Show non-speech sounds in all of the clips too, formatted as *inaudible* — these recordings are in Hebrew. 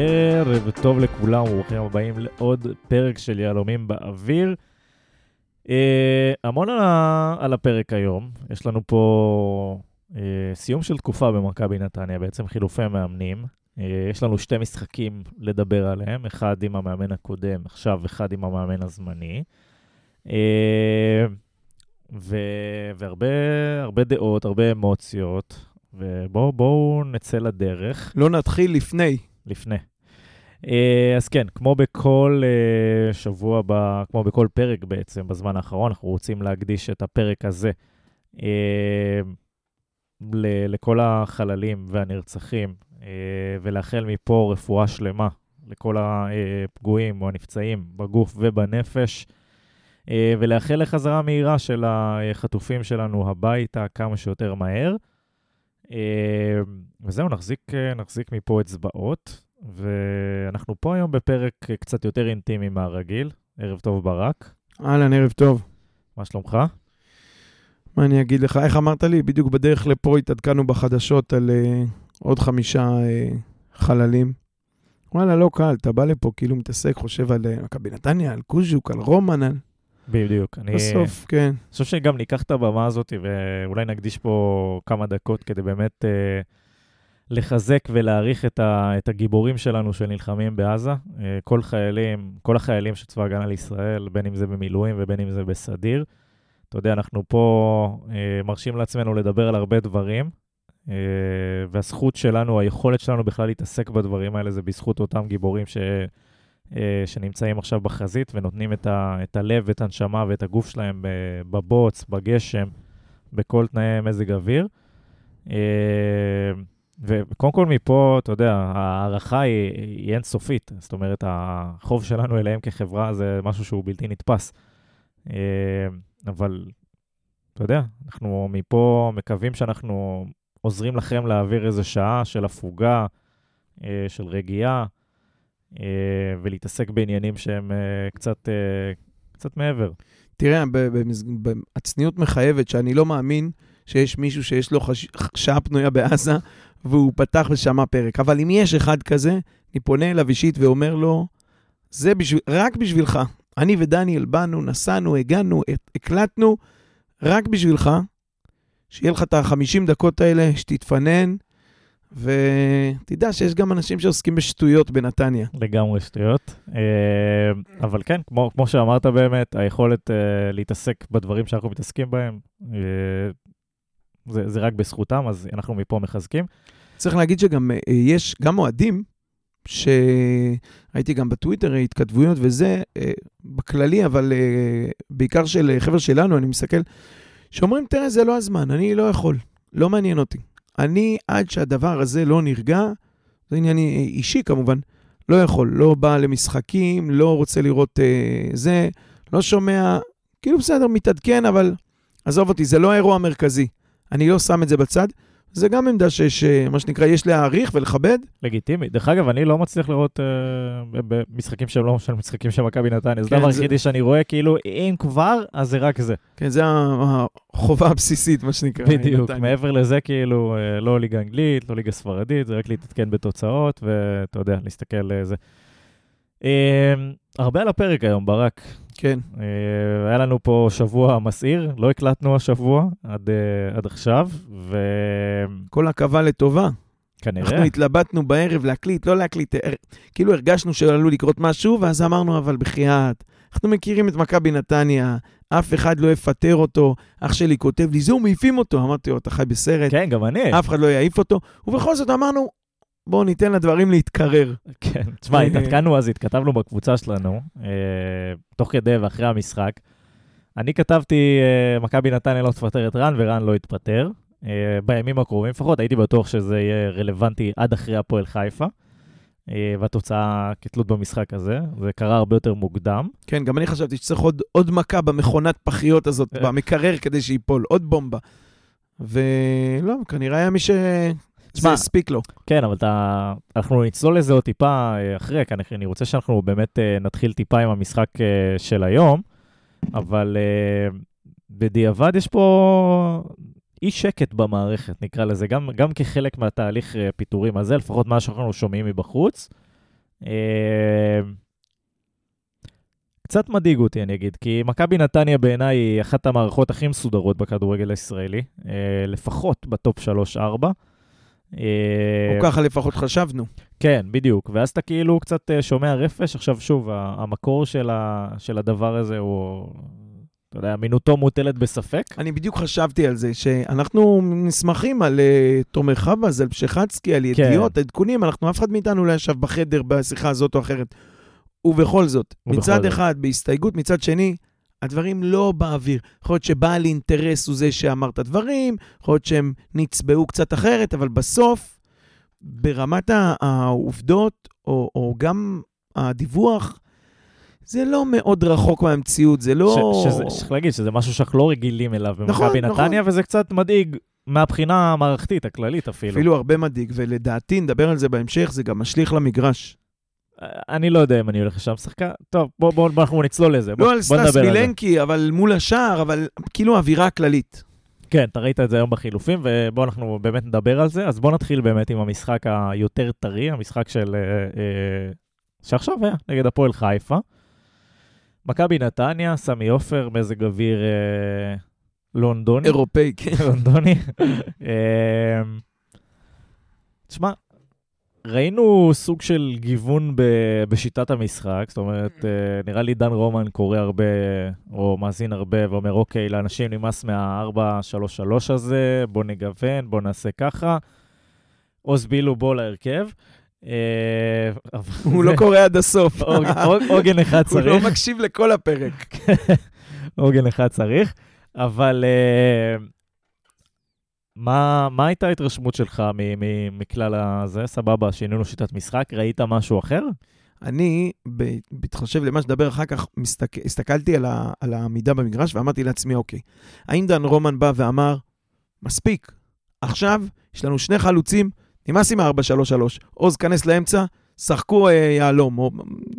ערב טוב לכולם, וברוכים הבאים לעוד פרק של יהלומים באוויר. אה, המון על, ה, על הפרק היום, יש לנו פה אה, סיום של תקופה במכבי נתניה, בעצם חילופי מאמנים. אה, יש לנו שתי משחקים לדבר עליהם, אחד עם המאמן הקודם, עכשיו אחד עם המאמן הזמני. אה, ו, והרבה דעות, הרבה אמוציות, ובואו נצא לדרך. לא נתחיל לפני. לפני. אה, אז כן, כמו בכל אה, שבוע, ב, כמו בכל פרק בעצם, בזמן האחרון, אנחנו רוצים להקדיש את הפרק הזה אה, לכל החללים והנרצחים, ולאחל מפה רפואה שלמה לכל הפגועים או הנפצעים בגוף ובנפש, ולאחל לחזרה מהירה של החטופים שלנו הביתה כמה שיותר מהר. וזהו, נחזיק, נחזיק מפה אצבעות. ואנחנו פה היום בפרק קצת יותר אינטימי מהרגיל. ערב טוב, ברק. אהלן, ערב טוב. מה שלומך? מה אני אגיד לך? איך אמרת לי? בדיוק בדרך לפה התעדכנו בחדשות על uh, עוד חמישה uh, חללים. וואלה, לא קל, אתה בא לפה כאילו מתעסק, חושב על uh, מכבי נתניה, על קוז'וק, על רומן, על... בדיוק. אני... בסוף, כן. אני חושב שגם ניקח את הבמה הזאת ואולי נקדיש פה כמה דקות כדי באמת... Uh, לחזק ולהעריך את, ה, את הגיבורים שלנו שנלחמים בעזה. אה, כל חיילים, כל החיילים של צבא הגנה לישראל, בין אם זה במילואים ובין אם זה בסדיר. אתה יודע, אנחנו פה אה, מרשים לעצמנו לדבר על הרבה דברים, אה, והזכות שלנו, היכולת שלנו בכלל להתעסק בדברים האלה, זה בזכות אותם גיבורים ש, שנמצאים עכשיו בחזית ונותנים את, ה, את הלב ואת הנשמה ואת הגוף שלהם בבוץ, בגשם, בכל תנאי מזג אוויר. אה, וקודם כל מפה, אתה יודע, ההערכה היא, היא אינסופית. זאת אומרת, החוב שלנו אליהם כחברה זה משהו שהוא בלתי נתפס. אה, אבל, אתה יודע, אנחנו מפה מקווים שאנחנו עוזרים לכם להעביר איזו שעה של הפוגה, אה, של רגיעה, אה, ולהתעסק בעניינים שהם קצת, קצת מעבר. תראה, הצניעות מחייבת שאני לא מאמין שיש מישהו שיש לו חש... שעה פנויה בעזה והוא פתח ושמע פרק. אבל אם יש אחד כזה, אני פונה אליו אישית ואומר לו, זה בשביל, רק בשבילך. אני ודניאל באנו, נסענו, הגענו, הקלטנו, רק בשבילך, שיהיה לך את ה-50 דקות האלה, שתתפנן, ותדע שיש גם אנשים שעוסקים בשטויות בנתניה. לגמרי שטויות. אה, אבל כן, כמו, כמו שאמרת באמת, היכולת אה, להתעסק בדברים שאנחנו מתעסקים בהם, אה, זה, זה רק בזכותם, אז אנחנו מפה מחזקים. צריך להגיד שגם אה, יש גם אוהדים, שהייתי גם בטוויטר, התכתבויות וזה, אה, בכללי, אבל אה, בעיקר של חבר'ה שלנו, אני מסתכל, שאומרים, תראה, זה לא הזמן, אני לא יכול, לא מעניין אותי. אני, עד שהדבר הזה לא נרגע, זה עניין אישי כמובן, לא יכול, לא בא למשחקים, לא רוצה לראות אה, זה, לא שומע, כאילו בסדר, מתעדכן, אבל עזוב אותי, זה לא האירוע המרכזי. אני לא שם את זה בצד. זה גם עמדה שיש, אה, מה שנקרא, יש להעריך ולכבד. לגיטימי. דרך אגב, אני לא מצליח לראות uh, במשחקים של לא של משחקים של מכבי נתניה. זה כן, הדבר היחידי שאני רואה, כאילו, אם כבר, אז זה רק זה. כן, זה החובה הבסיסית, מה שנקרא. בדיוק. מעבר לזה, כאילו, אה, לא ליגה אנגלית, לא ליגה ספרדית, זה רק להתעדכן בתוצאות, ואתה יודע, להסתכל. Uh, הרבה על הפרק היום, ברק. כן. Uh, היה לנו פה שבוע מסעיר, לא הקלטנו השבוע עד, uh, עד עכשיו, ו... כל עכבה לטובה. כנראה. אנחנו התלבטנו בערב להקליט, לא להקליט, הר... כאילו הרגשנו שעלול לקרות משהו, ואז אמרנו, אבל בחייאת, אנחנו מכירים את מכבי נתניה, אף אחד לא יפטר אותו. אח שלי כותב לי, זהו, מעיפים אותו. אמרתי לו, אתה חי בסרט. כן, גם אני. אף אחד לא יעיף אותו. ובכל זאת אמרנו, בואו ניתן לדברים להתקרר. כן, תשמע, התעדכנו אז, התכתבנו בקבוצה שלנו, אה, תוך כדי ואחרי המשחק. אני כתבתי, אה, מכבי נתניה לא תפטר את רן, ורן לא התפטר. אה, בימים הקרובים לפחות, הייתי בטוח שזה יהיה רלוונטי עד אחרי הפועל חיפה. והתוצאה כתלות במשחק הזה, זה קרה הרבה יותר מוקדם. כן, גם אני חשבתי שצריך עוד, עוד מכה במכונת פחיות הזאת, במקרר, כדי שייפול, עוד בומבה. ולא, כנראה היה מי ש... זה הספיק לו. כן, אבל אתה, אנחנו נצלול לזה עוד טיפה אה, אחרי, כי אני רוצה שאנחנו באמת אה, נתחיל טיפה עם המשחק אה, של היום, אבל בדיעבד יש פה אי שקט במערכת, נקרא לזה, גם, גם כחלק מהתהליך פיטורים הזה, לפחות מה שאנחנו שומעים מבחוץ. קצת מדאיג אותי, אני אגיד, כי מכבי נתניה בעיניי היא אחת המערכות הכי מסודרות בכדורגל הישראלי, לפחות בטופ 3-4. או ככה לפחות חשבנו. כן, בדיוק. ואז אתה כאילו קצת אה, שומע רפש. עכשיו, שוב, המקור של, ה, של הדבר הזה הוא, אתה יודע, אמינותו מוטלת בספק. אני בדיוק חשבתי על זה, שאנחנו נסמכים על uh, תומר חבאז, על פשחצקי, על כן. ידיעות, עדכונים, אנחנו, אף אחד מאיתנו לא ישב בחדר בשיחה הזאת או אחרת. ובכל זאת, ובכל מצד זאת. אחד, בהסתייגות, מצד שני, הדברים לא באוויר. יכול להיות שבעל אינטרס הוא זה שאמר את הדברים, יכול להיות שהם נצבעו קצת אחרת, אבל בסוף, ברמת העובדות, או, או גם הדיווח, זה לא מאוד רחוק מהמציאות, זה לא... צריך להגיד שזה משהו שאנחנו לא רגילים אליו נכון, במכבי נכון. נתניה, וזה קצת מדאיג מהבחינה המערכתית, הכללית אפילו. אפילו הרבה מדאיג, ולדעתי, נדבר על זה בהמשך, זה גם משליך למגרש. אני לא יודע אם אני הולך לשם שחקן. טוב, בואו בוא, בוא, אנחנו נצלול לזה. בוא, לא על בוא סטס נדבר על זה. מילנקי, אבל מול השער, אבל כאילו האווירה הכללית. כן, אתה ראית את זה היום בחילופים, ובואו אנחנו באמת נדבר על זה. אז בואו נתחיל באמת עם המשחק היותר טרי, המשחק של... אה, אה, שעכשיו היה, נגד הפועל חיפה. מכבי נתניה, סמי עופר, מזג אוויר אה, לונדוני. אירופאי, כן. לונדוני. *laughs* אה, תשמע, ראינו סוג של גיוון ב- בשיטת המשחק, זאת אומרת, אה, נראה לי דן רומן קורא הרבה, או מאזין הרבה, ואומר, אוקיי, לאנשים נמאס מה-4-3-3 הזה, בוא נגוון, בוא נעשה ככה. עוז בילו בוא להרכב. אה, הוא לא קורא עד הסוף. *laughs* עוגן- אחד הוא צריך. לא מקשיב לכל הפרק. *laughs* עוגן אחד צריך, אבל uh, מה, מה הייתה ההתרשמות שלך מ- מ- מכלל הזה? סבבה, שינינו שיטת משחק, ראית משהו אחר? אני, בהתחשב למה שדבר אחר כך, מסתכל, הסתכלתי על, ה, על העמידה במגרש ואמרתי לעצמי, אוקיי, האם דן רומן בא ואמר, מספיק, עכשיו יש לנו שני חלוצים, נמאס עם ה-4-3-3, עוז, כנס לאמצע, שחקו אה, יהלום, או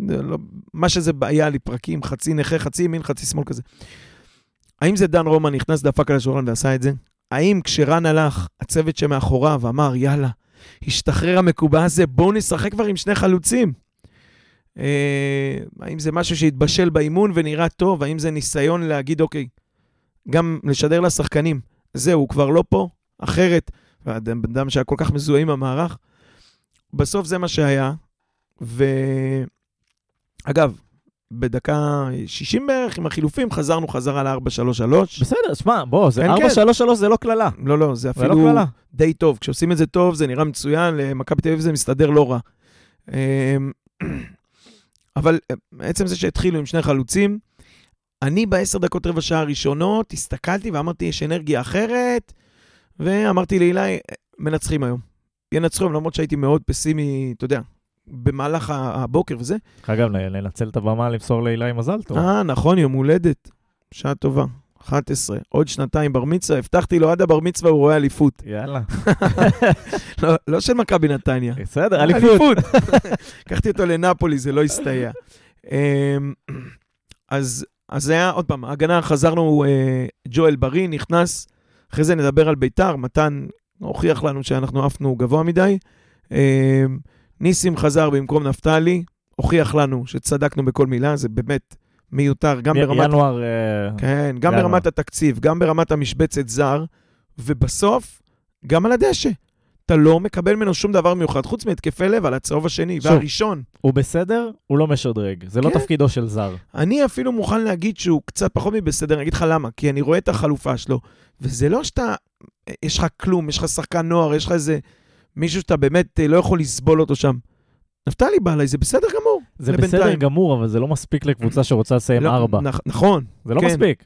לא, מה שזה היה לי, פרקים, חצי נכה, חצי ימין, חצי שמאל כזה. האם זה דן רומן נכנס, דפק על השולחן ועשה את זה? האם כשרן הלך, הצוות שמאחוריו אמר, יאללה, השתחרר המקובע הזה, בואו נשחק כבר עם שני חלוצים? אה, האם זה משהו שהתבשל באימון ונראה טוב? האם זה ניסיון להגיד, אוקיי, גם לשדר לשחקנים, זהו, הוא כבר לא פה, אחרת, והבן אדם שהיה כל כך מזוהה עם המערך, בסוף זה מה שהיה. ואגב, בדקה 60 בערך, עם החילופים, חזרנו חזרה ל-4-3-3. בסדר, שמע, בוא, זה כן, כן. 4-3-3 זה לא קללה. לא, לא, זה לא אפילו קללה. די טוב. כשעושים את זה טוב, זה נראה מצוין, למכבי תל אביב זה מסתדר לא רע. אמ, *clears throat* אבל אה, עצם זה שהתחילו עם שני חלוצים, אני בעשר דקות רבע שעה הראשונות הסתכלתי ואמרתי, יש אנרגיה אחרת, ואמרתי לאילי, מנצחים היום. ינצחו היום, למרות שהייתי מאוד פסימי, אתה יודע, במהלך הבוקר וזה. אגב, לנצל את הבמה למסור לאילי מזל טוב. אה, נכון, יום הולדת. שעה טובה. 11, עוד שנתיים בר מצווה, הבטחתי לו עד הבר מצווה הוא רואה אליפות. יאללה, *laughs* לא, לא של מכבי נתניה. בסדר, אליפות. *laughs* לקחתי אותו לנפולי, זה לא הסתייע. אמ, אז, אז זה היה, עוד פעם, ההגנה, חזרנו, אה, ג'ואל בריא נכנס, אחרי זה נדבר על ביתר, מתן הוכיח לנו שאנחנו עפנו גבוה מדי. ניסים חזר במקום נפתלי, הוכיח לנו שצדקנו בכל מילה, זה באמת מיותר, גם ברמת... ינואר, אה, כן, גם ינואר. ברמת התקציב, גם ברמת המשבצת זר, ובסוף, גם על הדשא. אתה לא מקבל ממנו שום דבר מיוחד, חוץ מהתקפי לב על הצהוב השני שוב. והראשון. הוא בסדר, הוא לא משדרג. זה לא כן. תפקידו של זר. אני אפילו מוכן להגיד שהוא קצת פחות מבסדר, אני אגיד לך למה, כי אני רואה את החלופה שלו, וזה לא שאתה, יש לך כלום, יש לך שחקן נוער, יש לך איזה מישהו שאתה באמת אה, לא יכול לסבול אותו שם. נפתלי בא אליי, זה בסדר גמור. זה לבינתיים. בסדר גמור, אבל זה לא מספיק לקבוצה שרוצה לסיים לא, ארבע. נכ- נכון, זה לא כן. מספיק.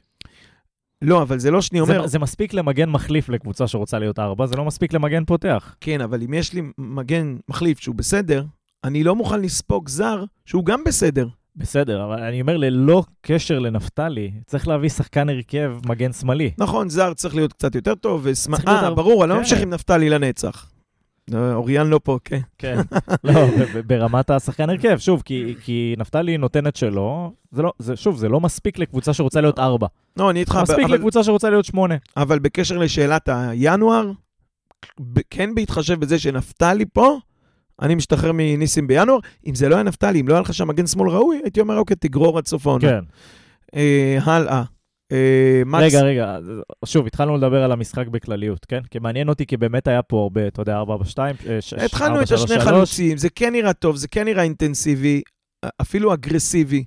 לא, אבל זה לא שאני אומר, זה, זה מספיק למגן מחליף לקבוצה שרוצה להיות ארבע, זה לא מספיק למגן פותח. כן, אבל אם יש לי מגן מחליף שהוא בסדר, אני לא מוכן לספוג זר שהוא גם בסדר. בסדר, אבל אני אומר, ללא קשר לנפתלי, צריך להביא שחקן הרכב מגן שמאלי. נכון, זר צריך להיות קצת יותר טוב, ושמאל... אה, ברור, אני לא כן. ממשיך עם נפתלי לנצח. אה, אוריאן לא פה, כן. כן. *laughs* לא, ברמת השחקן הרכב, שוב, כי, כי נפתלי נותן את שלו, זה לא, זה, שוב, זה לא מספיק לקבוצה שרוצה להיות ארבע. לא, אני איתך, מספיק אבל, לקבוצה שרוצה להיות שמונה. אבל בקשר לשאלת הינואר, כן בהתחשב בזה שנפתלי פה, אני משתחרר מניסים בינואר. אם זה לא היה נפתלי, אם לא היה לך שם מגן שמאל ראוי, הייתי אומר, אוקיי, תגרור עד סוף העונה. כן. אה, הלאה. אה, מקס, רגע, רגע, שוב, התחלנו לדבר על המשחק בכלליות, כן? כי מעניין אותי, כי באמת היה פה הרבה, אתה יודע, 4 ב-2, התחלנו את השני חלוצים, זה כן נראה טוב, זה כן נראה אינטנסיבי, אפילו אגרסיבי,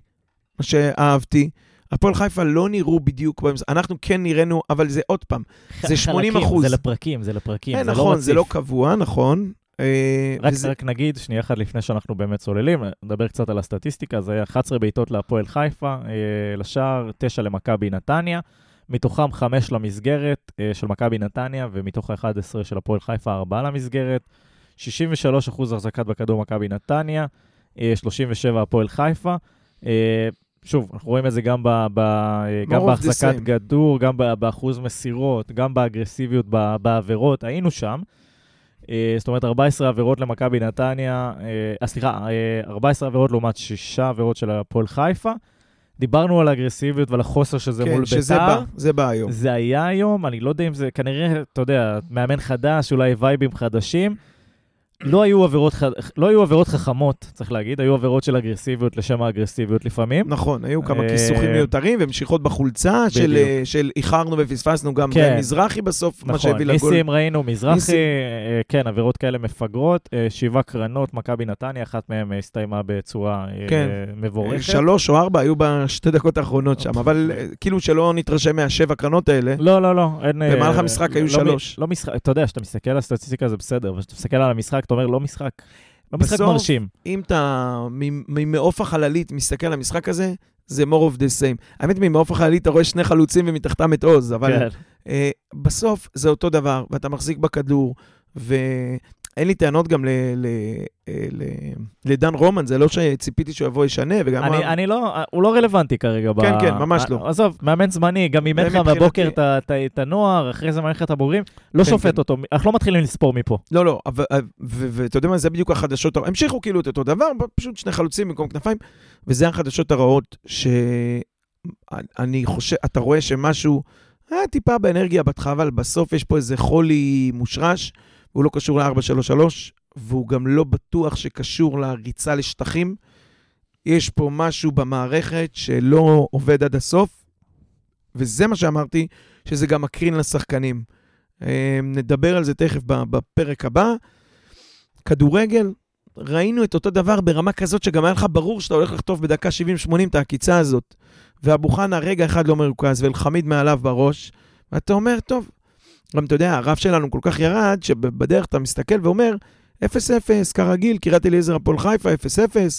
מה שאהבתי. הפועל חיפה לא נראו בדיוק, אנחנו כן נראינו, אבל זה עוד פעם, זה *laughs* 80 אחוז. זה לפרקים, זה לפרקים, כן, זה לא נכון, זה רציף. לא קבוע, נכון. אה, רק, וזה- רק נגיד, שנייה אחת לפני שאנחנו באמת צוללים, נדבר קצת על הסטטיסטיקה, זה היה 11 בעיטות להפועל חיפה, אה, לשער 9 למכבי נתניה, מתוכם 5 למסגרת אה, של מכבי נתניה, ומתוך ה-11 של הפועל חיפה 4 למסגרת, 63 אחוז החזקת בכדור מכבי נתניה, אה, 37 הפועל חיפה. שוב, אנחנו רואים את זה גם, ב, ב, גם בהחזקת. כדור, גם באחוז מסירות, גם באגרסיביות בעבירות, היינו שם. אה, זאת אומרת, 14 עבירות למכבי נתניה, אה, אה, סליחה, אה, 14 עבירות לעומת 6 עבירות של הפועל חיפה. דיברנו על האגרסיביות ועל החוסר שזה כן, מול שזה ביתר. בא, זה בא היום. זה היה היום, אני לא יודע אם זה, כנראה, אתה יודע, מאמן חדש, אולי וייבים חדשים. לא היו עבירות. לא היו עבירות חכמות, צריך להגיד, היו עבירות של אגרסיביות לשם האגרסיביות לפעמים. נכון, היו כמה אה, כיסוכים מיותרים ומשיכות בחולצה של. אה, של איחרנו ופספסנו גם כן. מזרחי בסוף, מה נכון, שהביא לגול. ניסים ראינו, מזרחי, ניסים. אה, כן, עבירות כאלה מפגרות, שבעה קרנות, מכבי נתניה, אחת מהן הסתיימה בצורה כן. מבורכת. שלוש או ארבע היו בשתי דקות האחרונות שם, אבל כאילו שלא נתרשם מהשבע קרנות האלה. לא, לא, לא, אין... במהלך המשחק היו לא, שלוש. מ- לא משחק, אתה יודע, כשאתה מסתכל על הסטטיסטיקה זה בסדר, אבל כשאתה מסתכל על המשחק, אתה אומר, לא משחק. לא משחק בסוף, מרשים. אם אתה ממעוף החללית מסתכל על המשחק הזה, זה more of the same. האמת, ממעוף החללית אתה רואה שני חלוצים ומתחתם את עוז, אבל כן. אה, בסוף זה אותו דבר, ואתה מחזיק בכדור, ואין לי טענות גם ל- ל- אה, ל- לדן רומן, זה לא שציפיתי שהוא יבוא ישנה, וגם... אני, הוא- אני לא, הוא לא רלוונטי כרגע. ב... כן, כן, ממש לא. עזוב, מאמן זמני, גם אימן לך מבחינתי- בבוקר את ה- ה- הנוער, אחרי זה מאמן לך את הבוגרים, לא כן, שופט כן. אותו, אנחנו לא מתחילים לספור מפה. לא, לא, ואתה יודע מה, זה בדיוק החדשות. המשיכו כאילו את אותו דבר, פשוט שני חלוצים במקום כנפיים, וזה החדשות הרעות, שאני חושב, אתה רואה שמשהו, היה טיפה באנרגיה בתך, אבל בסוף יש פה איזה חולי מושרש, והוא לא קשור ל-433, והוא גם לא בטוח שקשור לריצה לשטחים. יש פה משהו במערכת שלא עובד עד הסוף, וזה מה שאמרתי, שזה גם מקרין לשחקנים. אה, נדבר על זה תכף בפרק הבא. כדורגל, ראינו את אותו דבר ברמה כזאת שגם היה לך ברור שאתה הולך לחטוף בדקה 70-80 את העקיצה הזאת. ואבו חנה רגע אחד לא מרוכז, ואלחמיד מעליו בראש, ואתה אומר, טוב, גם אתה יודע, הרף שלנו כל כך ירד, שבדרך אתה מסתכל ואומר, 0-0, כרגיל, קריית אליעזר הפועל חיפה, 0-0,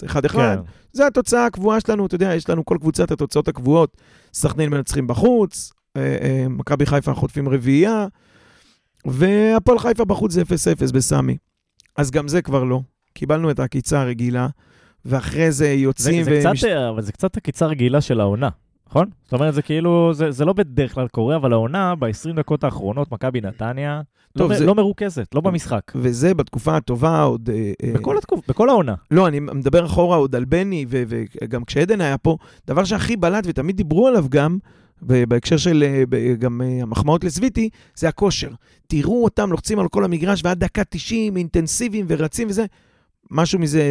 1-1. כן. זה התוצאה הקבועה שלנו, אתה יודע, יש לנו כל קבוצת התוצאות הקבועות. סכנין מנצחים בחוץ, אה, אה, מכבי חיפה חוטפים רביעייה, והפועל חיפה בחוץ זה 0-0 בסמי. אז גם זה כבר לא. קיבלנו את העקיצה הרגילה, ואחרי זה זה, יוצאים זה קצת, אה, אבל זה קצת עקיצה רגילה של העונה, נכון? זאת אומרת, זה כאילו, זה, זה לא בדרך כלל קורה, אבל העונה, ב-20 דקות האחרונות, מכבי נתניה, טוב, לא, זה- לא מרוכזת, לא במשחק. וזה בתקופה הטובה עוד... אה, אה, בכל התקופה, בכל העונה. לא, אני מדבר אחורה עוד על בני, ו- וגם כשעדן היה פה, דבר שהכי בלט, ותמיד דיברו עליו גם, בהקשר של אה, גם המחמאות לסוויטי, זה הכושר. תראו אותם לוחצים על כל המגרש, ועד דקה 90, אינטנסיביים ורצים וזה. משהו מזה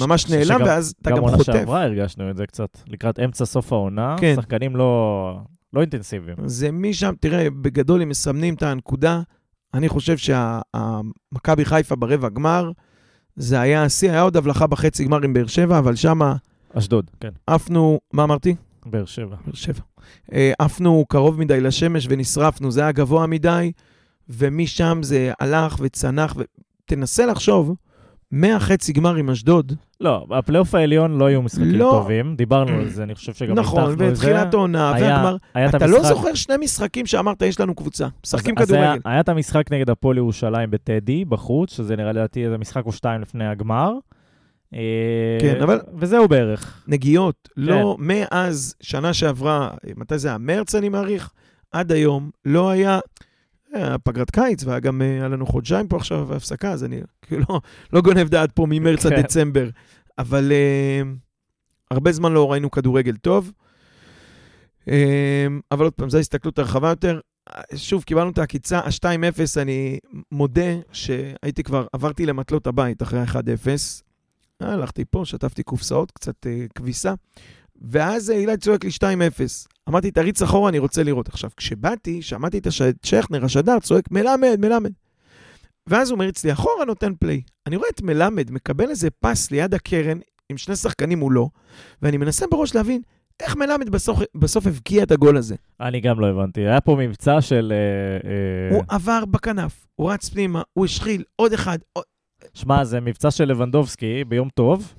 ממש נעלם, שגם- ואז אתה גם גם עונה חוטף. שעברה הרגשנו את זה קצת, לקראת אמצע סוף העונה, כן. שחקנים לא, לא אינטנסיביים. זה משם, תראה, בגדול, אם מסמנים את הנקודה, אני חושב שהמכבי חיפה ברבע גמר, זה היה השיא, היה עוד הבלחה בחצי גמר עם באר שבע, אבל שמה אשדוד, כן, עפנו, מה אמרתי? באר שבע. באר שבע. אה, עפנו קרוב מדי לשמש ונשרפנו, זה היה גבוה מדי, ומשם זה הלך וצנח, ותנסה לחשוב, מהחצי גמר עם אשדוד, לא, הפלייאוף העליון לא היו משחקים לא. טובים, דיברנו על *clears throat* זה, אני חושב שגם נכון, הבטחנו את זה. ותחילת העונה, היה- והגמר, אתה לא המשחק- זוכר שני משחקים שאמרת, יש לנו קבוצה, משחקים אז- אז היה- כדורגל. היה את המשחק נגד הפועל ירושלים בטדי, בחוץ, שזה נראה לדעתי איזה משחק או שתיים לפני הגמר. אה, כן, אבל- וזהו בערך. נגיעות, כן. לא, מאז שנה שעברה, מתי זה היה? מרץ אני מעריך, עד היום, לא היה, היה פגרת קיץ, והיה גם, אה, היה לנו חודשיים פה עכשיו הפסקה, אז אני כאילו לא, לא גונב דעת פה ממרץ עד כן. דצמבר, אבל אה, הרבה זמן לא ראינו כדורגל טוב. אה, אבל עוד פעם, זו ההסתכלות הרחבה יותר. שוב, קיבלנו את העקיצה, ה-2-0, אני מודה שהייתי כבר, עברתי למטלות הבית אחרי ה-1-0. הלכתי פה, שטפתי קופסאות, קצת אה, כביסה, ואז אילי צועק לי 2-0. אמרתי, תריץ אחורה, אני רוצה לראות. עכשיו, כשבאתי, שמעתי את שכנר, השדר, צועק, מלמד, מלמד. ואז הוא מריץ לי אחורה, נותן פליי. אני רואה את מלמד מקבל איזה פס ליד הקרן עם שני שחקנים מולו, ואני מנסה בראש להבין איך מלמד בסוף, בסוף הבקיע את הגול הזה. אני גם לא הבנתי. היה פה מבצע של... אה, אה... הוא עבר בכנף, הוא רץ פנימה, הוא השחיל, עוד אחד. עוד... שמע, זה מבצע של לבנדובסקי ביום טוב,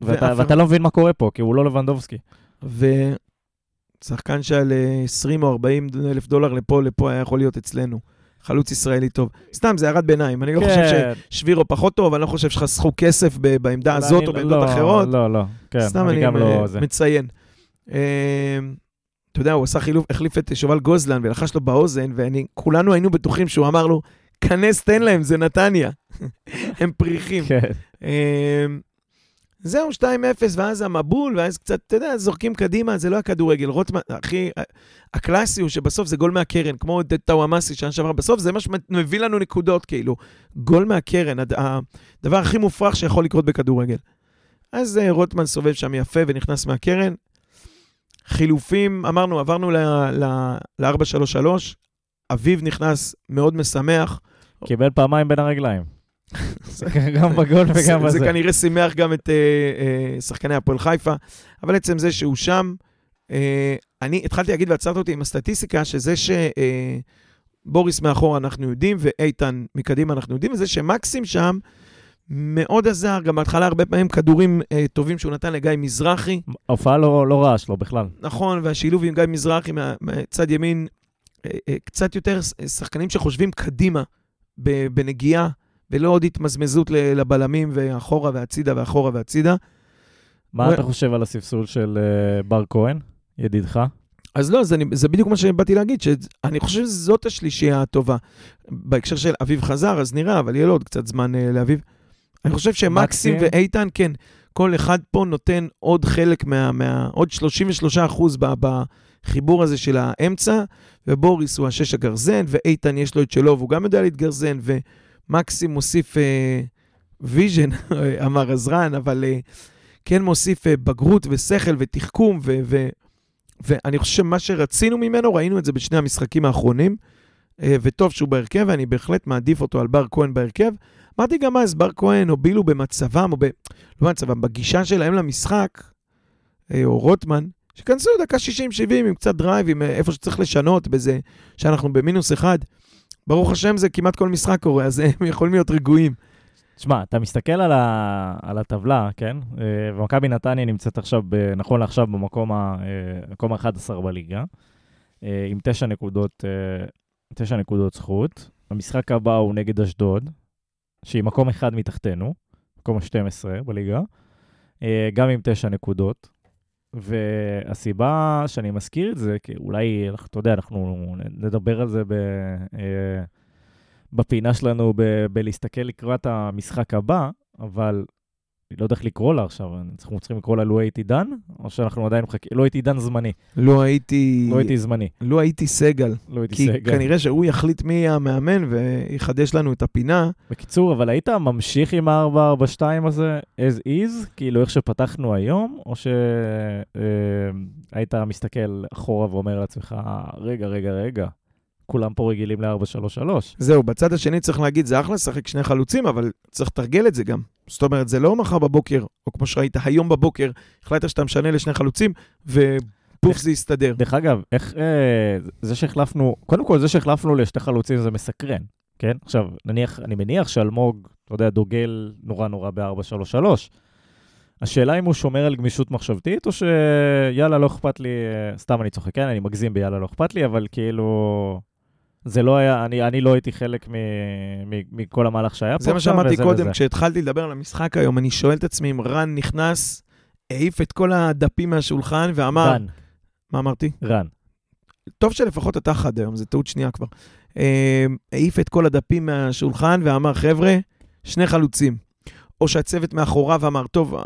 ואתה, ואתה לא מבין מה קורה פה, כי הוא לא לבנדובסקי. ושחקן שעל 20 אה, או 40 אלף דולר לפה, לפה היה יכול להיות אצלנו. חלוץ ישראלי טוב. סתם, זה הערת ביניים. אני לא כן. חושב ששבירו פחות טוב, אני לא חושב שחסכו כסף בעמדה הזאת או בעמדות לא, אחרות. לא, לא, כן, סתם אני, אני לא מציין. אמ, אתה יודע, הוא עשה חילוף, החליף את שובל גוזלן ולחש לו באוזן, וכולנו היינו בטוחים שהוא אמר לו, כנס, תן להם, זה נתניה. *laughs* הם פריחים. כן. זהו, 2-0, ואז המבול, ואז קצת, אתה יודע, זורקים קדימה, זה לא הכדורגל. רוטמן, הכי, הקלאסי הוא שבסוף זה גול מהקרן, כמו טאוואמאסי שנה שעברה, בסוף זה מה שמביא לנו נקודות, כאילו. גול מהקרן, הדבר הכי מופרך שיכול לקרות בכדורגל. אז אה, רוטמן סובב שם יפה ונכנס מהקרן. חילופים, אמרנו, עברנו ל-4-3-3, אביב נכנס מאוד משמח. קיבל פעמיים בין הרגליים. גם בגול וגם בזה. זה כנראה שימח גם את uh, uh, שחקני הפועל חיפה, אבל עצם זה שהוא שם, uh, אני התחלתי להגיד ועצרת אותי עם הסטטיסטיקה, שזה שבוריס מאחור אנחנו יודעים, ואיתן מקדימה אנחנו יודעים, וזה שמקסים שם מאוד עזר, גם בהתחלה הרבה פעמים כדורים uh, טובים שהוא נתן לגיא מזרחי. ההופעה לא, לא רעה שלו בכלל. נכון, והשילוב עם גיא מזרחי מצד ימין, uh, uh, קצת יותר שחקנים שחושבים קדימה בנגיעה. ולא עוד התמזמזות לבלמים ואחורה והצידה ואחורה והצידה. מה אתה חושב על הספסול של אה, בר כהן, ידידך? אז לא, זה, זה בדיוק מה שבאתי להגיד, שאני חושב שזאת השלישייה הטובה. בהקשר של אביב חזר, אז נראה, אבל יהיה לו עוד קצת זמן uh, לאביב. אני חושב שמקסים ואיתן, כן, כל אחד פה נותן עוד חלק מה... מה עוד 33 אחוז בחיבור הזה של האמצע, ובוריס הוא השש הגרזן, ואיתן יש לו את שלו, והוא גם יודע להתגרזן, ו... מקסים מוסיף vision, אה, *laughs* אמר עזרן, אבל אה, כן מוסיף אה, בגרות ושכל ותחכום, ו- ו- ואני חושב שמה שרצינו ממנו, ראינו את זה בשני המשחקים האחרונים, וטוב שהוא בהרכב, ואני בהחלט מעדיף אותו על בר כהן בהרכב. אמרתי גם אז, בר כהן הובילו במצבם, או ב... לא במצבם, בגישה שלהם למשחק, או רוטמן, שכנסו דקה 60-70 עם קצת drive, עם איפה שצריך לשנות, בזה שאנחנו במינוס אחד. ברוך השם זה כמעט כל משחק קורה, אז *laughs* הם יכולים להיות רגועים. שמע, אתה מסתכל על, ה... על הטבלה, כן? אה, ומכבי נתניה נמצאת עכשיו, ב... נכון לעכשיו, במקום ה-11 אה, בליגה, אה, עם תשע נקודות, תשע נקודות זכות. המשחק הבא הוא נגד אשדוד, שהיא מקום אחד מתחתנו, מקום ה-12 בליגה, גם עם תשע נקודות. והסיבה שאני מזכיר את זה, כי אולי, אתה יודע, אנחנו נדבר על זה ב, אה, בפינה שלנו ב, בלהסתכל לקראת המשחק הבא, אבל אני לא יודע איך לקרוא לה עכשיו, אנחנו צריכים לקרוא לה לו הייתי דן, או שאנחנו עדיין מחכים, לא הייתי דן זמני. לא הייתי... לא הייתי זמני. לא הייי סגל. לא הייתי סגל. כי כנראה שהוא יחליט מי יהיה המאמן ויחדש לנו את הפינה. בקיצור, אבל היית ממשיך עם ה-442 הזה as is, כאילו איך שפתחנו היום, או שהיית אה, מסתכל אחורה ואומר לעצמך, רגע, רגע, רגע, כולם פה רגילים ל-4-3-3. זהו, בצד השני צריך להגיד, זה אחלה לשחק שני חלוצים, אבל צריך לתרגל את זה גם. זאת אומרת, זה לא מחר בבוקר, או כמו שראית, היום בבוקר, החלטת שאתה משנה לשני חלוצים, ופוף זה יסתדר. דרך אגב, איך אה, זה שהחלפנו, קודם כל, זה שהחלפנו לשתי חלוצים זה מסקרן, כן? עכשיו, נניח, אני מניח שאלמוג, אתה יודע, דוגל נורא נורא ב-4-3-3. השאלה אם הוא שומר על גמישות מחשבתית, או שיאללה, לא אכפת לי, אה, סתם אני צוחק, כן? אני מגזים ביאללה, לא אכפת לי, אבל כאילו... זה לא היה, אני, אני לא הייתי חלק מ, מ, מכל המהלך שהיה פה זה מה שאמרתי קודם, כשהתחלתי לדבר על המשחק היום, אני שואל את עצמי אם רן נכנס, העיף את כל הדפים מהשולחן ואמר... רן. מה אמרתי? רן. טוב שלפחות אתה חד היום, זו טעות שנייה כבר. אה, העיף את כל הדפים מהשולחן ואמר, חבר'ה, שני חלוצים. או שהצוות מאחוריו אמר, טוב,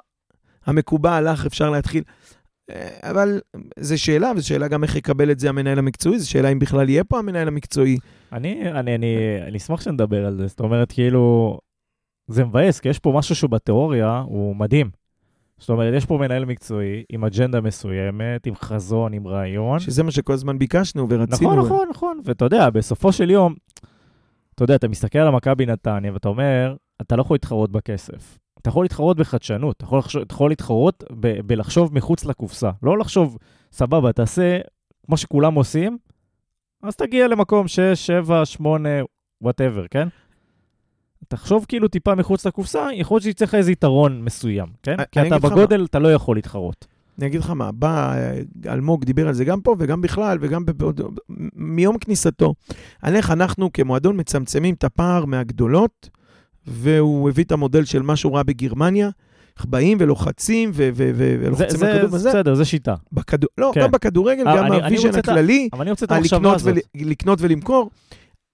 המקובע הלך, אפשר להתחיל. אה, אבל זו שאלה, וזו שאלה גם איך יקבל את זה המנהל המקצועי, זו שאלה אם בכלל יהיה פה המנהל המקצועי. אני, אני, אני, אני אשמח שנדבר על זה. זאת אומרת, כאילו, זה מבאס, כי יש פה משהו שהוא בתיאוריה, הוא מדהים. זאת אומרת, יש פה מנהל מקצועי עם אג'נדה מסוימת, עם חזון, עם רעיון. שזה מה שכל הזמן ביקשנו ורצינו. נכון, נכון, נכון. ואתה יודע, בסופו של יום, אתה יודע, אתה מסתכל על מכבי נתניה ואתה אומר, אתה לא יכול להתחרות בכסף. אתה יכול להתחרות בחדשנות, אתה יכול, לחשוב, אתה יכול להתחרות ב- בלחשוב מחוץ לקופסה. לא לחשוב, סבבה, תעשה כמו שכולם עושים, אז תגיע למקום 6, 7, 8, וואטאבר, כן? תחשוב כאילו טיפה מחוץ לקופסה, יכול להיות שיצא לך איזה יתרון מסוים, כן? אני כי אתה בגודל, אתה לא יכול להתחרות. אני אגיד לך מה, בא אה, אלמוג, דיבר על זה גם פה וגם בכלל, וגם ב- מיום כניסתו, על איך אנחנו כמועדון מצמצמים את הפער מהגדולות, והוא הביא את המודל של מה שהוא ראה בגרמניה, באים ולוחצים ו- ו- ו- זה, ולוחצים זה, על כדור וזה. בסדר, זה שיטה. בכדור, לא, כן. גם בכדורגל, אה, גם ה vision הכללי, אבל אני רוצה את המחשבה הזאת. ול, לקנות ולמכור.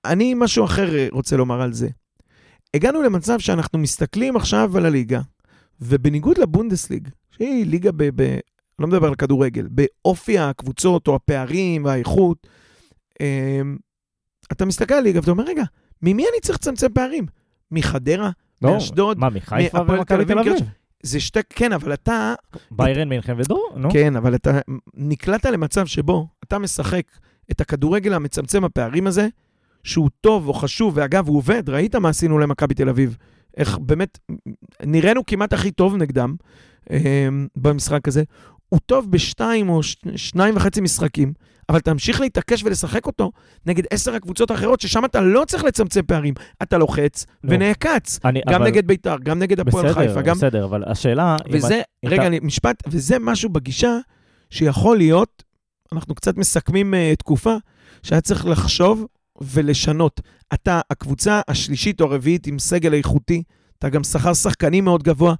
אני משהו אחר אה, רוצה לומר על זה. הגענו למצב שאנחנו מסתכלים עכשיו על הליגה, ובניגוד לבונדסליג, שהיא ליגה ב... ב לא מדבר על כדורגל, באופי הקבוצות או הפערים והאיכות, אמ, אתה מסתכל על הליגה ואתה אומר, רגע, ממי אני צריך לצמצם פערים? מחדרה? לא, מאשדוד? מה, מחיפה ומכבי תל אביב, אביב? זה שתי... כן, אבל אתה... ביירן מינכן ודור, נו. כן, אבל אתה נקלעת למצב שבו אתה משחק את הכדורגל המצמצם הפערים הזה, שהוא טוב או חשוב, ואגב, הוא עובד, ראית מה עשינו למכבי תל אביב. איך באמת, נראינו כמעט הכי טוב נגדם אה, במשחק הזה. הוא טוב בשתיים או ש... שניים וחצי משחקים, אבל תמשיך להתעקש ולשחק אותו נגד עשר הקבוצות האחרות, ששם אתה לא צריך לצמצם פערים. אתה לוחץ נו. ונעקץ. אני- גם אבל- נגד ביתר, גם נגד הפועל בסדר, חיפה, גם... בסדר, אבל השאלה... וזה, אם רגע, אתה- אני, משפט, וזה משהו בגישה שיכול להיות, אנחנו קצת מסכמים uh, תקופה, שהיה צריך לחשוב ולשנות. אתה, הקבוצה השלישית או הרביעית עם סגל איכותי, אתה גם שכר שחקנים מאוד גבוה,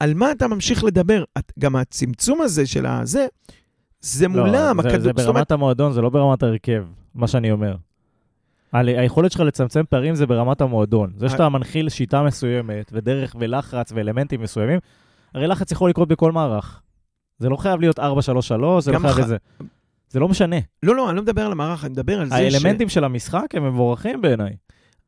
על מה אתה ממשיך לדבר? את, גם הצמצום הזה של הזה, זה לא, מולם, זה- הכדור, זה זאת אומרת, ברמת המועדון, זה לא ברמת ההרכב, מה שאני אומר. ה- היכולת שלך לצמצם פערים זה ברמת המועדון. זה שאתה מנחיל שיטה מסוימת, ודרך ולחץ ואלמנטים מסוימים, הרי לחץ יכול לקרות בכל מערך. זה לא חייב להיות 4-3-3, זה לא חייב ח- איזה... זה לא משנה. לא, לא, אני לא מדבר על המערך, אני מדבר על זה האלמנטים של המשחק הם מבורכים בעיניי.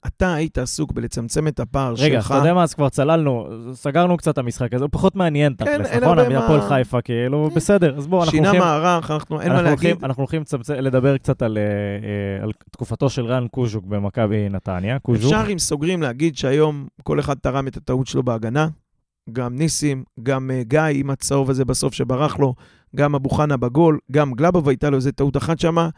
שאתה היית עסוק בלצמצם את הפער רגע, שלך. אתה יודע מה, אז כבר צללנו, סגרנו קצת את המשחק הזה, הוא פחות מעניין כן, תכלס, אין נכון? הרבה הפועל מה- חיפה, כאילו, כן. בסדר, אז בואו, אנחנו שינה הולכים... מערך, אנחנו, אין מה אנחנו להגיד. הולכים, אנחנו הולכים לצמצם- לדבר קצת על, אה, אה, על תקופתו של רן קוז'וק במכבי נתניה. קוז'וק. אפשר, אם סוגרים, להגיד שהיום כל אחד תרם את הטעות שלו בהגנה. גם ניסים, גם uh, גיא עם הצהוב הזה בסוף שברח לו, גם אבו חנה בגול, גם גלאבוב הייתה לו איזה טעות אחת שמה.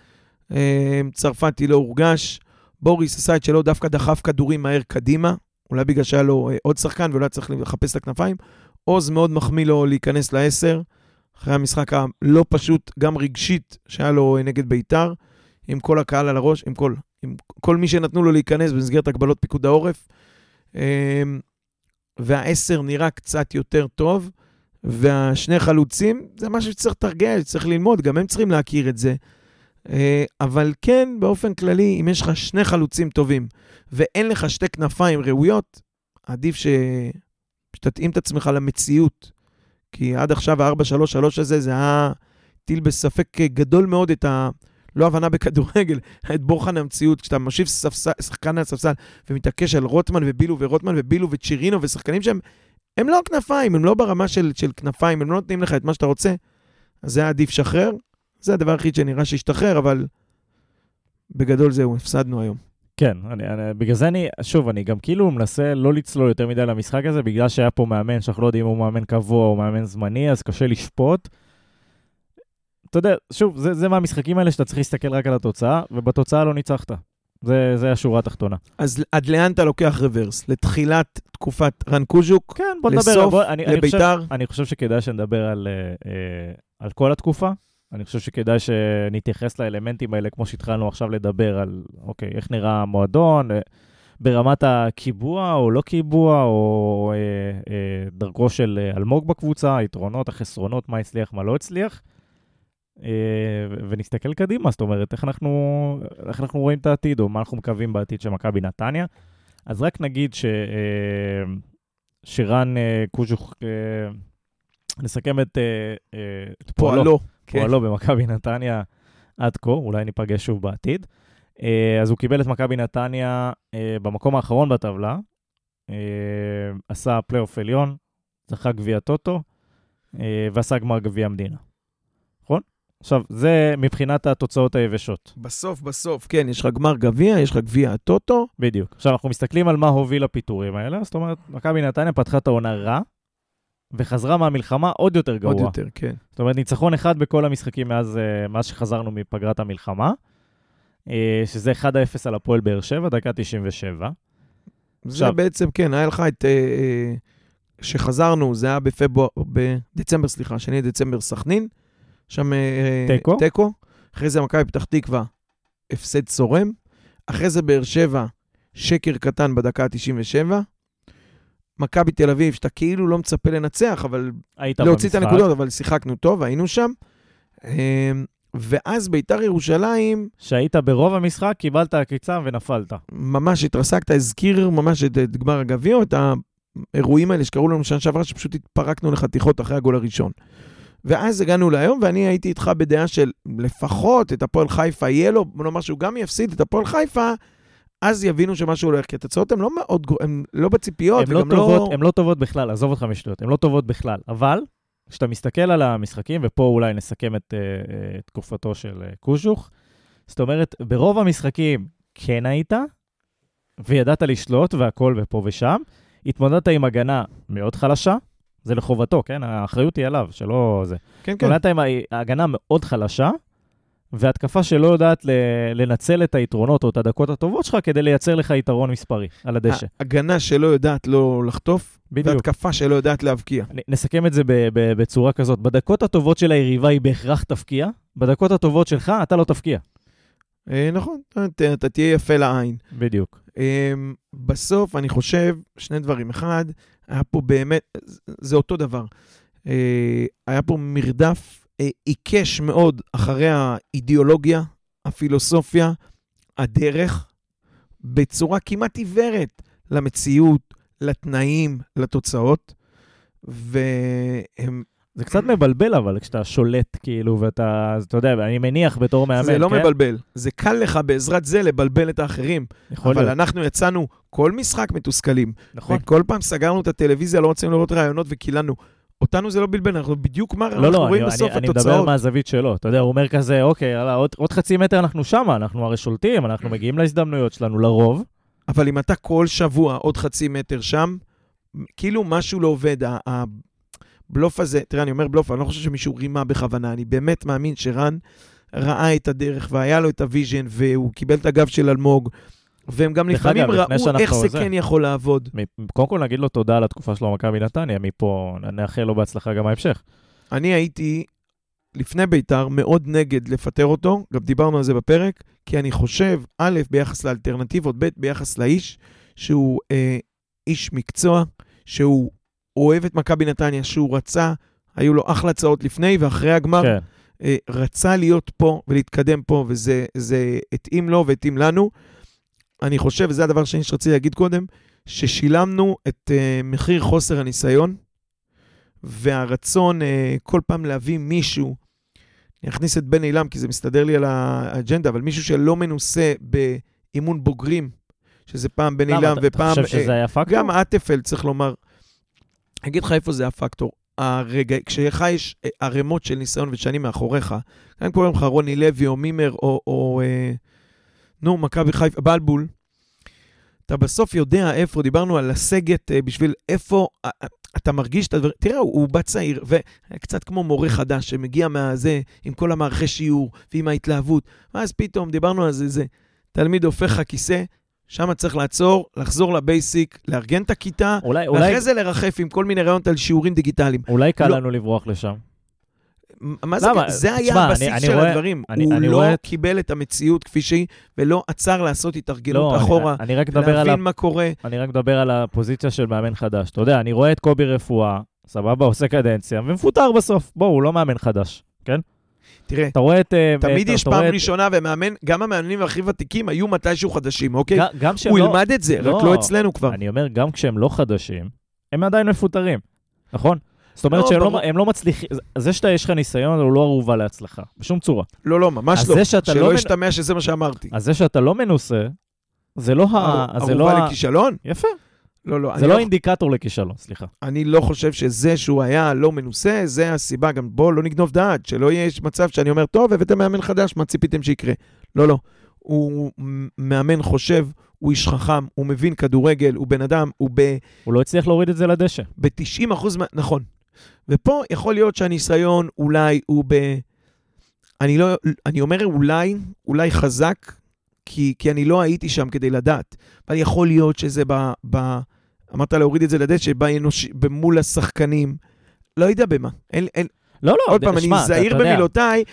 צרפתי לא הורגש. בוריס עשה את שלו, דווקא דחף כדורים מהר קדימה, אולי בגלל שהיה לו uh, עוד שחקן ולא היה צריך לחפש את הכנפיים. עוז מאוד מחמיא לו להיכנס לעשר, אחרי המשחק הלא פשוט, גם רגשית, שהיה לו uh, נגד ביתר, עם כל הקהל על הראש, עם כל, עם כל מי שנתנו לו להיכנס במסגרת הגבלות פיקוד העורף. אמ, והעשר נראה קצת יותר טוב, והשני חלוצים, זה משהו שצריך לתרגל, צריך ללמוד, גם הם צריכים להכיר את זה. אה, אבל כן, באופן כללי, אם יש לך שני חלוצים טובים ואין לך שתי כנפיים ראויות, עדיף ש... שתתאים את עצמך למציאות. כי עד עכשיו ה-4-3-3 הזה, זה היה הטיל בספק גדול מאוד את ה... לא הבנה בכדורגל, *laughs* את בוחן המציאות. כשאתה מושיב ספסל, שחקן על הספסל ומתעקש על רוטמן ובילו ורוטמן ובילו וצ'ירינו ושחקנים שהם, הם לא כנפיים, הם לא ברמה של, של כנפיים, הם לא נותנים לך את מה שאתה רוצה, אז זה היה עדיף שחרר. זה הדבר היחיד שנראה שהשתחרר, אבל בגדול זהו, הפסדנו היום. כן, אני, אני, בגלל זה אני, שוב, אני גם כאילו מנסה לא לצלול יותר מדי למשחק הזה, בגלל שהיה פה מאמן שאנחנו לא יודעים אם הוא מאמן קבוע או מאמן זמני, אז קשה לשפוט. אתה יודע, שוב, זה, זה מהמשחקים האלה שאתה צריך להסתכל רק על התוצאה, ובתוצאה לא ניצחת. זה, זה השורה התחתונה. אז עד לאן אתה לוקח רוורס? לתחילת תקופת רן קוז'וק? כן, בוא נדבר. לסוף, בוא, אני, אני, חושב, לביתר? אני חושב שכדאי שנדבר על, אה, אה, על כל התקופה. אני חושב שכדאי שנתייחס לאלמנטים האלה, כמו שהתחלנו עכשיו לדבר על, אוקיי, איך נראה המועדון, אה, ברמת הקיבוע או לא קיבוע, או אה, אה, דרכו של אה, אלמוג בקבוצה, היתרונות, החסרונות, מה הצליח, מה לא הצליח. אה, ונסתכל קדימה, זאת אומרת, איך אנחנו, איך אנחנו רואים את העתיד, או מה אנחנו מקווים בעתיד של מכבי נתניה. אז רק נגיד ש, אה, שרן אה, קוז'וך, אה, נסכם את, אה, אה, את פועלו, פועלו. כן. פועלו במכבי נתניה עד כה, אולי ניפגש שוב בעתיד. אה, אז הוא קיבל את מכבי נתניה אה, במקום האחרון בטבלה, אה, עשה פלייאוף עליון, זכה גביע טוטו, ועשה גמר גביע המדינה. נכון? עכשיו, זה מבחינת התוצאות היבשות. בסוף, בסוף, כן, יש לך גמר גביע, יש לך גביע הטוטו. בדיוק. עכשיו, אנחנו מסתכלים על מה הוביל לפיטורים האלה, זאת אומרת, מכבי נתניה פתחה את העונה רע, וחזרה מהמלחמה עוד יותר גרוע. עוד יותר, כן. זאת אומרת, ניצחון אחד בכל המשחקים מאז, אה, מאז שחזרנו מפגרת המלחמה, אה, שזה 1-0 על הפועל באר שבע, דקה 97. זה עכשיו- בעצם, כן, היה לך את... אה, אה, שחזרנו, זה היה בפברואר, בדצמבר, סליחה, שני דצמבר סכנין. שם... תיקו. תיקו. אחרי זה מכבי פתח תקווה, הפסד צורם. אחרי זה באר שבע, שקר קטן בדקה ה-97. מכבי תל אביב, שאתה כאילו לא מצפה לנצח, אבל היית להוציא את במשחק. הנקודות, אבל שיחקנו טוב, היינו שם. אה, ואז ביתר ירושלים, שהיית ברוב המשחק, קיבלת עקיצה ונפלת. ממש התרסקת, הזכיר ממש את, את גמר הגביע, את האירועים האלה שקרו לנו שנה שעברה, שפשוט התפרקנו לחתיכות אחרי הגול הראשון. ואז הגענו להיום, ואני הייתי איתך בדעה של לפחות את הפועל חיפה יהיה לו, נאמר שהוא גם יפסיד את הפועל חיפה, אז יבינו שמשהו הולך, כי התוצאות הן לא מאוד, גרו- הן לא בציפיות, הן לא, וגם טובות, הן לא טובות בכלל, עזוב אותך משטויות, הן לא טובות בכלל. אבל, כשאתה מסתכל על המשחקים, ופה אולי נסכם את אה, תקופתו של אה, קוז'וך, זאת אומרת, ברוב המשחקים כן היית, וידעת לשלוט והכל ופה ושם, התמודדת עם הגנה מאוד חלשה, זה לחובתו, כן? האחריות היא עליו, שלא זה. כן, כן. התמודדת עם הגנה מאוד חלשה, והתקפה שלא יודעת לנצל את היתרונות או את הדקות הטובות שלך כדי לייצר לך יתרון מספרי על הדשא. הגנה שלא יודעת לא לחטוף, בדיוק. והתקפה שלא יודעת להבקיע. נסכם את זה בצורה כזאת. בדקות הטובות של היריבה היא בהכרח תפקיע, בדקות הטובות שלך אתה לא תפקיע. אה, נכון, אתה, תהיה יפה לעין. בדיוק. אמ, בסוף, אני חושב, שני דברים. אחד, היה פה באמת, זה אותו דבר. אה, היה פה מרדף עיקש מאוד אחרי האידיאולוגיה, הפילוסופיה, הדרך, בצורה כמעט עיוורת למציאות, לתנאים, לתוצאות. והם... זה קצת מבלבל אבל כשאתה שולט כאילו ואתה, אתה יודע, אני מניח בתור מאמן, זה לא כן? מבלבל. זה קל לך בעזרת זה לבלבל את האחרים. יכול אבל להיות, אנחנו יצאנו כל משחק מתוסכלים. נכון. וכל פעם סגרנו את הטלוויזיה, לא רצינו לראות ראיונות וקיללנו. אותנו זה לא בלבל, אנחנו בדיוק מה לא, אנחנו לא, רואים אני, בסוף אני, אני מדבר התוצאות. מהזווית שלו. אתה יודע, הוא אומר כזה, אוקיי, יאללה, עוד, עוד חצי מטר אנחנו שמה, אנחנו הרי שולטים, אנחנו מגיעים להזדמנויות שלנו לרוב. אבל אם אתה כל שבוע עוד חצי מטר שם, כאילו משהו לא עובד. הבלוף הזה, תראה, אני אומר בלוף, אני לא חושב שמישהו רימה בכוונה, אני באמת מאמין שרן ראה את הדרך והיה לו את ה vision, והוא קיבל את הגב של אלמוג, והם גם לפעמים ראו איך זה זה- כן יכול לעבוד. קודם כל נגיד לו תודה על התקופה שלו במכבי נתניה, מפה נאחל לו בהצלחה גם בהמשך. אני הייתי לפני ביתר מאוד נגד לפטר אותו, גם דיברנו על זה בפרק, כי אני חושב, א', ביחס לאלטרנטיבות, ב', ביחס לאיש, שהוא אה, איש מקצוע, שהוא אוהב את מכבי נתניה, שהוא רצה, היו לו אחלה הצעות לפני ואחרי הגמר, כן. אה, רצה להיות פה ולהתקדם פה, וזה זה התאים לו והתאים לנו. אני חושב, וזה הדבר השני שרציתי להגיד קודם, ששילמנו את אה, מחיר חוסר הניסיון, והרצון אה, כל פעם להביא מישהו, אני אכניס את בן אילם כי זה מסתדר לי על האג'נדה, אבל מישהו שלא מנוסה באימון בוגרים, שזה פעם בן אתה- ופעם... אתה חושב אה, שזה היה פקטור? גם אטפל, צריך לומר. אני אגיד לך איפה זה הפקטור. הרגע, כשלך יש אה, ערימות של ניסיון ושנים מאחוריך, גם קוראים לך רוני לוי או מימר או, או אה, נו, מכבי חיפה, בלבול, אתה בסוף יודע איפה, דיברנו על לסגת אה, בשביל איפה, אה, אה, אתה מרגיש את הדברים, תראה, הוא, הוא בא צעיר, וקצת כמו מורה חדש שמגיע מהזה, עם כל המערכי שיעור ועם ההתלהבות, ואז פתאום דיברנו על זה, זה תלמיד הופך לך כיסא, שם צריך לעצור, לחזור לבייסיק, לארגן את הכיתה, אולי, אולי, ואחרי זה לרחף עם כל מיני רעיונות על שיעורים דיגיטליים. אולי קל לא- לנו לברוח לשם. מה זה, למה? זה היה תשמע, הבסיס אני- של אני רואה- הדברים. אני- הוא אני לא רואה קיבל את המציאות כפי שהיא, ולא עצר לעשות התארגנות לא, אחורה, אני, אני רק מדבר על ה... להבין מה קורה. אני רק מדבר על הפוזיציה של מאמן חדש. אתה יודע, אני רואה את קובי רפואה, סבבה, עושה קדנציה, ומפוטר בסוף. בוא, הוא לא מאמן חדש, כן? תראה, אתה רואה את... אה, תמיד יש פעם ראשונה, ומאמן, גם המאמנים הכי ותיקים היו מתישהו חדשים, אוקיי? גם- גם שהם הוא לא... ילמד את זה, רק לא. לא אצלנו כבר. אני אומר, גם כשהם לא חדשים, הם עדיין מפוטרים, נכון? זאת אומרת לא, שהם ברור. לא, לא מצליחים, זה שאתה יש לך ניסיון הוא לא ערובה להצלחה, בשום צורה. לא, לא, ממש לא. שאתה לא שלא מנ- ישתמע שזה מה שאמרתי. אז זה שאתה לא מנוסה, זה לא ה... לא ערובה ה... לכישלון? יפה, לא, לא. זה אני לא אינדיקטור לכישלון, סליחה. אני לא חושב שזה שהוא היה לא מנוסה, זה הסיבה. גם בוא לא נגנוב דעת, שלא יהיה מצב שאני אומר, טוב, הבאתם מאמן חדש, מה ציפיתם שיקרה? לא, לא. הוא מאמן חושב, הוא איש חכם, הוא מבין כדורגל, הוא בן אדם, הוא ב... הוא לא הצליח להוריד את זה לדשא. ב-90 אחוז. נכון. ופה יכול להיות שהניסיון אולי הוא ב... אני לא... אני אומר אולי, אולי חזק, כי, כי אני לא הייתי שם כדי לדעת. אבל יכול להיות שזה ב... ב... אמרת להוריד את זה לדשא. במול השחקנים. לא יודע במה. אין, אין, לא, לא, עוד פעם, אני שמע, אתה- זהיר במילותיי,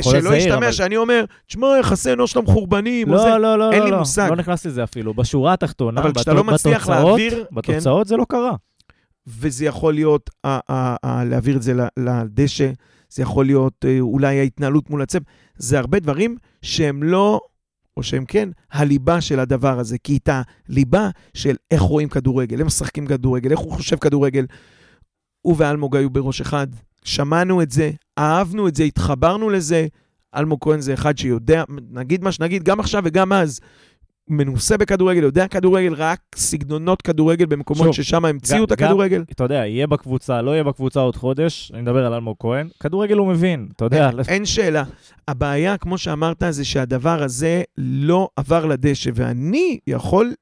שלא ישתמע אבל- שאני אומר, תשמע, יחסי אנוש שלהם חורבנים, או זה. לא, לא, לא, אין לא, לי לא, מושג. לא נכנס לזה אפילו. בשורה התחתונה, אבל כשאתה לא מצליח בתוצאות- להעביר, כן, בתוצאות זה לא קרה. וזה יכול להיות ה- ה- ה- להעביר את זה לדשא, זה יכול להיות אה, אולי ההתנהלות מול הצב, זה הרבה דברים שהם לא, או שהם כן, הליבה של הדבר הזה. כי את הליבה של איך רואים כדורגל, איך משחקים כדורגל, איך הוא חושב כדורגל, הוא ואלמוג היו בראש אחד, שמענו את זה, אהבנו את זה, התחברנו לזה. אלמוג כהן זה אחד שיודע, נגיד מה שנגיד, גם עכשיו וגם אז, מנוסה בכדורגל, יודע כדורגל, רק סגנונות כדורגל במקומות שוב, ששם המציאו את גם- הכדורגל. אתה יודע, יהיה בקבוצה, לא יהיה בקבוצה עוד חודש, אני מדבר על אלמוג כהן, כדורגל הוא מבין, אתה יודע. אין, אין שאלה. הבעיה, כמו שאמרת, זה שהדבר הזה לא עבר לדשא, ואני יכול...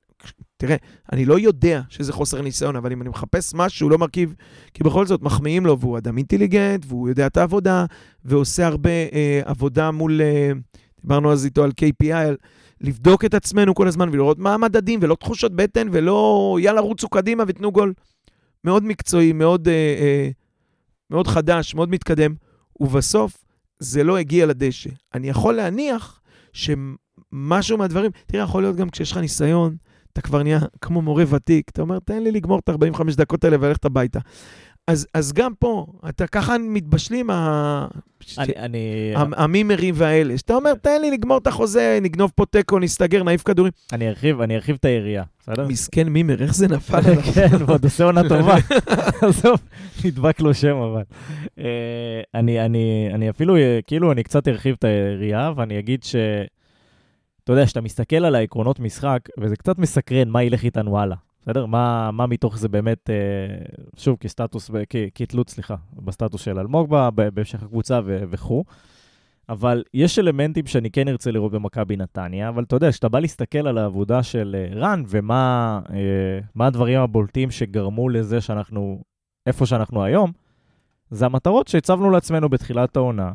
תראה, אני לא יודע שזה חוסר ניסיון, אבל אם אני מחפש משהו, לא מרכיב, כי בכל זאת מחמיאים לו, והוא אדם אינטליגנט, והוא יודע את העבודה, ועושה הרבה אה, עבודה מול... אה, דיברנו אז איתו על KPI, לבדוק את עצמנו כל הזמן ולראות מה המדדים, ולא תחושות בטן, ולא יאללה, רוצו קדימה ותנו גול. מאוד מקצועי, מאוד, אה, אה, מאוד חדש, מאוד מתקדם, ובסוף זה לא הגיע לדשא. אני יכול להניח שמשהו מהדברים, תראה, יכול להיות גם כשיש לך ניסיון, אתה כבר נהיה כמו מורה ותיק, אתה אומר, תן לי לגמור את ה-45 דקות האלה וללכת הביתה. אז, אז גם פה, אתה ככה מתבשלים ה... אני, אני, המ- המימרים והאלה, שאתה אומר, תן לי לגמור את החוזה, נגנוב פה תיקו, נסתגר, נעיף כדורים. אני ארחיב, אני ארחיב את היריעה, בסדר? מסכן מימר, איך זה נפל *laughs* עליו? כן, ועוד עושה עונה טובה. *laughs* עזוב, נדבק לו שם, אבל. אה, אני, אני, אני אפילו, אה, כאילו, אני קצת ארחיב את היריעה, ואני אגיד ש... אתה יודע, כשאתה מסתכל על העקרונות משחק, וזה קצת מסקרן מה ילך איתנו הלאה, בסדר? מה, מה מתוך זה באמת, אה, שוב, כסטטוס, ב- כ- כתלות, סליחה, בסטטוס של אלמוג בהמשך הקבוצה וכו'. אבל יש אלמנטים שאני כן ארצה לראות במכבי נתניה, אבל אתה יודע, כשאתה בא להסתכל על העבודה של אה, רן ומה אה, הדברים הבולטים שגרמו לזה שאנחנו, איפה שאנחנו היום, זה המטרות שהצבנו לעצמנו בתחילת העונה,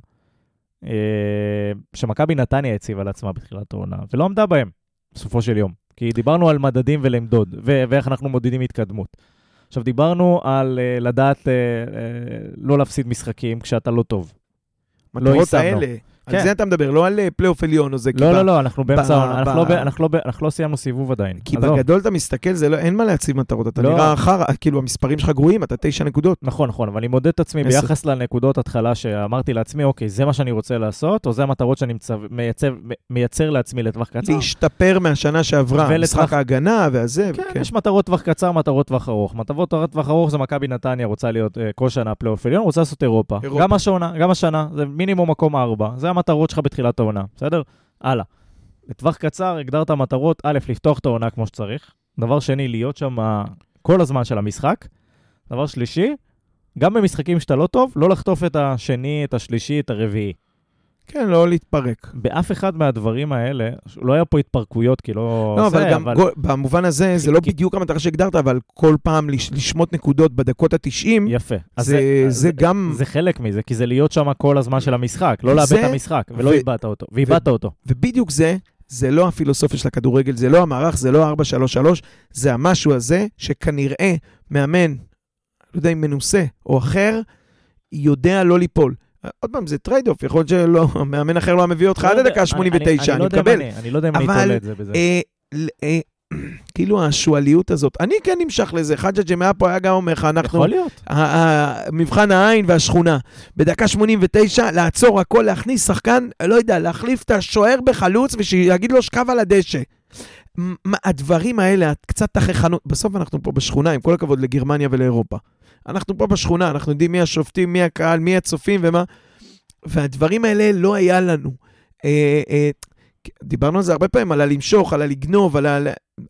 אה, שמכבי נתניה הציבה לעצמה בתחילת העונה, ולא עמדה בהם, בסופו של יום. כי דיברנו על מדדים ולמדוד, ו- ואיך אנחנו מודדים התקדמות. עכשיו, דיברנו על uh, לדעת uh, uh, לא להפסיד משחקים כשאתה לא טוב. מטרות יישמנו. האלה. על כן. זה אתה מדבר, לא על אה, פלייאוף עליון או זה. לא, לא, לא, אנחנו באמצע העונה, אנחנו לא ב- ב- אנחנו לא אנחנו לא סיימנו סיבוב עדיין. כי. בגדול אתה מסתכל, זה לא, אין מה להציב מטרות, אתה לא. נראה חרא, כאילו המספרים שלך גרועים, אתה תשע נקודות. נכון, נכון, אבל אני מודד את עצמי. ביחס לנקודות התחלה שאמרתי לעצמי, אוקיי, זה מה שאני רוצה לעשות, או זה המטרות שאני מצו- מייצר לעצמי לטווח קצר. להשתפר מהשנה שעברה, משחק ההגנה והזה. כן, כן. יש מטרות טווח קצר, מטרות טווח ארוך. מטרות טווח ארוך זה מכבי נתניה, רוצה להיות אה, כל שנה פלייאוף עליון, רוצה לעשות אירופה. אירופה. גם השנה, גם השנה, זה מינימום מקום ארבע. זה המטרות שלך בתחילת העונה, בסדר? הלאה. לטווח קצר הגדרת מטרות, א', לפתוח את העונה כמו שצריך. דבר שני, להיות שם כל הזמן של המשחק. דבר שלישי, גם במשחקים שאתה לא טוב, לא לחטוף את השני, את השלישי, את הרביעי. כן, לא להתפרק. באף אחד מהדברים האלה, לא היה פה התפרקויות, כי לא... לא, זה, אבל גם גול- במובן הזה, זה כי- לא כי- בדיוק המטרה שהגדרת, אבל כל פעם לש- לשמוט נקודות בדקות ה-90, יפה. אז זה- זה גם... זה חלק מזה, כי זה להיות שם כל הזמן של המשחק, לא לאבד זה- את המשחק, ולא ו- איבדת אותו, ואיבדת אותו. ובדיוק זה, זה לא הפילוסופיה של הכדורגל, זה לא המערך, זה לא 4-3-3, זה המשהו הזה שכנראה מאמן, לא יודע אם מנוסה או אחר, יודע לא ליפול. עוד פעם, זה trade-off, יכול להיות שלא, מאמן אחר לא היה מביא אותך עד לא יודע, הדקה אני- ה-89, אני לא מקבל. אני לא יודע אם אני אבל, תולה את זה בזה. אה, ל- אה, *clears throat* כאילו השועליות הזאת, אני כן נמשך לזה, חג'ה פה היה גם אומר לך, אנחנו, יכול להיות. מבחן העין והשכונה. בדקה 89, לעצור הכל, להכניס שחקן, לא יודע, להחליף את השוער בחלוץ ושיגיד לו שכב על הדשא. הדברים האלה, קצת תככנות, בסוף אנחנו פה בשכונה, עם כל הכבוד לגרמניה ולאירופה. אנחנו פה בשכונה, אנחנו יודעים מי השופטים, מי הקהל, מי הצופים ומה, והדברים האלה לא היה לנו. אה, אה, דיברנו על זה הרבה פעמים, על הלמשוך, על הלגנוב, על ה...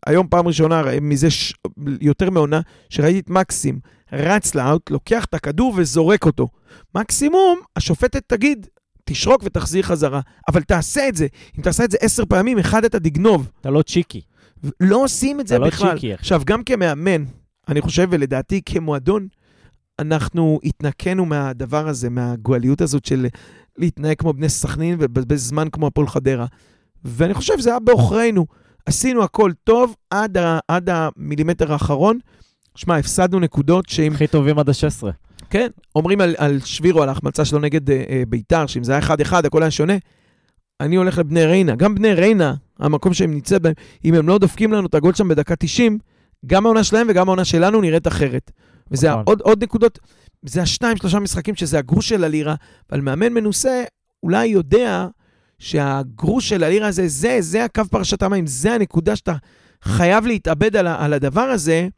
היום פעם ראשונה, מזה ש... יותר מעונה, שראיתי את מקסים רץ לאאוט, לוקח את הכדור וזורק אותו. מקסימום, השופטת תגיד, תשרוק ותחזיר חזרה. אבל תעשה את זה. אם תעשה את זה עשר פעמים, אחד אתה תגנוב. אתה לא צ'יקי. לא עושים את זה אתה בכלל. לא צ'יקי. עכשיו, גם כמאמן, אני חושב, ולדעתי כמועדון, אנחנו התנקינו מהדבר הזה, מהגואליות הזאת של להתנהג כמו בני סכנין ובזבז זמן כמו הפועל חדרה. ואני חושב שזה היה בעוכרינו. עשינו הכל טוב עד, ה, עד המילימטר האחרון. שמע, הפסדנו נקודות שאם... הכי טובים עד ה-16. כן, אומרים על, על שבירו, על ההחמצה שלו נגד אה, אה, ביתר, שאם זה היה 1-1, הכל היה שונה. אני הולך לבני ריינה. גם בני ריינה, המקום שהם נמצא בהם, אם הם לא דופקים לנו את הגול שם בדקה 90, גם העונה שלהם וגם העונה שלנו נראית אחרת. וזה נכון. עוד, עוד נקודות, זה השניים, שלושה משחקים שזה הגרוש של הלירה, אבל מאמן מנוסה אולי יודע שהגרוש של הלירה הזה, זה, זה הקו פרשת המים, זה הנקודה שאתה חייב להתאבד על, על הדבר הזה,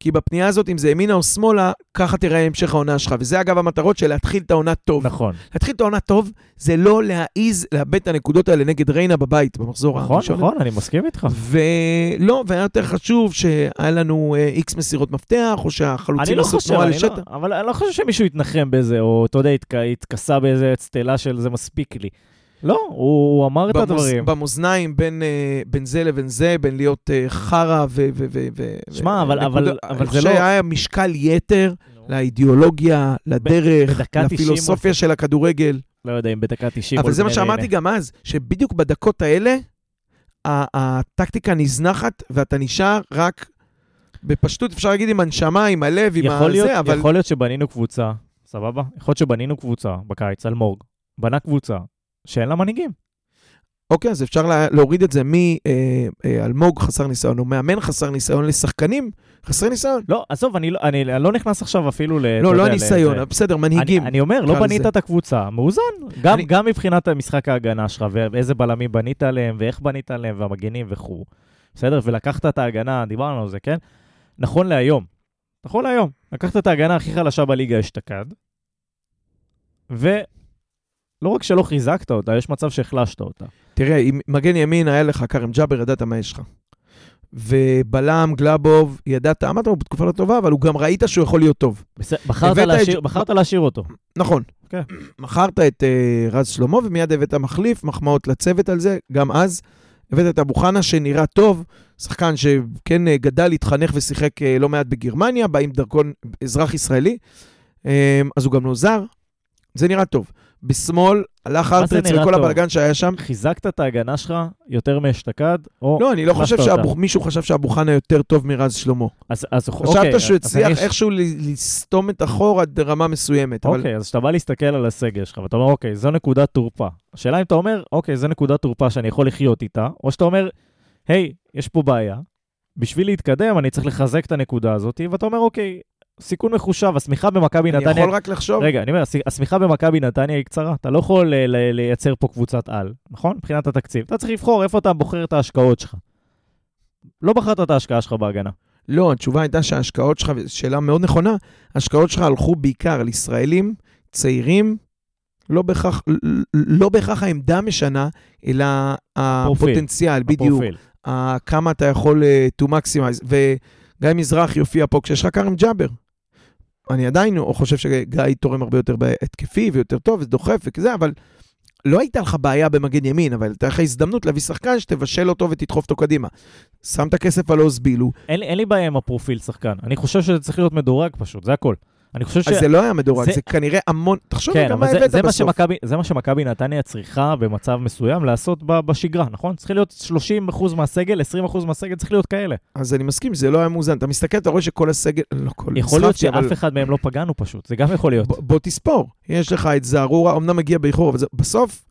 כי בפנייה הזאת, אם זה ימינה או שמאלה, ככה תראה המשך העונה שלך. וזה אגב המטרות של להתחיל את העונה טוב. נכון. להתחיל את העונה טוב, זה לא להעיז לאבד את הנקודות האלה נגד ריינה בבית, במחזור נכון, הראשון. נכון, אני מסכים איתך. ולא, והיה יותר חשוב שהיה לנו איקס מסירות מפתח, או שהחלוצים לא עשו תנועה אני לא, לשטח. אבל אני לא חושב שמישהו יתנחם בזה, או אתה יודע, התכסה באיזה אצטלה של זה מספיק לי. לא, הוא הוא אמר את במוז- הדברים. במאזניים בין, אה, בין זה לבין זה, בין להיות אה, חרא ו... ו, ו, ו שמע, אבל- ונקודה- אבל- אני אבל חושב זה לא- שהיה משקל יתר לאידיאולוגיה, לדרך, בדקה 90 לפילוסופיה של הכדורגל. לא יודע אם בדקה 90 אבל זה מה שאמרתי. גם אז, שבדיוק בדקות האלה, ה- הטקטיקה נזנחת, ואתה נשאר רק, בפשטות אפשר להגיד עם הנשמה, עם הלב, עם יכול להיות, הזה, אבל... יכול להיות שבנינו קבוצה, סבבה? יכול להיות שבנינו קבוצה בקיץ, אלמוג, בנה קבוצה שאין לה מנהיגים. אוקיי, אז אפשר לה, להוריד את זה מאלמוג חסר ניסיון, או מאמן חסר ניסיון, לשחקנים חסרי ניסיון. לא, עזוב, אני לא, אני לא נכנס עכשיו אפילו ל... לא, לא הניסיון, לזה. בסדר, מנהיגים. אני, אני אומר, לא בנית לזה. את הקבוצה, מאוזן. גם, אני- גם מבחינת משחק ההגנה שלך, ואיזה בלמים בנית עליהם, ואיך בנית עליהם, והמגנים וכו'. בסדר? ולקחת את ההגנה, דיברנו על זה, כן? נכון להיום. נכון להיום. לקחת את ההגנה הכי חלשה בליגה אשתקד, ולא רק שלא חיזקת אותה, יש מצב שהחלשת אותה. תראה, אם מגן ימין היה לך כרם ג'אבר, ידעת מה יש לך. ובלם, גלאבוב, ידעת, אמרת, הוא בתקופה לא טובה, אבל הוא גם ראית שהוא יכול להיות טוב. בסדר, בחרת, את להשאיר, ש- בחרת להשאיר אותו. נכון. כן. מכרת את uh, רז שלמה, ומיד הבאת מחליף, מחמאות לצוות על זה, גם אז. הבאת את אבו חנה שנראה טוב, שחקן שכן אה, גדל, התחנך ושיחק אה, לא מעט בגרמניה, בא עם דרכון אזרח ישראלי, אז הוא גם לא זר, זה נראה טוב. בשמאל, הלך ארטרץ וכל? הבלגן שהיה שם. חיזקת את ההגנה שלך יותר מאשתקד, או... לא, אני לא חושב. שמישהו חשב שאבו חנה יותר טוב מרז שלמה. אז, אז, אוקיי, חשבת שהוא הצליח אני- איכשהו לסתום את החור עד רמה מסוימת. אבל אוקיי, אז כשאתה בא להסתכל על הסגל שלך, ואתה אומר, אוקיי, זו נקודת תורפה. השאלה אם אתה אומר, אוקיי, זו נקודת תורפה שאני יכול לחיות איתה, או שאתה אומר, היי, יש פה בעיה, בשביל להתקדם אני צריך לחזק את הנקודה הזאת, ואתה אומר, אוקיי, סיכון מחושב, השמיכה במכבי אני נתניה... יכול רק לחשוב, רגע, אני אומר, הש- השמיכה במכבי נתניה היא קצרה, אתה לא יכול ל- לייצר פה קבוצת על, נכון? מבחינת התקציב. אתה צריך לבחור איפה אתה בוחר את ההשקעות שלך. לא בחרת את ההשקעה שלך בהגנה. לא, התשובה הייתה שההשקעות שלך, שאלה מאוד נכונה, ההשקעות שלך הלכו בעיקר על ישראלים, צעירים, לא בהכרח, לא בהכרח העמדה משנה, אלא הפוטנציאל, בדיוק. הפרופיל. כמה אתה יכול uh, to maximize. וגיא מזרח יופיע פה כשיש לך כרם ג'אבר. אני עדיין חושב שגיא תורם הרבה יותר בהתקפי ויותר טוב ודוחף וכזה, אבל לא הייתה לך בעיה במגן ימין, אבל הייתה לך הזדמנות להביא שחקן שתבשל אותו ותדחוף אותו קדימה. שם את הכסף על עוז בילו, אין, אין לי בעיה עם הפרופיל שחקן. אני חושב שזה צריך להיות מדורג פשוט, זה הכל. אני חושב ש... אז זה לא היה מדורג, זה- זה כנראה המון, תחשוב כן, גם אבל מה זה, הבאת זה, בסוף. שמכבי, זה מה שמכבי נתניה צריכה במצב מסוים לעשות ב- בשגרה, נכון? צריך להיות 30% מהסגל, 20% מהסגל, צריך להיות כאלה. אז אני מסכים, זה לא היה מאוזן. אתה מסתכל, אתה רואה שכל הסגל, לא כל, יכול להיות נסחפתי, אבל שאף אחד מהם לא פגענו פשוט, זה גם יכול להיות. ב- בוא תספור. יש לך את זערורה, אמנם מגיע באיחור, אבל זה, בסוף,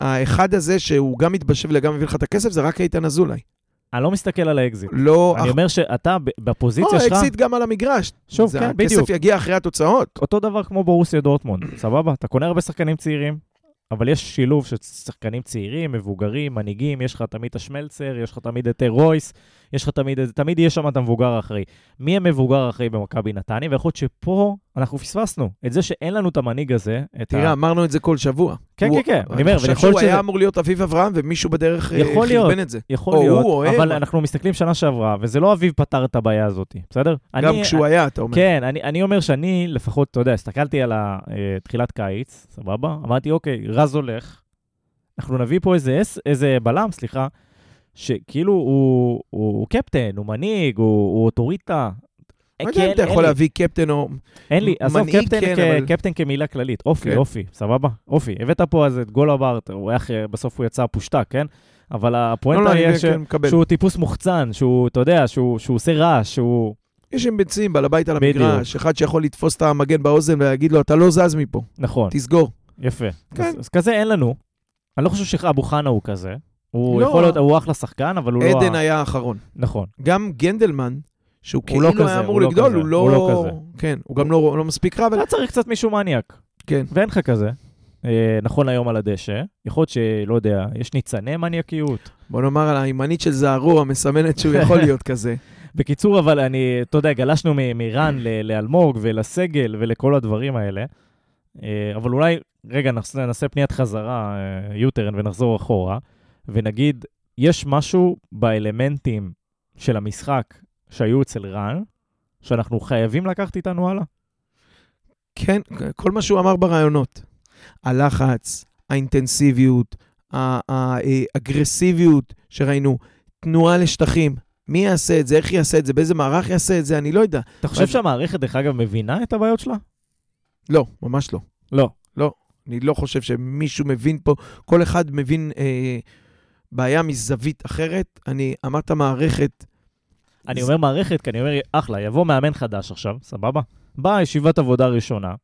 האחד הזה שהוא גם מתבשל וגם מביא לך את הכסף, זה רק איתן אזולאי. אני לא מסתכל על האקזיט. לא... אני אומר שאתה בפוזיציה או, שלך, אקזיט גם על המגרש. שוב, כן, הכסף בדיוק. יגיע אחרי התוצאות. אותו דבר כמו בורוסיה דורטמונד, סבבה? אתה קונה הרבה שחקנים צעירים, אבל יש שילוב של שחקנים צעירים, מבוגרים, מנהיגים, יש לך תמיד את השמלצר, יש לך תמיד את רויס, יש לך תמיד, תמיד יש שם את המבוגר האחראי. מי המבוגר האחראי במכבי נתניה? ויכול להיות שפה אנחנו פספסנו את זה שאין לנו את המנהיג הזה. תראה, ה... אמרנו את זה כל שבוע. כן, הוא- כן, כן, אני אומר, אני חושב שהוא היה שזה... אמור להיות אביב אברהם, ומישהו בדרך אה. חרבן את זה. יכול או להיות, או. אבל אנחנו מסתכלים שנה שעברה, וזה לא אביב פתר את הבעיה הזאת, בסדר? גם אני- כשהוא היה, אתה אומר. כן, אני, אני אומר שאני לפחות, אתה יודע, הסתכלתי על אה, תחילת קיץ, סבבה? אמרתי, אוקיי, רז הולך, אנחנו נביא פה איזה, איזה בלם, סליחה, שכאילו הוא, הוא, הוא קפטן, הוא מנהיג, הוא, הוא אוטוריטה. לא כי יודע אם אתה יכול להביא קפטן או... אין לי, עזוב, מנהיג קפטן, כן, כ- אבל- קפטן כמילה כללית, אופי, כן. אופי, סבבה? אופי. הבאת פה אז את גולאברט, הוא היה, בסוף הוא יצא פושטק, כן? אבל לא, הפואנטה לא, היא אני ש- כן. שהוא טיפוס מוחצן, שהוא, אתה יודע, שהוא, שהוא עושה רעש, שהוא... יש עם ביצים, בעל הבית על. המגרש, אחד שיכול לתפוס את המגן באוזן ולהגיד לו, אתה לא זז מפה, נכון. תסגור. יפה. כן. אז, אז כזה אין לנו. אני לא חושב שאבו חנה הוא כזה. הוא לא. יכול להיות, הוא אחלה שחקן, אבל הוא לא... עדן היה האחרון. נכון. גם גנדלמן, שהוא הוא לא כאילו כזה, היה אמור הוא לא לגדול, כזה, הוא לא... הוא לא כזה. כן, הוא גם לא לא מספיק רע, אבל... אתה צריך קצת מישהו מניאק. כן. ואין לך כזה. אה, נכון היום על הדשא. יכול להיות שלא יודע, יש ניצני מניאקיות. בוא נאמר על הימנית של זערורה, מסמנת שהוא יכול להיות כזה. *laughs* בקיצור, אבל אני, אתה יודע, גלשנו מרן לאלמוג ולסגל ולכל הדברים האלה. אה, אבל אולי, רגע, נעשה, נעשה פניית חזרה, אה, יוטרן, ונחזור אחורה, ונגיד, יש משהו באלמנטים של המשחק שהיו אצל רן, שאנחנו חייבים לקחת איתנו הלאה? כן, כל מה שהוא אמר ברעיונות. הלחץ, האינטנסיביות, האגרסיביות שראינו, תנועה לשטחים. מי יעשה את זה, איך יעשה את זה, באיזה מערך יעשה את זה, אני לא יודע. אתה חושב שהמערכת, דרך אגב, מבינה את הבעיות שלה? לא, ממש לא. לא. אני לא חושב שמישהו מבין פה, כל אחד מבין אה, בעיה מזווית אחרת. אני, אמרת מערכת, אני אומר מערכת, כי אני אומר, אחלה, יבוא מאמן חדש עכשיו, סבבה? באה ישיבת עבודה ראשונה,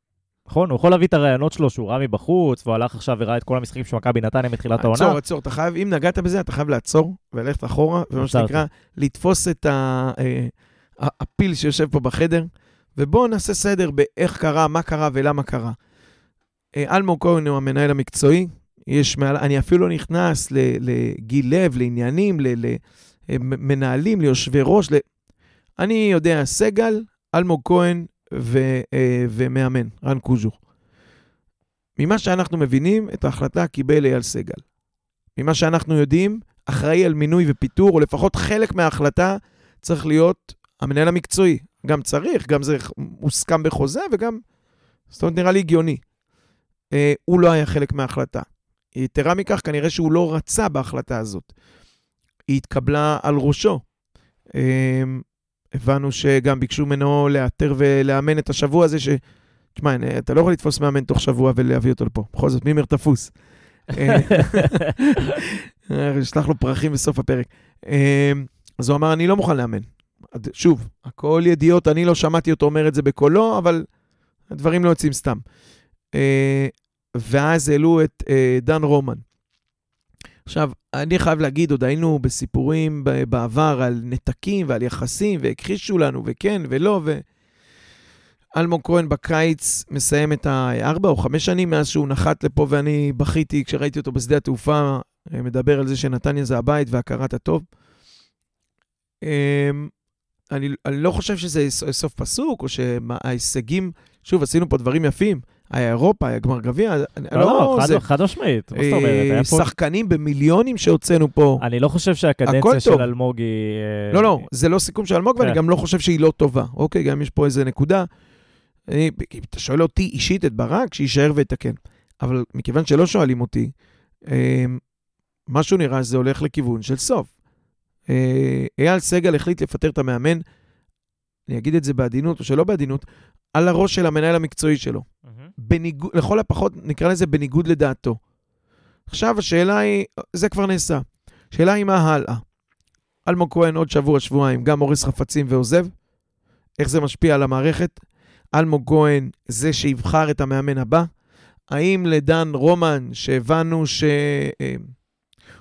נכון? הוא יכול להביא את הרעיונות שלו שהוא ראה מבחוץ, והוא הלך עכשיו וראה את כל המשחקים של מכבי נתניה מתחילת העונה. עצור, עצור, אתה חייב, אם נגעת בזה, אתה חייב לעצור וללכת אחורה, ומה. שנקרא, לתפוס את ה- אה, הפיל שיושב פה בחדר, ובואו נעשה סדר באיך קרה, מה קרה ולמה קרה. אה, אלמוג כהן הוא המנהל המקצועי, יש מעל, אני אפילו לא נכנס לגיל לב, לעניינים, למנהלים, ליושבי ראש, ל... אני יודע, סגל, אלמוג כהן ו, אה, ומאמן, רן קוז'ור. ממה שאנחנו מבינים, את ההחלטה קיבל אייל סגל. ממה שאנחנו יודעים, אחראי על מינוי ופיטור, או לפחות חלק מההחלטה צריך להיות המנהל המקצועי. גם צריך, גם זה מוסכם בחוזה, וגם, זאת אומרת, נראה לי הגיוני. אה, הוא לא היה חלק מההחלטה. יתרה מכך, כנראה שהוא לא רצה בהחלטה הזאת. היא התקבלה על ראשו. אה, הבנו שגם ביקשו ממנו לאתר ולאמן את השבוע הזה, ש... תשמע, אתה לא יכול לתפוס מאמן תוך שבוע ולהביא אותו לפה. בכל זאת, מימר תפוס. אה, *laughs* אשלח לו פרחים בסוף הפרק. אה, אז הוא אמר, אני לא מוכן לאמן. שוב, הכל ידיעות, אני לא שמעתי אותו אומר את זה בקולו, אבל הדברים לא יוצאים סתם. ואז העלו את אה, דן רומן. עכשיו, אני חייב להגיד, עוד היינו בסיפורים בעבר על נתקים ועל יחסים, והכחישו לנו, וכן ולא, ו... אלמוג כהן בקיץ מסיים את הארבע או חמש שנים מאז שהוא נחת לפה, ואני בכיתי כשראיתי אותו בשדה התעופה, אה, מדבר על זה שנתניה זה הבית והכרת הטוב. אמ, אני, אני לא חושב שזה סוף פסוק, או שההישגים, שוב, עשינו פה דברים יפים. היה אירופה, היה גמר גביע, אני- לא, לא, זה- חד- חד משמעית, מה זאת אומרת? אה, היה פה- שחקנים במיליונים שהוצאנו פה. אני לא חושב שהקדנציה. של אלמוג היא... אה, לא, לא, זה לא סיכום של אלמוג, ואני כן. גם לא חושב שהיא לא טובה. אוקיי, גם יש פה איזה נקודה. אני, אתה שואל אותי אישית את ברק, שיישאר ויתקן. אבל מכיוון שלא שואלים אותי, אה, משהו נראה שזה הולך לכיוון של סוף. אה, אייל סגל החליט לפטר את המאמן, אני אגיד את זה בעדינות או שלא בעדינות, על הראש של המנהל המקצועי שלו. מהמם. בניגוד, לכל הפחות נקרא לזה בניגוד לדעתו. עכשיו השאלה היא, זה כבר נעשה. השאלה היא מה הלאה. אלמוג כהן עוד שבוע, שבועיים, גם הורס חפצים ועוזב. איך זה משפיע על המערכת? אלמוג כהן זה שיבחר את המאמן הבא. האם לדן רומן, שהבנו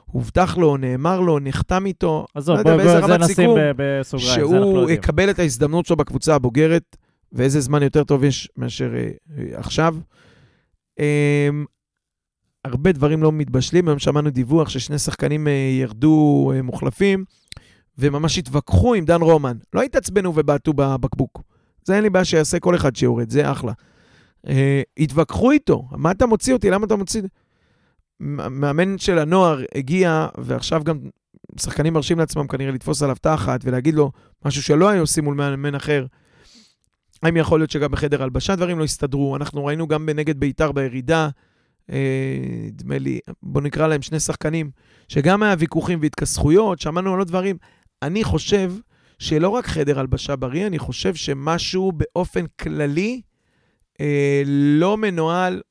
שהובטח לו, נאמר לו, נחתם איתו, עזוב, לא יודע בוא, באיזה בוא, זה רמת נשים סיכום, בסוגריים, זה אנחנו לא שהוא יודעים. יקבל את ההזדמנות שלו בקבוצה הבוגרת, ואיזה זמן יותר טוב יש מאשר אה, עכשיו. אה, הרבה דברים לא מתבשלים. היום שמענו דיווח ששני שחקנים אה, ירדו אה, מוחלפים, וממש התווכחו עם דן רומן. לא התעצבנו ובעטו בבקבוק. זה אין לי בעיה שיעשה כל אחד שיורד, זה אחלה. התווכחו איתו, מה אתה מוציא אותי? למה אתה מוציא... מאמן של הנוער הגיע, ועכשיו גם שחקנים מרשים לעצמם כנראה לתפוס עליו תחת ולהגיד לו משהו שלא היו עושים מול מאמן אחר. האם יכול להיות שגם בחדר הלבשה דברים לא הסתדרו? אנחנו ראינו גם בנגד בית"ר בירידה, אה, נדמה לי, בוא נקרא להם שני שחקנים, שגם היה ויכוחים והתכסחויות, שמענו על עוד דברים. אני חושב שלא רק חדר הלבשה בריא, אני חושב שמשהו באופן כללי אה, לא מנוהל,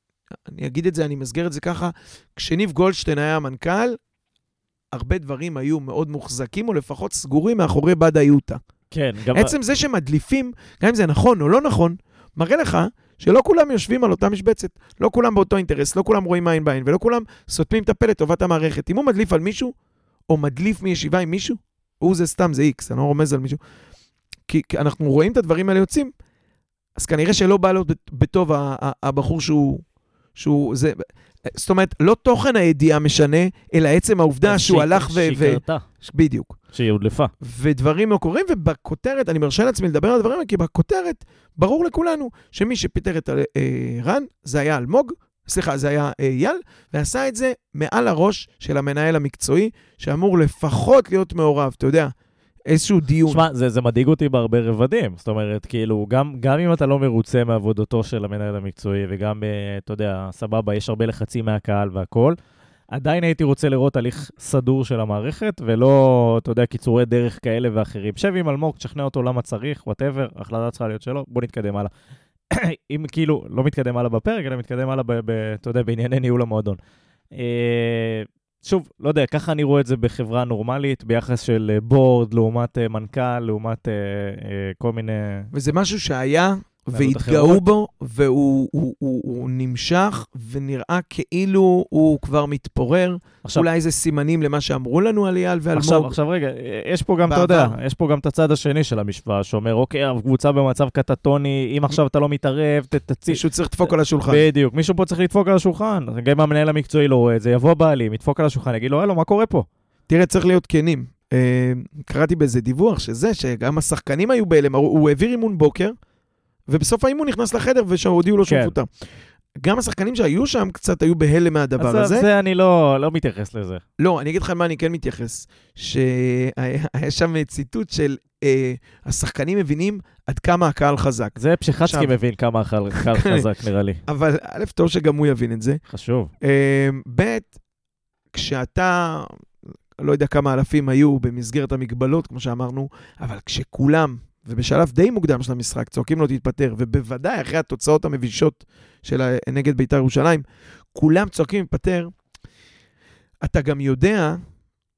אני אגיד את זה, אני מסגר את זה ככה, כשניב גולדשטיין היה המנכ"ל, הרבה דברים היו מאוד מוחזקים, או לפחות סגורים מאחורי בדה יוטה. כן, גם... עצם זה שמדליפים, גם אם זה נכון או לא נכון, מראה לך שלא כולם יושבים על אותה משבצת, לא כולם באותו אינטרס, לא כולם רואים עין בעין, ולא כולם סותמים את הפה לטובת המערכת. אם הוא מדליף על מישהו, או מדליף מישיבה עם מישהו, הוא זה סתם, זה איקס, אני לא רומז על מישהו. כי, כי אנחנו רואים את הדברים האלה יוצאים, אז כנראה שלא בא לו בטוב הבחור שהוא... שהוא זה, זאת אומרת, לא תוכן הידיעה משנה, אלא עצם העובדה שהוא הלך ו... שהיא קרתה. בדיוק. שהיא הודלפה. ודברים לא קורים, ובכותרת, אני מרשה לעצמי לדבר על הדברים האלה, כי בכותרת ברור לכולנו שמי שפיטר את אה, רן זה היה אלמוג, סליחה, זה היה אה, אייל, ועשה את זה מעל הראש של המנהל המקצועי, שאמור לפחות להיות מעורב, אתה יודע. איזשהו דיון. שמע, זה, זה מדאיג אותי בהרבה רבדים. זאת אומרת, כאילו, גם, גם אם אתה לא מרוצה מעבודתו של המנהל המקצועי, וגם, אה, אתה יודע, סבבה, יש הרבה לחצים מהקהל והכול, עדיין הייתי רוצה לראות הליך סדור של המערכת, ולא, אתה יודע, קיצורי דרך כאלה ואחרים. שב עם אלמוג, תשכנע אותו למה צריך, וואטאבר, החלטה צריכה להיות שלו, בוא נתקדם הלאה. *coughs* אם כאילו, לא מתקדם הלאה בפרק, אלא מתקדם הלאה, אתה יודע, בענייני ניהול המועדון. אה, שוב, לא יודע, ככה אני רואה את זה בחברה נורמלית, ביחס של בורד לעומת אה, מנכ"ל, לעומת אה, אה, כל מיני... וזה משהו שהיה והתגאו בו, והוא הוא, הוא, הוא נמשך, ונראה כאילו הוא כבר מתפורר. עכשיו, אולי זה סימנים למה שאמרו לנו על אייל ואלמוג. עכשיו, עכשיו רגע, יש פה גם, בעבר. אתה יודע, יש פה גם את הצד השני של המשוואה, שאומר, אוקיי, הקבוצה במצב קטטוני, אם עכשיו אתה לא מתערב, תציג... מישהו צריך לדפוק על השולחן. בדיוק, מישהו פה צריך לדפוק על השולחן. גם אם המנהל המקצועי לא רואה את זה, יבוא בעלים, ידפוק על השולחן, יגיד לו, הלו, מה קורה פה? תראה, צריך להיות כנים. אה, קראתי באיזה דיווח שזה, שגם השחקנים היו בהלם, הוא העביר אימון בוקר, ובסוף האימון נכנס לחדר ושהודיעו לו שהוא כן. מפוטר. גם השחקנים שהיו שם קצת היו בהלם מהדבר הזה. אז זה אני לא, לא מתייחס לזה. לא, אני אגיד לך מה אני כן מתייחס. שהיה שם ציטוט של אה, השחקנים מבינים עד כמה הקהל חזק. זה פשיחצקי מבין כמה הקהל *laughs* חזק, נראה לי. אבל א', טוב שגם הוא יבין את זה. חשוב. אה, ב', כשאתה, לא יודע כמה אלפים היו במסגרת המגבלות, כמו שאמרנו, אבל כשכולם ובשלב די מוקדם של המשחק צועקים לו תתפטר, ובוודאי אחרי התוצאות המבישות של נגד בית"ר ירושלים, כולם צועקים להתפטר, אתה גם יודע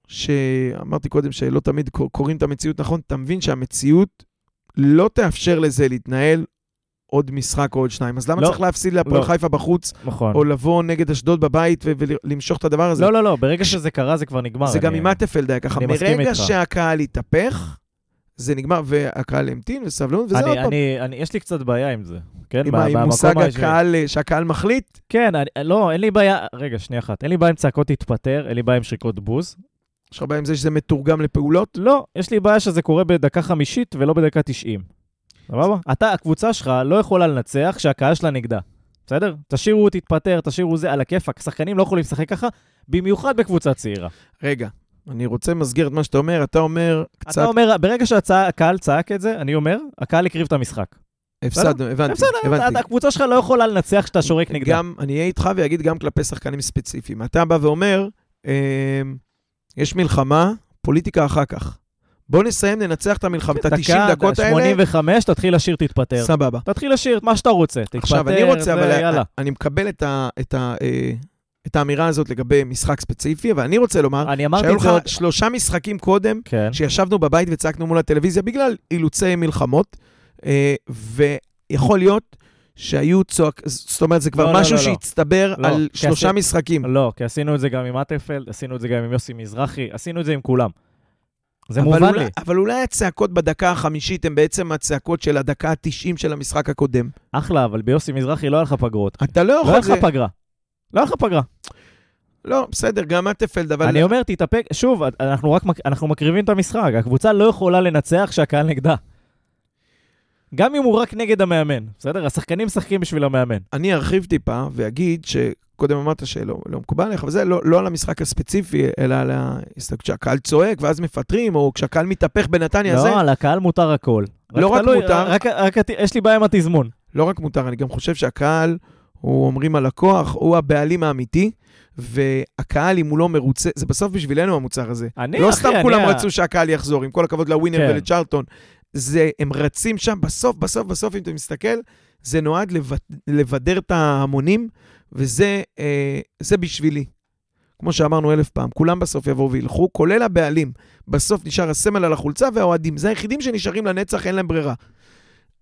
שאמרתי קודם שלא תמיד קוראים את המציאות נכון, אתה מבין שהמציאות לא תאפשר לזה להתנהל עוד משחק או עוד שניים. אז למה לא, צריך להפסיד להפועל לא. חיפה בחוץ, נכון. או לבוא נגד אשדוד בבית ולמשוך את הדבר הזה? לא, לא, לא, ברגע שזה קרה זה כבר נגמר. זה אני... גם עם מטפלד היה ככה. מרגע שהקהל התהפך, זה נגמר, והקהל המתין וסבלנות, וזה עוד פעם. אני, אני, יש לי קצת בעיה עם זה, כן? עם, עם מושג הקהל, שהקהל מחליט? כן, אני, לא, אין לי בעיה, רגע, שנייה אחת. אין לי בעיה עם צעקות תתפטר, אין לי בעיה עם שריקות בוז. יש לך בעיה עם זה שזה מתורגם לפעולות? לא, יש לי בעיה שזה קורה בדקה חמישית ולא בדקה תשעים. סבבה? אתה, הקבוצה שלך לא יכולה לנצח כשהקהל שלה נגדה. בסדר? תשאירו, תתפטר, תשאירו זה על הכיפאק. שחקנים לא יכולים לשחק ככה, במיוחד בקבוצה צעירה. רגע, אני רוצה למסגר את מה שאתה אומר, אתה אומר קצת... אתה אומר, ברגע שהקהל צעק את זה, אני אומר, הקהל הקריב את המשחק. הפסדנו, הבנתי, הבנתי. הקבוצה שלך לא יכולה לנצח כשאתה שורק נגדה. גם, אני אהיה איתך ואגיד גם כלפי שחקנים ספציפיים. אתה בא ואומר, אה, יש מלחמה, פוליטיקה אחר כך. בוא נסיים, ננצח את המלחמה, את ה-90 דקות האלה. 85, תתחיל לשיר, תתפטר. סבבה. תתחיל לשיר מה שאתה רוצה, תתפטר, עכשיו, אני רוצה, אבל אני מקבל את ה... את האמירה הזאת לגבי משחק ספציפי, אבל אני רוצה לומר, אני אמרתי שהיו לך עוד... שלושה משחקים קודם, כן. שישבנו בבית וצעקנו מול הטלוויזיה בגלל אילוצי מלחמות, אה, ויכול להיות שהיו צועק, זאת אומרת, זה כבר לא, לא משהו לא, לא, שהצטבר לא, על שלושה עשי... משחקים. לא, כי עשינו את זה גם עם אטרפלד, עשינו את זה גם עם יוסי מזרחי, עשינו את זה עם כולם. זה מובן אולי, לי. אבל אולי הצעקות בדקה החמישית הן בעצם הצעקות של הדקה ה-90 של המשחק הקודם. אחלה, אבל ביוסי מזרחי לא היה לך פגרות. אתה לא יכול... לא היה לך פגרה. לא היה לך פגרה. לא, בסדר, גם אטפלד, אבל... אני אומר, תתאפק, שוב, אנחנו רק אנחנו מקריבים את המשחק, הקבוצה לא יכולה לנצח כשהקהל נגדה. גם אם הוא רק נגד המאמן, בסדר? השחקנים משחקים בשביל המאמן. אני ארחיב טיפה ואגיד שקודם אמרת שלא לא מקובל עליך, וזה לא, לא על המשחק הספציפי, אלא על ההסתכלות שהקהל צועק ואז מפטרים, או כשהקהל מתהפך בנתניה, זה לא, על הקהל מותר הכל. לא רק תלוי, מותר- רק, רק, רק, יש לי בעיה עם התזמון. לא רק מותר, אני גם חושב שהקהל, הוא אומרים הלקוח, הוא הבעלים האמיתי, והקהל, אם הוא לא מרוצה, זה בסוף בשבילנו המוצר הזה. אני, לא אחי, סתם אני כולם ה- רצו שהקהל יחזור, עם כל הכבוד לווינר כן. ולצ'רלטון. זה, הם רצים שם, בסוף, בסוף, בסוף, אם אתה מסתכל, זה נועד לבד, לבדר את ההמונים, וזה אה, בשבילי. כמו שאמרנו אלף פעם, כולם בסוף יבואו וילכו, כולל הבעלים. בסוף נשאר הסמל על החולצה והאוהדים. זה היחידים שנשארים לנצח, אין להם ברירה.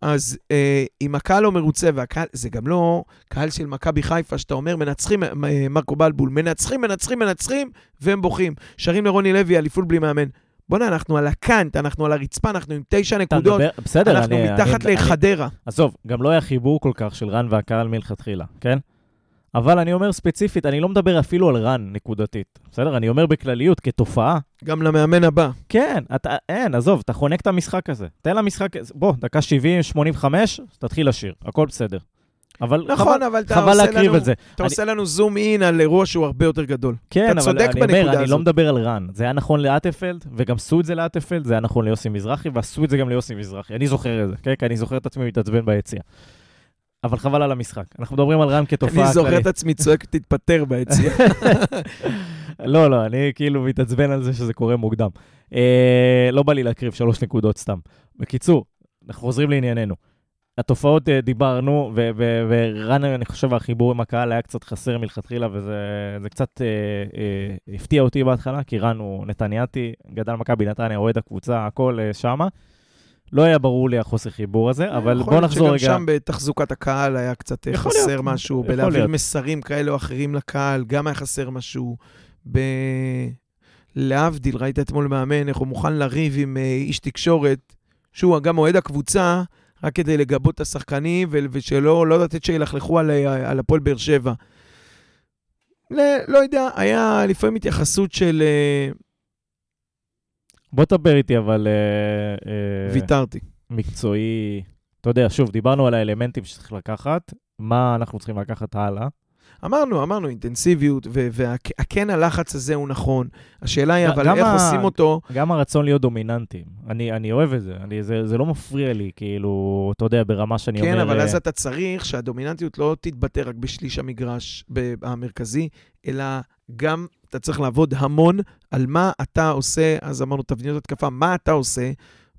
אז אה, אם הקהל לא מרוצה, והקהל, זה גם לא קהל של מכבי חיפה, שאתה אומר, מנצחים, אה, מרקו בלבול, מנצחים, מנצחים, מנצחים, והם בוכים. שרים לרוני לוי, אליפות בלי מאמן. בוא'נה, אנחנו על הקאנט, אנחנו על הרצפה, אנחנו עם תשע נקודות, מדבר, בסדר, אנחנו אני... מתחת אני, לחדרה. עזוב, גם לא היה חיבור כל כך של רן והקהל מלכתחילה, כן? אבל אני אומר ספציפית, אני לא מדבר אפילו על רן נקודתית, בסדר? אני אומר בכלליות, כתופעה. גם למאמן הבא. כן, אתה, אין, עזוב, אתה חונק את המשחק הזה. תן למשחק, בוא, דקה 70, 85, תתחיל לשיר, הכל בסדר. אבל נכון, חבל, אבל אתה חבל להקריב לנו, את זה. אתה אני- עושה לנו זום אין על אירוע שהוא הרבה יותר גדול. כן, אבל אני אומר, אני לא. מדבר על רן. זה היה נכון לאטפלד, וגם עשו את זה לאטפלד, זה היה נכון ליוסי מזרחי, ועשו את זה גם ליוסי מזרחי. אני זוכר את זה, כן? כי אני זוכר את עצמי מתעצבן ביציע. אבל חבל על המשחק. אנחנו מדברים על רן כתופעה אני זוכר כללית. את עצמי צועק, תתפטר ביציע. *laughs* לא, לא, אני כאילו מתעצבן על זה שזה קורה מוקדם. אה, לא בא לי להקריב שלוש נקודות סתם. בקיצור, אנחנו חוזרים לענייננו. התופעות אה, דיברנו, ורן, אני חושב, החיבור עם הקהל היה קצת חסר מלכתחילה, וזה זה קצת אה, אה, הפתיע אותי בהתחלה, כי רן הוא נתניאתי, גדל מכבי נתניה, אוהד הקבוצה, הכל אה, שמה. לא היה ברור לי החוסר חיבור הזה, אבל יכול בוא להיות נחזור רגע. שגם שם בתחזוקת הקהל היה קצת אה, יכול חסר להיות, משהו, יכול בלהעביר להיות. מסרים כאלה או אחרים לקהל, גם היה חסר משהו. ב... להבדיל, ראית אתמול מאמן, איך הוא מוכן לריב עם אה, איש תקשורת, שהוא גם אוהד הקבוצה, רק כדי לגבות את השחקנים, ושלא לא לתת שילכלכו על, אה, על הפועל באר שבע. ל- לא יודע, היה לפעמים התייחסות של... בוא תדבר איתי, אבל... אה, אה, ויתרתי. מקצועי, אתה יודע, שוב, דיברנו על האלמנטים שצריך לקחת, מה אנחנו צריכים לקחת הלאה. אמרנו, אמרנו, אינטנסיביות, והכן הלחץ הזה הוא נכון. השאלה היא, אבל איך ה- עושים אותו? גם הרצון להיות דומיננטיים. אני, אני אוהב את זה, אני, זה, זה לא מפריע לי, כאילו, אתה יודע, ברמה שאני כן, אומר... אבל אה, אז אתה צריך שהדומיננטיות לא תתבטא רק בשליש המגרש המרכזי, אלא גם אתה צריך לעבוד המון על מה אתה עושה, אז אמרנו תבניות התקפה, מה אתה עושה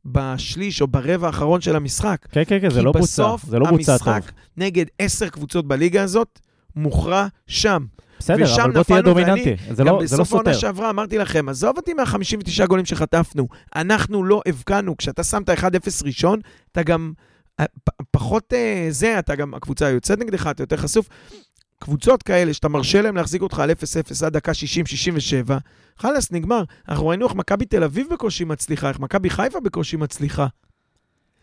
בשליש או ברבע האחרון של המשחק. כן, כן, כן, זה כי לא בוצע, בסוף זה לא בוצע טוב. המשחק נגד עשר קבוצות בליגה הזאת מוכרע שם. בסדר, אבל בוא תהיה דומיננטי, זה גם לא, זה לא בסוף העונה סותר. שעברה אמרתי לכם, עזוב אותי מה-59 גולים שחטפנו, אנחנו לא הבקענו. כשאתה שמת 1-0 ראשון, אתה גם אה, פחות אה, זה, אתה גם, הקבוצה יוצאת נגדך, אתה יותר חשוף. קבוצות כאלה שאתה מרשה להם להחזיק אותך על 0-0 עד דקה 60-67, חלאס, נגמר. אנחנו ראינו איך מכבי תל אביב בקושי מצליחה, איך מכבי חיפה בקושי מצליחה.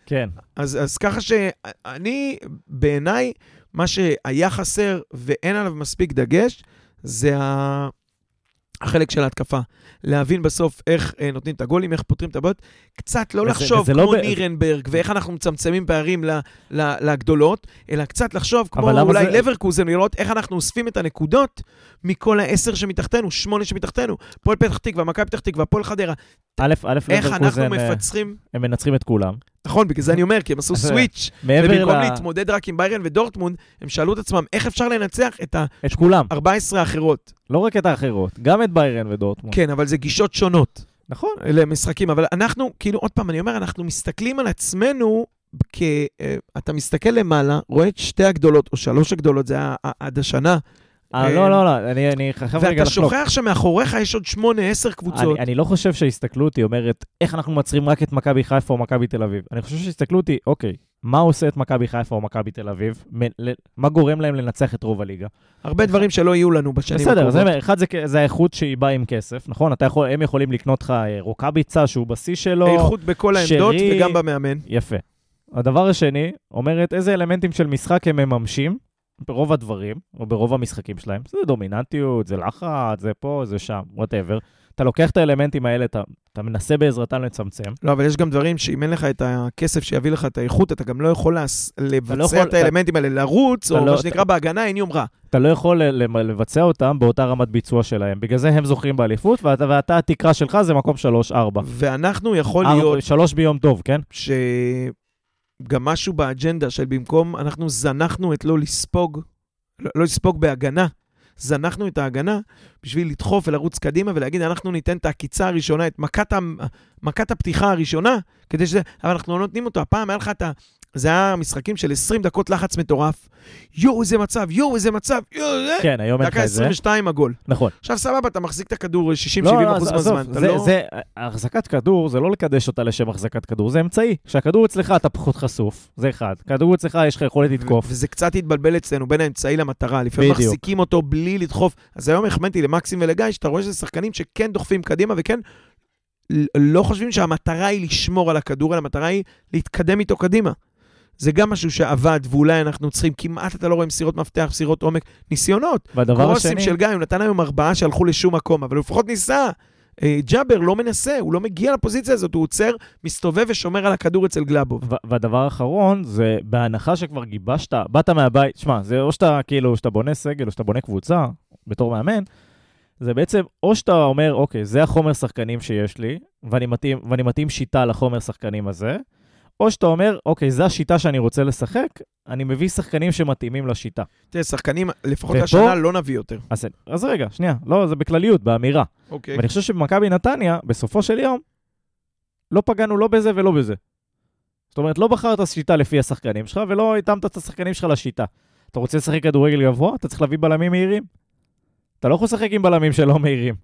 כן, אז, אז ככה שאני, בעיניי, מה שהיה חסר ואין עליו מספיק דגש, זה ה... החלק של ההתקפה. להבין בסוף איך אה, נותנים את הגולים, איך פותרים את הבעיות. קצת לא וזה- לחשוב וזה כמו לא נירנברג, ואיך אנחנו מצמצמים פערים ל, ל, לגדולות, אלא קצת לחשוב כמו אולי זה- לברקוזן, לראות איך אנחנו אוספים את הנקודות מכל העשר שמתחתנו, שמונה שמתחתנו. הפועל פתח תקווה, מכבי פתח תקווה, הפועל חדרה. א', א', איך אנחנו לברקוזן, מפצחים... הם מנצחים את כולם. נכון, בגלל זה אני אומר, כי הם עשו *laughs* סוויץ'. מעבר ובמקום ל... להתמודד רק עם ביירן ודורטמונד, הם שאלו את עצמם, איך אפשר לנצח את את כולם, ה-14 האחרות? לא רק את האחרות, גם את ביירן ודורטמונד. כן, אבל זה גישות שונות נכון. למשחקים. אבל אנחנו, כאילו, עוד פעם, אני אומר, אנחנו מסתכלים על עצמנו כ... אה, אתה מסתכל למעלה, רואה את שתי הגדולות, או שלוש הגדולות, זה היה עד השנה, לא, לא, לא, אני חייב רגע ואתה לחלוק. שוכח שמאחוריך יש עוד שמונה, עשר קבוצות. אני, לא חושב שההסתכלות היא אומרת, איך אנחנו מעריצים רק את מכבי חיפה או מכבי תל אביב. אני חושב שההסתכלות היא, אוקיי, מה עושה את מכבי חיפה או מכבי תל אביב? מה גורם להם לנצח את רוב הליגה? הרבה דברים שלא יהיו לנו בשנים בסדר, הקרובות. זה, אחד זה, האיכות שהיא באה עם כסף, נכון? יכול, הם יכולים לקנות לך אה, רוקאביצה שהוא בשיא שלו. איכות בכל העמדות שרי- וגם במאמן. יפה. הדבר השני, אומרת איזה אלמנטים של משחק הם מממשים, ברוב הדברים, או ברוב המשחקים שלהם, זה דומיננטיות, זה לחץ, זה פה, זה שם, whatever. אתה לוקח את האלמנטים האלה, אתה, אתה מנסה בעזרתם לצמצם. לא, אבל יש גם דברים שאם אין לך את הכסף שיביא לך את האיכות, אתה גם לא יכול להס... לבצע לא יכול- את האלמנטים האלה, לרוץ, אתה או לא- מה שנקרא בהגנה, אין יומרה. אתה לא יכול לבצע אותם באותה רמת ביצוע שלהם. בגלל זה הם זוכים באליפות, ואתה, ואתה התקרה שלך זה מקום 3-4. ואנחנו, יכול להיות שלוש ביום טוב, כן? שגם משהו באג'נדה של במקום, אנחנו זנחנו את לא לספוג, לא, לא לספוג בהגנה, זנחנו את ההגנה בשביל לדחוף ולרוץ קדימה ולהגיד, אנחנו ניתן את העקיצה הראשונה, את מכת, מכת הפתיחה הראשונה, כדי שזה, אבל אנחנו לא נותנים אותו. הפעם היה לך את. זה היה משחקים של 20 דקות לחץ מטורף. יואו, איזה מצב, יואו, איזה מצב, יואו, זה... כן, היום אין לך דקה את זה. 22 הגול. נכון. עכשיו סבבה, אתה מחזיק את הכדור 60-70 לא, אחוז אז- עזוב, מהזמן. זה, לא... זה, החזקת כדור זה לא לקדש אותה לשם החזקת כדור, זה אמצעי. כשהכדור אצלך אתה פחות חשוף, זה אחד. כדור אצלך יש לך יכולת לתקוף. וזה קצת התבלבל אצלנו בין האמצעי למטרה. לפעמים בדיוק. מחזיקים אותו בלי לדחוף. אז היום החמאתי למקסים ולגיא, שאתה רואה שזה שחקנים שכן דוחפים קדימה וכן לא חושבים שהמטרה היא לשמור על הכדור, אלא המטרה היא להתקדם איתו קדימה. זה גם משהו שעבד, ואולי אנחנו צריכים, כמעט אתה לא רואה מסירות מפתח, מסירות עומק, ניסיונות. והדבר קרוסים השני, של גיא, הוא נתן היום ארבעה שהלכו לשום מקום, אבל הוא לפחות ניסה. אה, ג'אבר לא מנסה, הוא לא מגיע לפוזיציה הזאת, הוא עוצר, מסתובב ושומר על הכדור אצל גלאבוב. והדבר האחרון זה בהנחה שכבר גיבשת, באת מהבית, שמע, זה או שאתה כאילו, שאתה בונה סגל או שאתה בונה קבוצה בתור מאמן, זה בעצם או שאתה אומר, אוקיי, זה החומר שחקנים שיש לי, ואני מתאים, ואני מתאים שיטה לחומר שחקנים הזה, או שאתה אומר, אוקיי, זו השיטה שאני רוצה לשחק, אני מביא שחקנים שמתאימים לשיטה. תראה, שחקנים, לפחות ופה- השנה לא נביא יותר. אז, אז רגע, שנייה, לא, זה בכלליות, באמירה. אוקיי. ואני חושב שבמכבי נתניה, בסופו של יום, לא פגענו לא בזה ולא בזה. זאת אומרת, לא בחרת שיטה לפי השחקנים שלך, ולא התאמת את השחקנים שלך לשיטה. אתה רוצה לשחק כדורגל גבוה, אתה צריך להביא בלמים מהירים. אתה לא יכול לשחק עם בלמים שלא מהירים.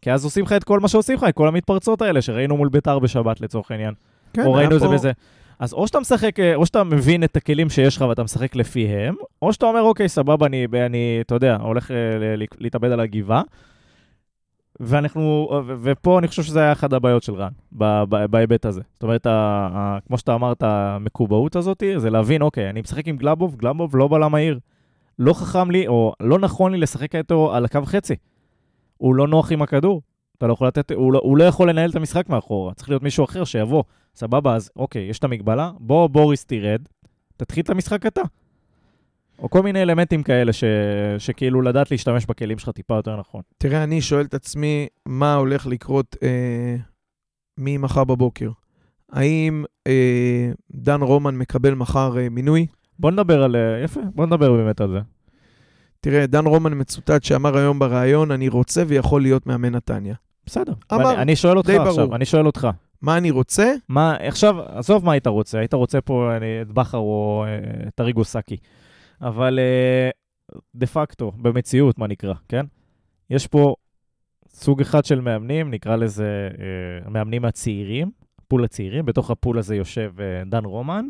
כי אז עושים לך את כל מה שעושים לך, את כל המתפרצות האלה שראינו מול ביתר בשבת לצורך העניין. כן, או ראינו את זה בזה. אז או שאתה משחק, אה, או שאתה מבין את הכלים שיש לך ואתה משחק לפיהם, או שאתה אומר, אוקיי, סבבה, אני, אני אתה יודע, הולך אה, להתאבד על הגבעה. ואנחנו, ו- ופה אני חושב שזה היה אחת הבעיות של רן, בהיבט הזה. זאת אומרת, ה- ה- כמו שאתה אמרת, המקובעות הזאת, זה להבין, אוקיי, אני משחק עם גלאבוב, גלאבוב לא בלם מהיר. לא חכם לי, או לא נכון לי לשחק איתו על הקו חצי. הוא לא נוח עם הכדור. אתה לא יכול לתת, הוא לא, הוא לא יכול לנהל את המשחק מאחורה. צריך להיות מישהו אחר שיבוא. סבבה, אז אוקיי, יש את המגבלה, בוא בוריס תרד, תתחיל את המשחק אתה. או כל מיני אלמנטים כאלה ש, שכאילו לדעת להשתמש בכלים שלך טיפה יותר נכון. תראה, אני שואל את עצמי, מה הולך לקרות אה, ממחר בבוקר? האם אה, דן רומן מקבל מחר אה, מינוי? בוא נדבר על... אה, יפה, בוא נדבר באמת על זה. תראה, דן רומן מצוטט שאמר היום בריאיון, אני רוצה ויכול להיות מאמן נתניה. בסדר. אמר, ואני, אני שואל אותך עכשיו, ברור. אני שואל אותך. מה אני רוצה? מה, עכשיו, עזוב מה היית רוצה, היית רוצה פה אני, את בכר או אה, את אריגו סאקי. אבל אה, דה פקטו, במציאות, מה נקרא, כן? יש פה סוג אחד של מאמנים, נקרא לזה אה, המאמנים הצעירים, פול הצעירים, בתוך הפול הזה יושב דן רומן,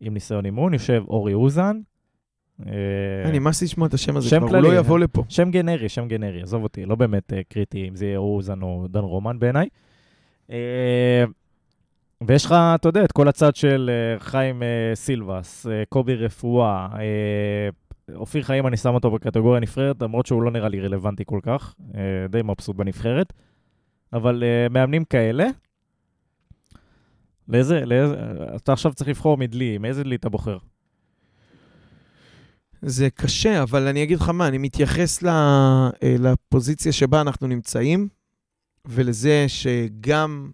עם ניסיון אימון, יושב אורי אוזן. אני לי לשמוע את השם הזה כבר, הוא לא. יבוא לפה. שם גנרי, שם גנרי, עזוב אותי, לא באמת קריטי אם זה יהיה אוזן או דן רומן בעיניי. אה, ויש לך, אתה יודע, את כל הצד של אה, חיים אה, סילבס, קובי רפואה, אופיר חיים, אני שם אותו בקטגוריה נבחרת, למרות שהוא לא נראה לי רלוונטי כל כך, די מבסוט בנבחרת. אבל מאמנים כאלה, לאיזה, לאיזה, אתה עכשיו צריך לבחור מדלי, מאיזה דלי אתה בוחר? זה קשה, אבל אני אגיד לך מה, אני מתייחס אה, לפוזיציה שבה אנחנו נמצאים, ולזה שגם,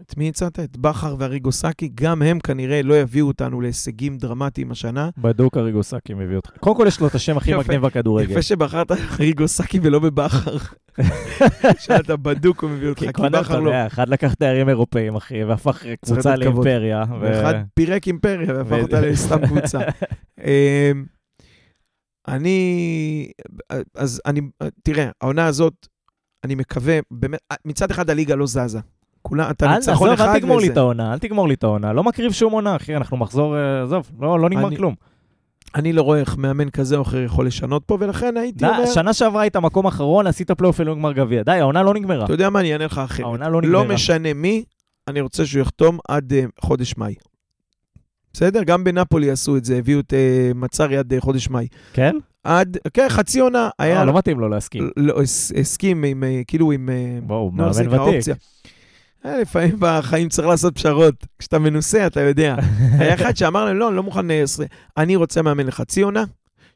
את מי הצעת? את בכר ואריגו סאקי, גם הם כנראה לא יביאו אותנו להישגים דרמטיים השנה. בדוק אריגוסקי מביא אותך. קודם כל יש לו את השם הכי. מגניב בכדורגל. יפה שבחרת אריגו סאקי ולא בבכר. *laughs* שאתה בדוק, הוא מביא אותך, כי בכר לא. אחד לקח תארים אירופאים, אחי, והפך קבוצה לתת כבוד. לאימפריה. ואחד פירק אימפריה והפך אותה לסתם קבוצה. *laughs* אמ, אני, אז אני, תראה, העונה הזאת, אני מקווה, באמת, מצד אחד הליגה לא זזה. כולה, אתה ניצחון אחד אל תגמור לי וזה. את העונה, אל תגמור לי את העונה. לא מקריב שום עונה, אחי, אנחנו מחזור, אה, עזוב, לא לא נגמר אני- כלום. אני לא רואה איך מאמן כזה או אחר יכול לשנות פה, ולכן הייתי אומר, שנה שעברה היית מקום אחרון, עשית פלייאוף אלוהים גמר גביע. די, העונה לא נגמרה. אתה יודע מה, אני אענה לך אחרת. העונה לא לא נגמרה. משנה מי, אני רוצה שהוא יחתום עד אה, חודש מאי. בסדר? גם בנפולי עשו את זה, הביאו את אה, מאצארי עד אה, חודש מאי. כן? עד, כן, חצי עונה היה... אה, לא מתאים לו להסכים. לא, הס- הסכים עם, כאילו עם... בואו, מאמן ותיק. לפעמים בחיים צריך לעשות פשרות. כשאתה מנוסה, אתה יודע. *laughs* היה אחד שאמר להם, לא, אני לא מוכן... אני רוצה מאמן לחצי עונה,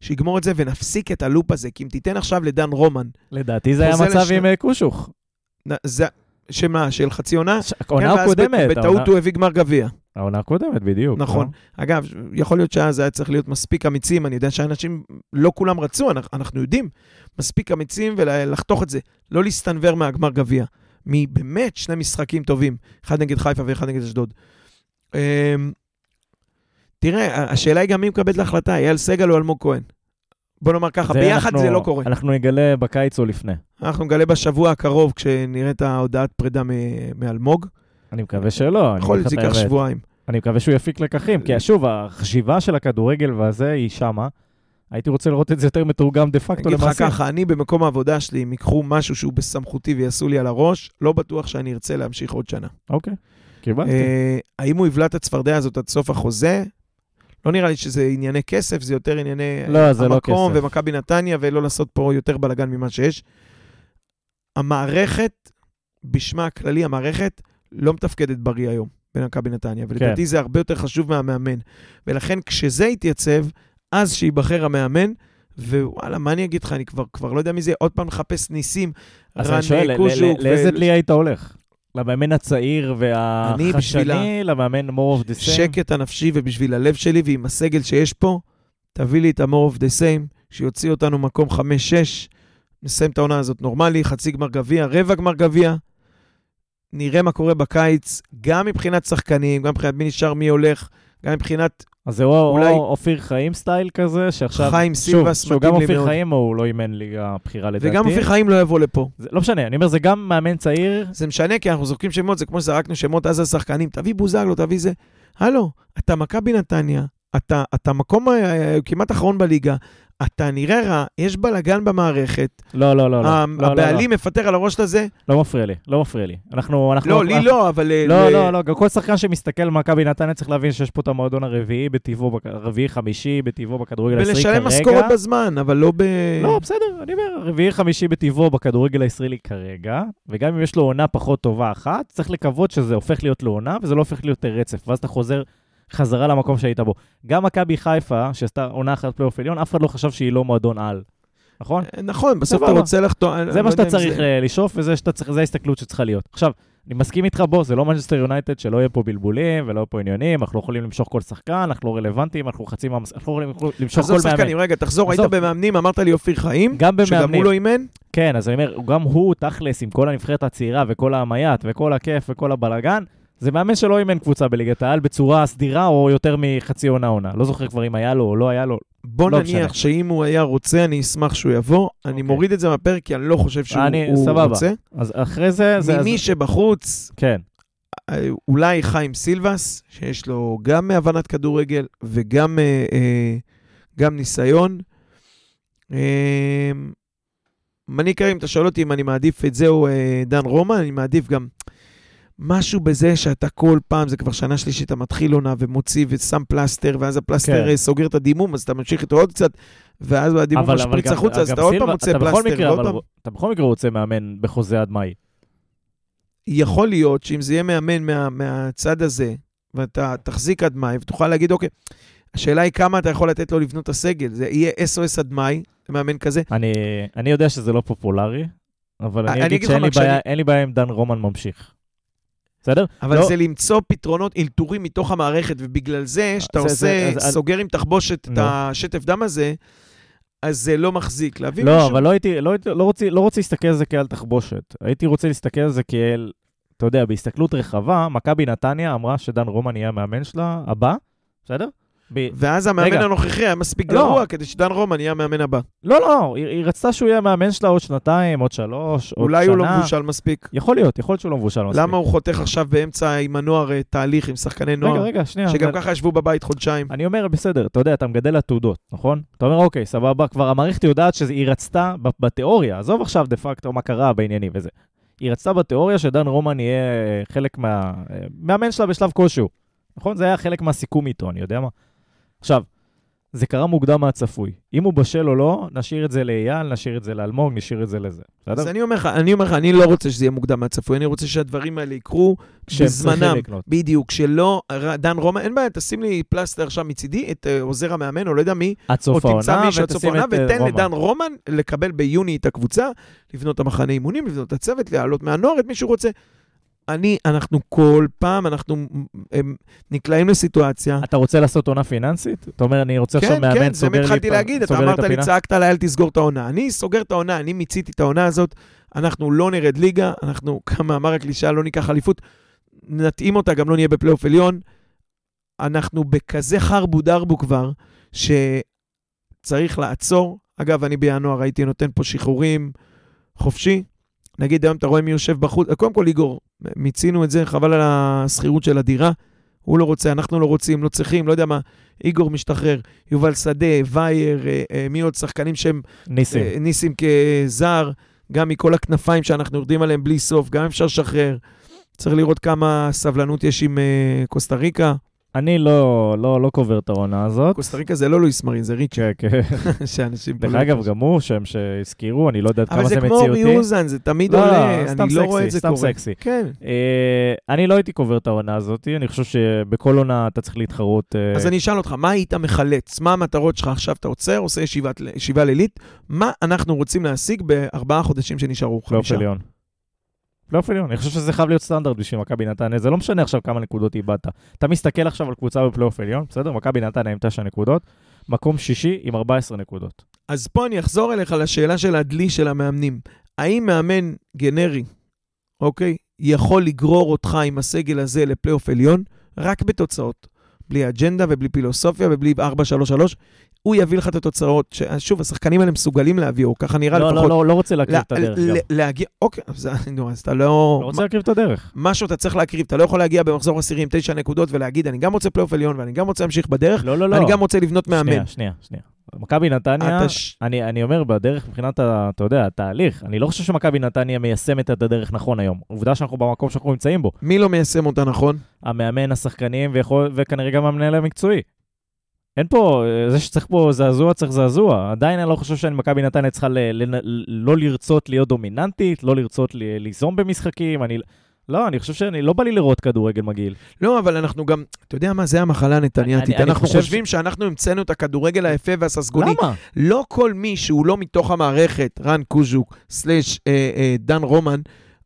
שיגמור את זה ונפסיק את הלופ הזה. כי אם תיתן עכשיו לדן רומן, לדעתי זה היה מצב. עם קושוך. זה... שמה, של חצי עונה? ש- כן, הקודמת. בטעות הוא הביא גמר גביע. העונה הקודמת, בדיוק. נכון. לא? אגב, יכול להיות שאז היה צריך להיות מספיק אמיצים, אני יודע שאנשים, לא כולם רצו, אנחנו, יודעים, מספיק אמיצים ולחתוך את זה, לא להסתנוור מהגמר גביע. מבאמת שני משחקים טובים, אחד נגד חיפה ואחד נגד אשדוד. אמ, תראה, השאלה היא גם מי מקבל את ההחלטה, אייל סגל או אלמוג כהן. בוא נאמר ככה, זה ביחד אנחנו- זה לא קורה. אנחנו נגלה בקיץ או לפני. אנחנו נגלה בשבוע הקרוב, כשנראה את ההודעת פרידה מ- מאלמוג. אני מקווה שלא. אני יכול להיות שזה ייקח. שבועיים. אני מקווה שהוא יפיק לקחים, כי שוב, החשיבה של הכדורגל והזה היא שמה. הייתי רוצה לראות את זה יותר מתורגם דה אני פקטו אגיד לך למעשה. ככה, אני במקום העבודה שלי, אם ייקחו משהו שהוא בסמכותי ויעשו לי על הראש, לא בטוח שאני ארצה להמשיך עוד שנה. אוקיי, קיבלתי. אה, האם הוא יבלע את הצפרדע הזאת עד סוף החוזה? לא נראה לי שזה ענייני כסף, זה יותר ענייני לא, זה לא המקום. ומכבי נתניה, ולא לעשות פה יותר בלאגן ממה שיש. המערכת, בשמה הכללי, המערכת לא מתפקדת בריא היום במכבי נתניה, ולדעתי כן. זה הרבה יותר חשוב מהמאמן. ולכן כשזה יתייצב, אז שייבחר המאמן, ווואלה, מה אני אגיד לך, אני כבר, כבר לא יודע מי זה, עוד פעם מחפש ניסים, אז אני שואל. ל- לאיזה דלי היית הולך? למאמן הצעיר והחדשני, למאמן more of the same? שקט הנפשי ובשביל הלב שלי ועם הסגל שיש פה, תביא לי את ה-more of the same, שיוציא אותנו מקום 5-6, נסיים את העונה הזאת נורמלי, חצי גמר גביע, רבע גמר גביע. נראה מה קורה בקיץ, גם מבחינת שחקנים, גם מבחינת מי נשאר, מי הולך, גם מבחינת אז זה או אולי- או אופיר חיים סטייל כזה, שעכשיו... חיים סילבס, שהוא מתאים גם לי אופיר מאוד. חיים או הוא לא אימן ליגה הבכירה לדעתי. וגם אופיר חיים לא יבוא לפה. זה, לא משנה, אני אומר, זה גם מאמן צעיר, זה משנה, כי אנחנו זורקים שמות, זה כמו שזרקנו שמות אז השחקנים, תביא בוזגלו, תביא זה. הלו, אתה מכבי נתניה, אתה, אתה מקום אה, כמעט אחרון בליגה, אתה נראה רע, יש בלאגן במערכת, לא, לא, לא, לא. לא, לא, הבעלים מפטר על הראש לזה, לא, לא מפריע לי, לא מפריע לי. אנחנו... אנחנו לא, לי אנחנו- לא, אבל... אה, לא, ל- לא, לא, גם כל שחקן שמסתכל על מכבי נתניה צריך להבין שיש פה את המועדון הרביעי בטבעו, הרביעי חמישי בטבעו בכדורגל הישראלי כרגע. ולשלם משכורת בזמן, אבל לא ב... לא, בסדר, אני אומר, רביעי חמישי בטבעו בכדורגל הישראלי כרגע, וגם אם יש לו עונה פחות טובה אחת, צריך לקוות שזה הופך להיות לעונה, וזה לא הופך להיות רצף, ואז אתה חוזר חזרה למקום שהיית בו. גם מכבי חיפה, שעשתה עונה אחת פלייאוף עליון, אף אחד לא חשב שהיא לא מועדון על, נכון? נכון, בסוף. אתה רוצה לחתום... אני זה לא מה שאתה יודע אם צריך אה, לשאוף, וזה שאתה ההסתכלות שצריכה להיות. עכשיו, אני מסכים איתך, בוא, זה לא מנצ'סטר יונייטד, שלא יהיה פה בלבולים ולא יהיה פה עניינים, אנחנו לא יכולים למשוך כל שחקן, אנחנו לא רלוונטיים, אנחנו חצי מהמס... אנחנו לא יכולים למשוך עזוב כל מאמן. שחקנים, רגע, תחזור, היית עזוב. במאמנים, אמרת לי אופיר חיים, גם שגם במאמנים. הוא לא אימן, כן, אז אני אומר, גם הוא, תכלס, עם כל הנבחרת הצעירה וכל ההייפ וכל הכיף וכל הבלגן, זה מאמן שלא אימן קבוצה בליגת העל בצורה סדירה או יותר מחצי עונה עונה. לא זוכר כבר אם היה לו או לא היה לו. בוא לא נניח משנה. שאם הוא היה רוצה, אני אשמח שהוא יבוא. אני אוקיי. מוריד את זה מהפרק, כי אני לא חושב שהוא אני- הוא סבבה. רוצה. אז אחרי זה... זה ממי אז, שבחוץ, כן. אה, אולי חיים סילבס, שיש לו גם הבנת כדורגל וגם אה, אה, גם ניסיון. אה, מניקה, אם אתה שואל אותי אם אני מעדיף את זה או אה, דן רומן, אני מעדיף גם משהו בזה שאתה כל פעם, זה כבר שנה שלישית, אתה מתחיל עונה ומוציא ושם פלסטר, ואז הפלסטר כן. סוגר את הדימום, אז אתה ממשיך איתו עוד קצת, ואז הדימום אבל- אבל משפריץ גם- החוצה, אז אתה עוד פעם מוצא פלסטר, מקרה, אבל פעם. אתה בכל מקרה רוצה מאמן בחוזה עד מאי. יכול להיות שאם זה יהיה מאמן מה, מהצד הזה, ואתה תחזיק עד מאי, ותוכל להגיד, אוקיי, השאלה היא כמה אתה יכול לתת לו לבנות את הסגל. זה יהיה SOS עד מאי, מאמן כזה. אני, אני יודע שזה לא פופולרי, אבל אני אני אגיד שאין לי בעיה- אין לי בעיה אם דן רומן ממשיך. בסדר? אבל לא. זה למצוא פתרונות, אלתורים מתוך המערכת, ובגלל זה, שאתה זה- זה- עושה, אז- סוגר עם תחבושת את נו. השטף דם הזה, אז זה לא מחזיק. להביא לא, מישהו... אבל לא הייתי, לא, הייתי, לא, רוצה, לא רוצה להסתכל על זה כעל תחבושת. הייתי רוצה להסתכל על זה כאל, אתה יודע, בהסתכלות רחבה, מכבי נתניה אמרה שדן רומן יהיה המאמן שלה הבא, בסדר? ב... ואז המאמן רגע. הנוכחי היה מספיק לא. גרוע כדי שדן רומן יהיה המאמן הבא. לא, לא, היא, היא רצתה שהוא יהיה המאמן שלה עוד שנתיים, עוד שלוש, עוד אולי שנה. הוא לא מבושל מספיק. יכול להיות, יכול להיות שהוא לא מבושל מספיק. למה הוא חותך עכשיו באמצע עם הנוער אה, תהליך עם שחקני רגע, נוער, רגע, שנייה. שגם אבל- ככה ישבו בבית חודשיים? אני אומר, בסדר, אתה יודע, אתה מגדל עתודות, נכון? אתה אומר, אוקיי, סבבה, כבר המערכת יודעת שהיא רצתה בתיאוריה, עזוב עכשיו דה פקטו מה קרה בעניינים וזה. היא רצתה בתיאוריה שדן רומן יהיה חלק מה... מאמן שלה בשלב כלשהו. נכון? זה היה חלק מהסיכום איתו, אני יודע מה. עכשיו, זה קרה מוקדם מהצפוי. אם הוא בשל או לא, נשאיר את זה לאייל, נשאיר את זה לאלמוג, נשאיר את זה לזה. אז בסדר? אני אומר לך, אני אומר לך, אני לא רוצה שזה יהיה מוקדם מהצפוי, אני רוצה שהדברים האלה יקרו בזמנם. בדיוק, שלא, דן רומן, אין בעיה, תשים לי פלסטר עכשיו מצידי, את אה, עוזר המאמן, או לא יודע מי, עד סוף תמצא העונה, מישהו עד סוף ותשים העונה, את אה, ותן. לדן רומן לקבל ביוני את הקבוצה, לבנות את המחנה אימונים, לבנות את הצוות, להעלות מהנוער את מי שהוא רוצה. אני, אנחנו כל פעם, אנחנו הם, נקלעים לסיטואציה. אתה רוצה לעשות עונה פיננסית? אתה אומר, אני רוצה עכשיו כן, מאמן, כן, זה סוגר לי התחלתי פ- להגיד, אתה סוגר לי את אמרת לי, הפינה? צעקת עליי, אל תסגור את העונה. אני סוגר את העונה, אני מיציתי את העונה הזאת, אנחנו לא נרד ליגה, אנחנו, *laughs* כמאמר הקלישאה, לא ניקח אליפות, נתאים אותה, גם לא נהיה בפלייאוף עליון. אנחנו בכזה חרבו דרבו כבר, שצריך לעצור. אגב, אני בינואר הייתי נותן פה שחרורים חופשי. נגיד, היום אתה רואה מי יושב בחוץ. קודם כל, איגור, מיצינו את זה, חבל על השכירות של הדירה. הוא לא רוצה, אנחנו לא רוצים, לא צריכים, לא יודע מה. איגור משתחרר, יובל שדה, וייר, אה, אה, מי עוד שחקנים שהם ניסים. אה, ניסים כזר, גם מכל הכנפיים שאנחנו יורדים עליהם בלי סוף, גם אפשר לשחרר. צריך לראות כמה סבלנות יש עם אה, קוסטה ריקה. אני לא, לא, לא קובר את העונה הזאת. קוסטה ריקה זה לא לואיס מרין, זה ריצ'י, כן, כן. *laughs* שאנשים דרך לא אגב. גם הוא שם שהזכירו, אני לא יודע אבל כמה זה זה כמו מציאותי. אורי אוזן, זה תמיד לא, עולה, לא, סתם אני לא רואה את זה סתם קורה. סקסי. כן. אה, אני לא הייתי קובר את העונה הזאת, אני חושב שבכל עונה אתה צריך להתחרות. אה, אז אני אשאל אותך, מה היית מחלץ? מה המטרות שלך עכשיו? אתה עוצר, עושה ישיבה לילית? מה אנחנו רוצים להשיג בארבעה חודשים שנשארו? פלייאוף חמישה. עליון. פלייאוף עליון, אני חושב שזה חייב להיות סטנדרט בשביל מכבי נתניה, זה לא משנה עכשיו כמה נקודות איבדת. אתה מסתכל עכשיו על קבוצה בפלייאוף עליון, בסדר? מכבי נתניה עם 9 נקודות, מקום שישי עם 14 נקודות. אז פה אני אחזור אליך לשאלה של הדלי של המאמנים. האם מאמן גנרי, אוקיי, יכול לגרור אותך עם הסגל הזה לפלייאוף עליון? רק בתוצאות. בלי אג'נדה ובלי פילוסופיה ובלי 4-3-3. הוא יביא לך את התוצאות, ששוב, השחקנים האלה מסוגלים להביא, או ככה נראה לא, לפחות. לא, לא, לא רוצה להקריב לה- את הדרך גם. ל- להגיע, אוקיי, אז נו, אז אתה לא... לא רוצה להקריב את הדרך. משהו אתה צריך להקריב, אתה לא יכול להגיע במחזור עשירי עם תשע נקודות ולהגיד, אני גם רוצה פלייאוף עליון ואני גם רוצה להמשיך בדרך, לא, לא, לא. ואני גם רוצה לבנות מאמן. שנייה, שנייה, שנייה. מכבי נתניה, ש- אני, אני אומר בדרך מבחינת, ה- אתה יודע, התהליך, אני לא חושב שמכבי נתניה מיישמת את הדרך נכון היום. עובדה שאנחנו במקום שאנחנו נמצאים בו. מי לא מיישם אותה נכון? המאמן, השחקנים, ויכול, וכנראה גם המנהל המקצועי. אין פה, אה, זה שצריך פה זעזוע, צריך זעזוע. עדיין אני לא חושב שמכבי נתניה צריכה ל, ל, לא לרצות להיות דומיננטית, לא לרצות ל, ליזום במשחקים. אני, לא, אני חושב שאני, לא בא לי לראות כדורגל מגעיל. לא, אבל אנחנו גם, אתה יודע מה, זה המחלה הנתניאתית. אנחנו חושב חושבים שאנחנו המצאנו את הכדורגל היפה והססגוני. למה? לא כל מי שהוא לא מתוך המערכת, רן קוז'וק, סלאש אה, אה, דן רומן,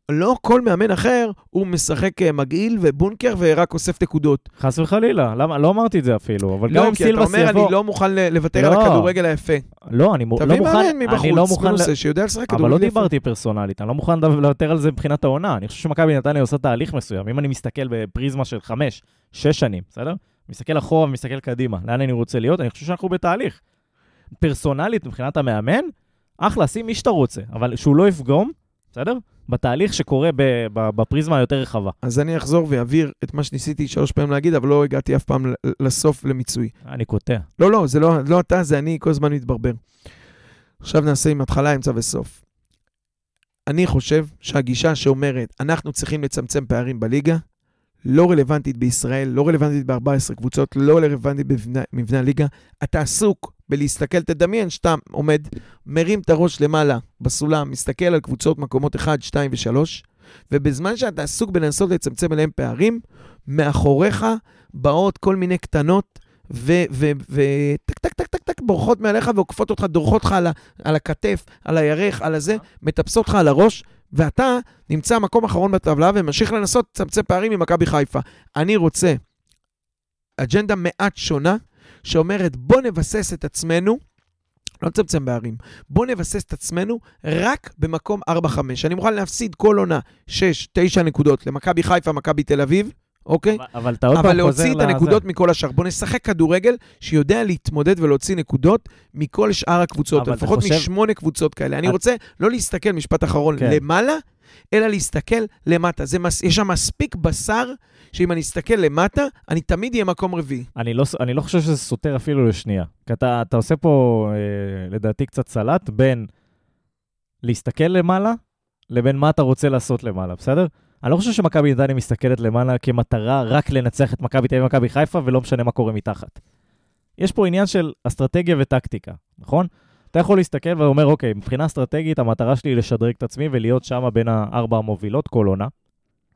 לא כל מאמן אחר הוא משחק אה, מגעיל ובונקר ורק אוסף נקודות. חס וחלילה, למה? לא אמרתי את זה אפילו, אבל גם לא, אם כי אתה סילבס אומר, יבוא... אני לא מוכן לוותר על לא. הכדורגל היפה. לא, אני מו- לא תביא מוכן... מאמן אני לא מבחוץ, מוכן... ל- מנוסה, שיודע לשחק אבל לא כדורגל יפה. דיברתי פרסונלית, אני לא מוכן לוותר על זה מבחינת העונה. אני חושב שמכבי נתניה עושה תהליך מסוים. אם אני מסתכל בפריזמה של חמש, שש שנים, בסדר? מסתכל אחורה ומסתכל קדימה, לאן אני רוצה להיות, אני חושב שאנחנו בתהליך. פרסונלית, מבחינת המאמן, אחלה, שים מי שאתה רוצה, אבל שהוא לא יפגום, בסדר? בתהליך שקורה בפריזמה היותר רחבה. אז אני אחזור ואעביר את מה שניסיתי שלוש פעמים להגיד, אבל לא הגעתי אף פעם לסוף למיצוי. אני קוטע. לא, לא, זה לא, לא אתה, זה אני כל הזמן מתברבר. עכשיו נעשה עם התחלה, אמצע וסוף. אני חושב שהגישה שאומרת, אנחנו צריכים לצמצם פערים בליגה, לא רלוונטית בישראל, לא רלוונטית ב-14 קבוצות, לא רלוונטית במבנה, הליגה. אתה עסוק בלהסתכל, תדמיין שאתה עומד, מרים את הראש למעלה בסולם, מסתכל על קבוצות מקומות 1, 2 ו-3, ובזמן שאתה עסוק בלנסות לצמצם אליהם פערים, מאחוריך באות כל מיני קטנות וטק, טק, טק, טק, טק, בורחות מעליך ועוקפות אותך, דורכות לך על, על הכתף, על הירך, על הזה, מטפסות לך על הראש, ואתה נמצא מקום אחרון בטבלה וממשיך לנסות לצמצם פערים ממכבי חיפה. אני רוצה אג'נדה מעט שונה, שאומרת בוא נבסס את עצמנו, לא נצמצם פערים, בוא נבסס את עצמנו רק במקום 4-5. אני מוכן להפסיד כל עונה 6-9 נקודות למכבי חיפה, מכבי תל אביב, אוקיי? אבל- אבל אתה עוד פעם אבל חוזר להוציא את. הנקודות מכל השאר. בוא נשחק כדורגל שיודע להתמודד ולהוציא נקודות מכל שאר הקבוצות, אבל לפחות חושב- משמונה קבוצות כאלה. אני את- רוצה לא להסתכל, משפט אחרון, כן. למעלה, אלא להסתכל למטה. זה מס... יש שם מספיק בשר, שאם אני אסתכל למטה, אני תמיד אהיה מקום רביעי. אני לא, אני לא חושב שזה סותר אפילו לשנייה. כי אתה, אתה עושה פה, אה, לדעתי, קצת סלט בין להסתכל למעלה לבין מה אתה רוצה לעשות למעלה, בסדר? אני לא חושב שמכבי נתניה מסתכלת למעלה כמטרה רק לנצח את מכבי תל אביב ומכבי חיפה, ולא משנה מה קורה מתחת. יש פה עניין של אסטרטגיה וטקטיקה, נכון? אתה יכול להסתכל ואומר, אוקיי, מבחינה אסטרטגית, המטרה שלי היא לשדרג את עצמי ולהיות שם בין הארבע המובילות כל עונה.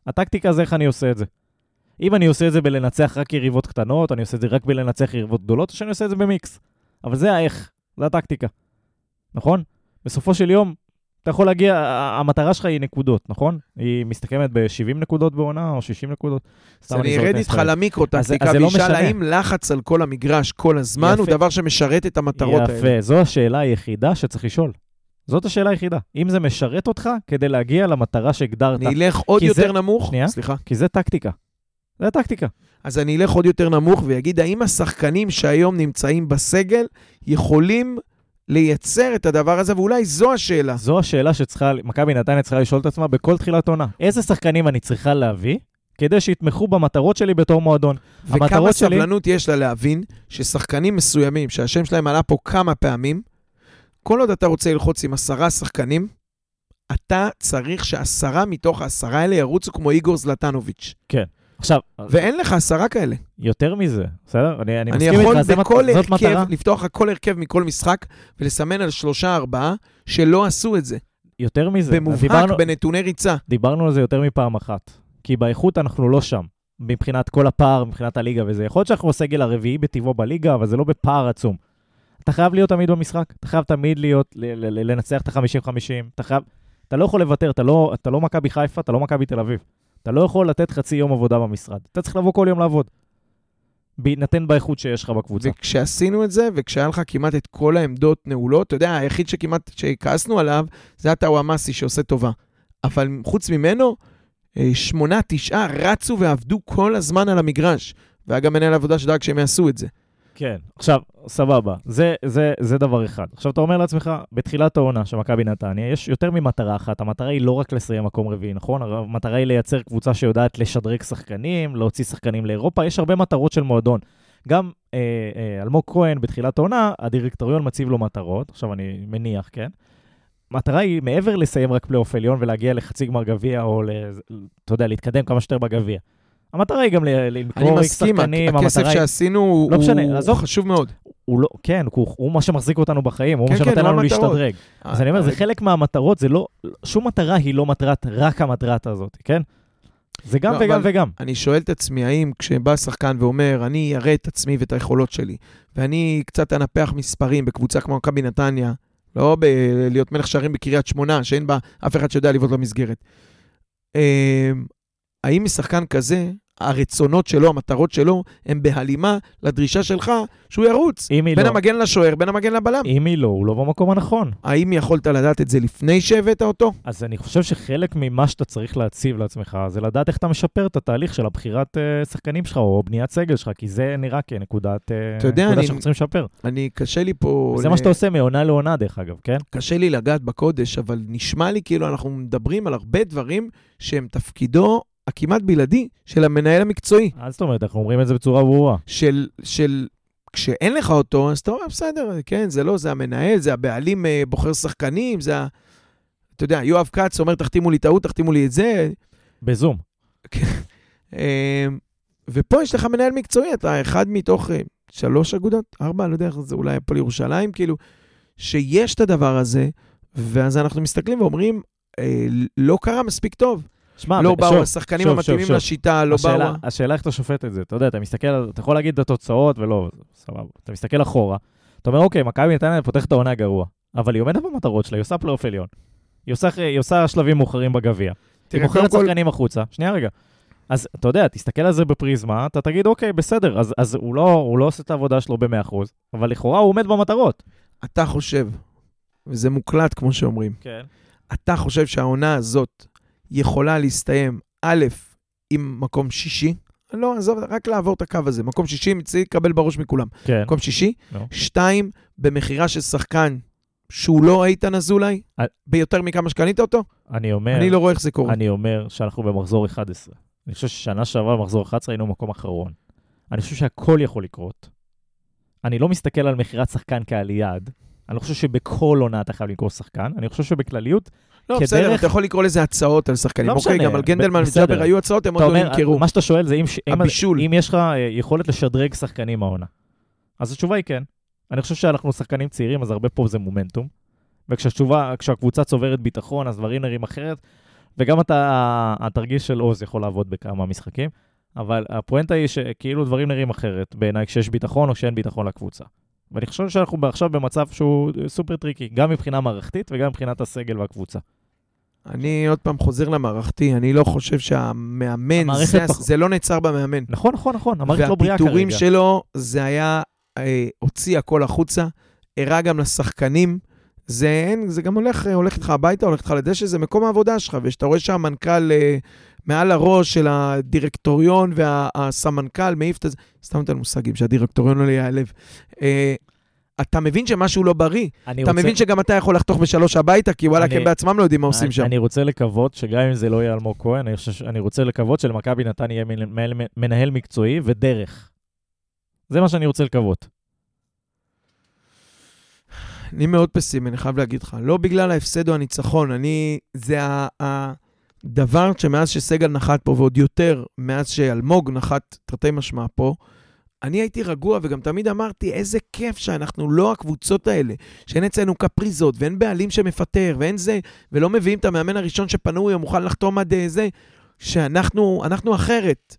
הטקטיקה זה איך אני עושה את זה. אם אני עושה את זה בלנצח רק יריבות קטנות, אני עושה את זה רק בלנצח יריבות גדולות, או שאני עושה את זה במיקס. אבל זה האיך, זה הטקטיקה, נכון? בסופו של יום, אתה יכול להגיע, המטרה שלך היא נקודות, נכון? היא מסתכמת ב-70 נקודות בעונה או 60 נקודות. אז אני ארד איתך למיקרו-טקטיקה אז זה לא וישאל. האם לחץ על כל המגרש כל הזמן הוא. דבר שמשרת את המטרות האלה. יפה, זו השאלה היחידה שצריך לשאול. זאת השאלה היחידה. אם זה משרת אותך כדי להגיע למטרה שהגדרת. אני אלך עוד יותר נמוך, שנייה. סליחה. כי זה טקטיקה. זה טקטיקה. אז אני אלך עוד יותר נמוך ויגיד, האם השחקנים שהיום נמצאים בסגל יכולים לייצר את הדבר הזה, ואולי זו השאלה. זו השאלה שצריכה, מכבי נתניה צריכה לשאול את עצמה בכל תחילת עונה. איזה שחקנים אני צריכה להביא כדי שיתמכו במטרות שלי בתור מועדון? וכמה המטרות שלי- סבלנות יש לה להבין ששחקנים מסוימים, שהשם שלהם עלה פה כמה פעמים, כל עוד אתה רוצה ללחוץ עם עשרה שחקנים, אתה צריך שעשרה מתוך העשרה האלה ירוצו כמו איגור זלטנוביץ'. עכשיו, ואין לך עשרה כאלה. יותר מזה, בסדר? אני, אני, אני מסכים יכול איתך, זה מט- בכל זאת הרכב, מטרה. לפתוח כל הרכב מכל משחק ולסמן על שלושה ארבעה שלא עשו את זה. יותר מזה. במובהק, דיברנו, בנתוני ריצה. דיברנו על זה יותר מפעם אחת. כי באיכות אנחנו לא שם. מבחינת כל הפער, מבחינת הליגה וזה. יכול להיות שאנחנו הסגל הרביעי בטבעו בליגה, אבל זה לא בפער עצום. אתה חייב להיות תמיד במשחק, אתה חייב תמיד להיות, ל- ל- ל- לנצח את ה-50-50, אתה חייב... אתה לא יכול לוותר, אתה לא, אתה לא מכבי חיפה, אתה לא מכבי תל אביב. אתה לא יכול לתת חצי יום עבודה במשרד. אתה צריך לבוא כל יום לעבוד. בהינתן באיכות שיש לך בקבוצה. וכשעשינו את זה, וכשהיה לך כמעט את כל העמדות נעולות, אתה יודע, היחיד שכמעט, שכעסנו עליו, זה הטאוואמאסי שעושה טובה. אבל חוץ ממנו, אה, שמונה, תשעה רצו ועבדו כל הזמן על המגרש. והיה גם מנהל עבודה שדאג שהם יעשו את זה. כן, עכשיו, סבבה, זה, זה, זה דבר אחד. עכשיו, אתה אומר לעצמך, בתחילת העונה של מכבי נתניה, יש יותר ממטרה אחת. המטרה היא לא רק לסיים מקום רביעי, נכון? המטרה היא לייצר קבוצה שיודעת לשדרג שחקנים, להוציא שחקנים לאירופה, יש הרבה מטרות של מועדון. גם אה, אה, אלמוג כהן, בתחילת העונה, הדירקטוריון מציב לו מטרות, עכשיו אני מניח, כן? המטרה היא מעבר לסיים רק פלייאוף עליון ולהגיע לחצי גמר גביע, או, אתה יודע, להתקדם כמה שיותר בגביע. המטרה היא גם אני למכור איקס מסכים, שחקנים, הכסף המטרה היא... שעשינו הוא לא משנה, הוא עזוב. חשוב מאוד. הוא לא, כן, הוא, הוא מה שמחזיק אותנו בחיים, הוא כן, מה כן, שנותן הוא לנו המטרות. להשתדרג. אז אני אומר, זה אה, חלק מהמטרות, זה לא, שום מטרה היא לא מטרת, רק המטרת הזאת, כן? זה גם לא, וגם וגם. אני שואל את עצמי, האם כשבא שחקן ואומר, אני אראה את עצמי ואת היכולות שלי, ואני קצת אנפח מספרים בקבוצה כמו מכבי נתניה, לא ב- להיות מלך שערים בקריית שמונה, שאין בה אף אחד שיודע לבעוט למסגרת. אה, האם משחקן כזה, הרצונות שלו, המטרות שלו, הם בהלימה לדרישה שלך שהוא ירוץ? אם היא בין לא, המגן לשוער, בין המגן לבלם. אם היא לא, הוא לא במקום הנכון. האם יכולת לדעת את זה לפני שהבאת אותו? אז אני חושב שחלק ממה שאתה צריך להציב לעצמך, זה לדעת איך אתה משפר את התהליך של הבחירת אה, שחקנים שלך, או בניית סגל שלך, כי זה נראה כנקודת אתה יודע, נקודה אני- שאנחנו צריכים לשפר. אני, קשה לי פה... זה ל- מה שאתה עושה מעונה לעונה, דרך אגב, כן? קשה לי לגעת בקודש, אבל נשמע לי כאילו אנחנו מדברים על הרבה דברים שהם תפקידו הכמעט בלעדי של המנהל המקצועי. אז זאת אומרת, אנחנו אומרים את זה בצורה ברורה. של, של כשאין לך אותו, אז אתה אומר, בסדר, כן, זה לא, זה המנהל, זה הבעלים אה, בוחר שחקנים, זה ה... אתה יודע, יואב כץ אומר, תחתימו לי טעות, תחתימו לי את זה. בזום. אה, ופה יש לך מנהל מקצועי, אתה אחד מתוך אה, שלוש אגודות, ארבע, לא יודע איך זה, אולי הפועל ירושלים, כאילו, שיש את הדבר הזה, ואז אנחנו מסתכלים ואומרים, אה, לא קרה מספיק טוב. שמע, לא באו השחקנים שוב, המתאימים שוב. לשיטה, לא באו... השאלה, איך אתה שופט את זה. אתה יודע, אתה מסתכל, אתה יכול להגיד את התוצאות ולא, סבבה. אתה מסתכל אחורה, אתה אומר, אוקיי, מכבי נתניה פותחת את העונה גרוע, אבל היא עומדת במטרות שלה, היא עושה פלייאוף עליון. היא עושה, היא עושה שלבים מאוחרים בגביע. היא מוכרת קודם כל- שחקנים החוצה. שנייה רגע. אז אתה יודע, תסתכל על זה בפריזמה, אתה תגיד, אוקיי, בסדר, אז, אז הוא, לא, הוא לא עושה את העבודה שלו ב-100%, אבל לכאורה הוא עומד במטרות. אתה חושב, וזה מוקלט כמו שאומרים, כן. אתה חושב שהעונה הזאת יכולה להסתיים, א', עם מקום שישי, לא, עזוב, רק לעבור את הקו הזה. מקום שישי, צריך לקבל בראש מכולם. כן. מקום שישי, נו. שתיים, במכירה של שחקן שהוא לא איתן אזולאי, אה. ביותר מכמה שקנית אותו, אני אומר, אני לא רואה איך זה קורה. אני אומר שאנחנו במחזור 11. אני חושב ששנה שעברה במחזור 11 היינו במקום אחרון. אני חושב שהכל יכול לקרות. אני לא מסתכל על מכירת שחקן קהל יעד, אני לא חושב שבכל עונה אתה חייב למכור שחקן, אני חושב שבכלליות, לא, כדרך- בסדר, אתה יכול לקרוא לזה הצעות על שחקנים. לא אוקיי, משנה, גם על גנדלמן. וג'אבר היו הצעות, הם עוד לא נמכרו. מה שאתה שואל זה אם, ש- אם, הבישול. אם יש לך אה, יכולת לשדרג שחקנים העונה. אז התשובה היא כן. אני חושב שאנחנו שחקנים צעירים, אז הרבה פה זה מומנטום. וכשהתשובה, כשהקבוצה צוברת ביטחון, אז דברים נראים אחרת. וגם אתה, התרגיש של עוז יכול לעבוד בכמה משחקים. אבל הפואנטה היא שכאילו דברים נראים אחרת בעיניי כשיש ביטחון או שאין ביטחון לקבוצה. ואני חושב שאנחנו עכשיו במצב שהוא סופר טריקי, גם מבחינה מערכתית וגם מבחינת הסגל והקבוצה. אני עוד פעם חוזר למערכתי, אני לא חושב שהמאמן, זה, פח- זה לא נעצר במאמן. נכון, נכון, נכון, המערכת לא בריאה כרגע. והפיטורים שלו, זה היה, אה, הוציא הכל החוצה, הראה גם לשחקנים. זה אין, זה גם הולך, אה, הולך איתך הביתה, הולך איתך לדשא, זה מקום העבודה שלך, וכשאתה רואה שהמנכ"ל אה, מעל הראש של הדירקטוריון והסמנכ"ל מעיף את זה, סתם נותן מושגים, שהדירקטוריון לא ייעלב. אה, אתה מבין שמשהו לא בריא. אתה רוצה- מבין שגם אתה יכול לחתוך בשלוש הביתה, כי וואלה, אני- הם בעצמם לא יודעים מה עושים אני- שם. אני רוצה לקוות שגם אם זה לא יהיה אלמוג כהן, אני, חושב, אני רוצה לקוות שלמכבי נתן יהיה מנהל, מנהל מקצועי ודרך. זה מה שאני רוצה לקוות. אני מאוד פסימי, אני חייב להגיד לך. לא בגלל ההפסד או הניצחון, אני... זה ה- הדבר שמאז שסגל נחת פה, ועוד יותר מאז שאלמוג נחת, תרתי משמע פה, אני הייתי רגוע וגם תמיד אמרתי, איזה כיף שאנחנו לא הקבוצות האלה, שאין אצלנו קפריזות ואין בעלים שמפטר ואין זה, ולא מביאים את המאמן הראשון שפנוי או מוכן לחתום עד אה, זה, שאנחנו אנחנו אחרת.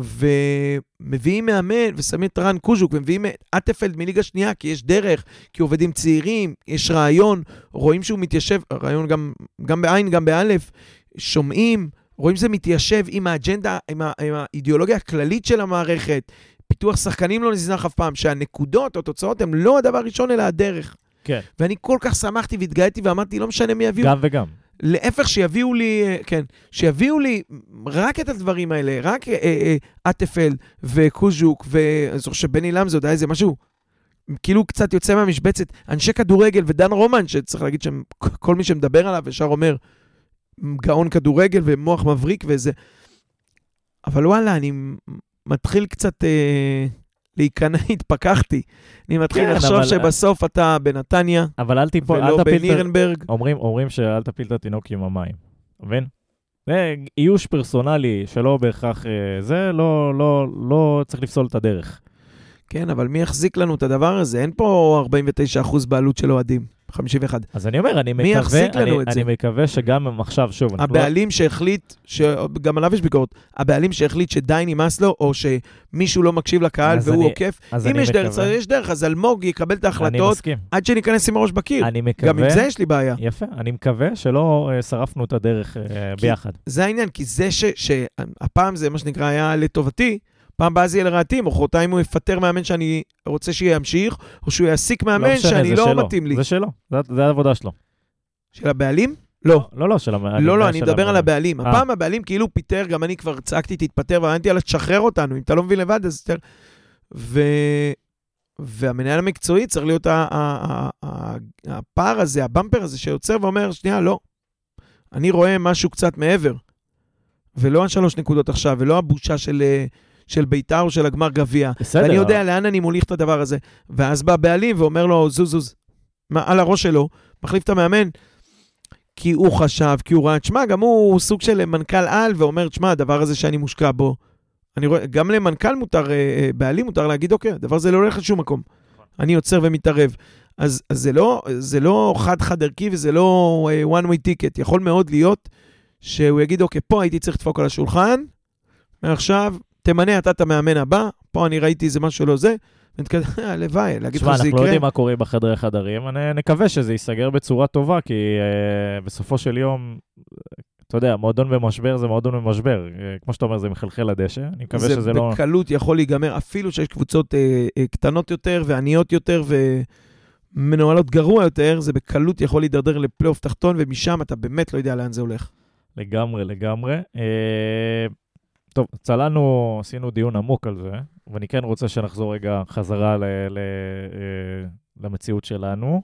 ומביאים מאמן ושמים את רן קוז'וק ומביאים את אטפלד מליגה שנייה, כי יש דרך, כי עובד עם צעירים, יש רעיון, רואים שהוא מתיישב, רעיון גם, גם בעין, גם באלף, שומעים, רואים שזה מתיישב עם האג'נדה, עם, ה, עם האידיאולוגיה הכללית של המערכת. פיתוח שחקנים לא נזנח אף פעם, שהנקודות או התוצאות הן לא הדבר הראשון, אלא הדרך. כן. ואני כל כך שמחתי והתגאיתי ואמרתי, לא משנה מי יביאו, גם וגם. להפך, שיביאו לי, אה, כן, שיביאו לי רק את הדברים האלה, רק אה, אה, אטפלד וקוז'וק, ואני זוכר שבני לם זה עוד היה איזה משהו, כאילו קצת יוצא מהמשבצת, אנשי כדורגל ודן רומן, שצריך להגיד שכל מי שמדבר עליו ישר אומר, גאון כדורגל ומוח מבריק וזה. אבל וואלה, אני מתחיל קצת אה, להיכנע, *laughs* התפכחתי. אני מתחיל כן, לחשוב אבל- שבסוף אתה בנתניה, אבל אל תיפול, ולא בנירנברג. אומרים, אומרים שאל תפיל את התינוק עם המים. מבין? זה איוש פרסונלי שלא בהכרח... אה, זה לא, לא, לא צריך לפסול את הדרך. כן, אבל מי יחזיק לנו את הדבר הזה? אין פה 49% בעלות של אוהדים, 51. אז אני אומר, אני מי מקווה... יחזיק לנו אני, את זה? אני מקווה שגם עכשיו, שוב, לא... הבעלים שהחליט, ש... גם עליו יש ביקורת, הבעלים שהחליט שדי נמאס לו, או שמישהו לא מקשיב לקהל והוא אני- עוקף, אם יש דרך, מקווה- אז יש דרך, אז אלמוג יקבל את ההחלטות. עד שניכנס עם הראש בקיר. אני מקווה... גם עם זה יש לי בעיה. יפה, אני מקווה שלא אה, שרפנו את הדרך אה, ביחד. זה העניין, כי זה ש... שהפעם זה מה שנקרא היה לטובתי, פעם הבאה זה יהיה לרעתי, מחרתיים הוא יפטר מאמן שאני רוצה שימשיך, או שהוא יעסיק מאמן משנה, שאני לא שלו, מתאים לי. זה שלו, זה- זה העבודה שלו. של הבעלים? לא. לא, לא, של המ... לא, לא, אני מדבר על הבעלים. אה. הפעם הבעלים כאילו פיטר, גם אני כבר צעקתי, תתפטר, ואמרתי, יאללה, תשחרר אותנו, אם אתה לא מבין לבד, אז תשחרר. ו... והמנהל המקצועי צריך להיות ה- ה- ה- ה- הפער הזה, הבמפר הזה, שיוצר ואומר, שנייה, לא. אני רואה משהו קצת מעבר. ולא השלוש נקודות עכשיו, ולא הבושה של, אה, של ביתר או של הגמר גביע. בסדר. ואני יודע לאן אני מוליך את הדבר הזה. ואז בא הבעלים ואומר לו, זוז, זוז, מה, על הראש שלו, מחליף את המאמן, כי הוא חשב, כי הוא ראה, תשמע, גם הוא סוג של מנכ"ל על, ואומר, תשמע, הדבר הזה שאני מושקע בו, אני רואה, גם למנכ"ל מותר, אה, אה, בעלים מותר להגיד, אוקיי, הדבר הזה לא הולך לשום מקום. אני עוצר ומתערב. אז, אז זה לא, זה לא חד-חד ערכי וזה לא אה, one way ticket. יכול מאוד להיות שהוא יגיד, אוקיי, פה הייתי צריך לדפוק על השולחן, מעכשיו תמנה אתה את המאמן הבא, פה אני ראיתי איזה משהו לא זה, *laughs* הלוואי, להגיד תשמע, לך שזה אנחנו לא יקרה. יודעים מה קורה בחדרי חדרים, אני נקווה שזה ייסגר בצורה טובה, כי uh, בסופו של יום, אתה יודע, מועדון במשבר זה מועדון במשבר. Uh, כמו שאתה אומר, זה מחלחל לדשא, אני מקווה שזה זה לא... בקלות יכול להיגמר, אפילו שיש קבוצות אה, אה, קטנות יותר ועניות יותר ומנוהלות גרוע יותר, זה בקלות יכול להידרדר לפלייאוף תחתון, ומשם אתה באמת לא יודע לאן זה הולך. לגמרי, לגמרי. אה, טוב, צללנו, עשינו דיון עמוק על זה, ואני כן רוצה שנחזור רגע חזרה ל, ל, אה, למציאות שלנו.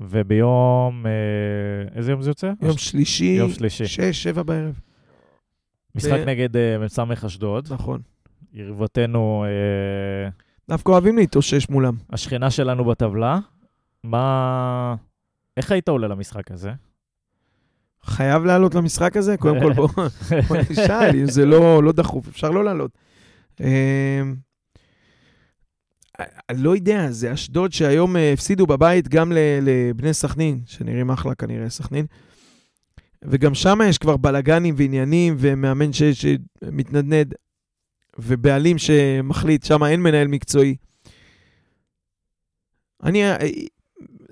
וביום, אה, איזה יום זה יוצא? יום שלישי, יום שלישי. שש, שבע בערב. משחק ב- נגד אה, מ"ס אשדוד. נכון. יריבתנו, דווקא אוהבים להתאושש מולם. השכנה שלנו בטבלה, מה... איך היית עולה למשחק הזה? חייב לעלות למשחק הזה? קודם כל, בוא בוא נשאל, זה לא לא דחוף, אפשר לא לעלות. אמ, אני לא יודע, זה אשדוד שהיום אה, הפסידו בבית גם לבני סכנין, שנראים אחלה כנראה, סכנין. וגם שם יש כבר בלאגנים ועניינים, ומאמן ש- שמתנדנד, ובעלים שמחליט, שם אין מנהל מקצועי. אני, אה,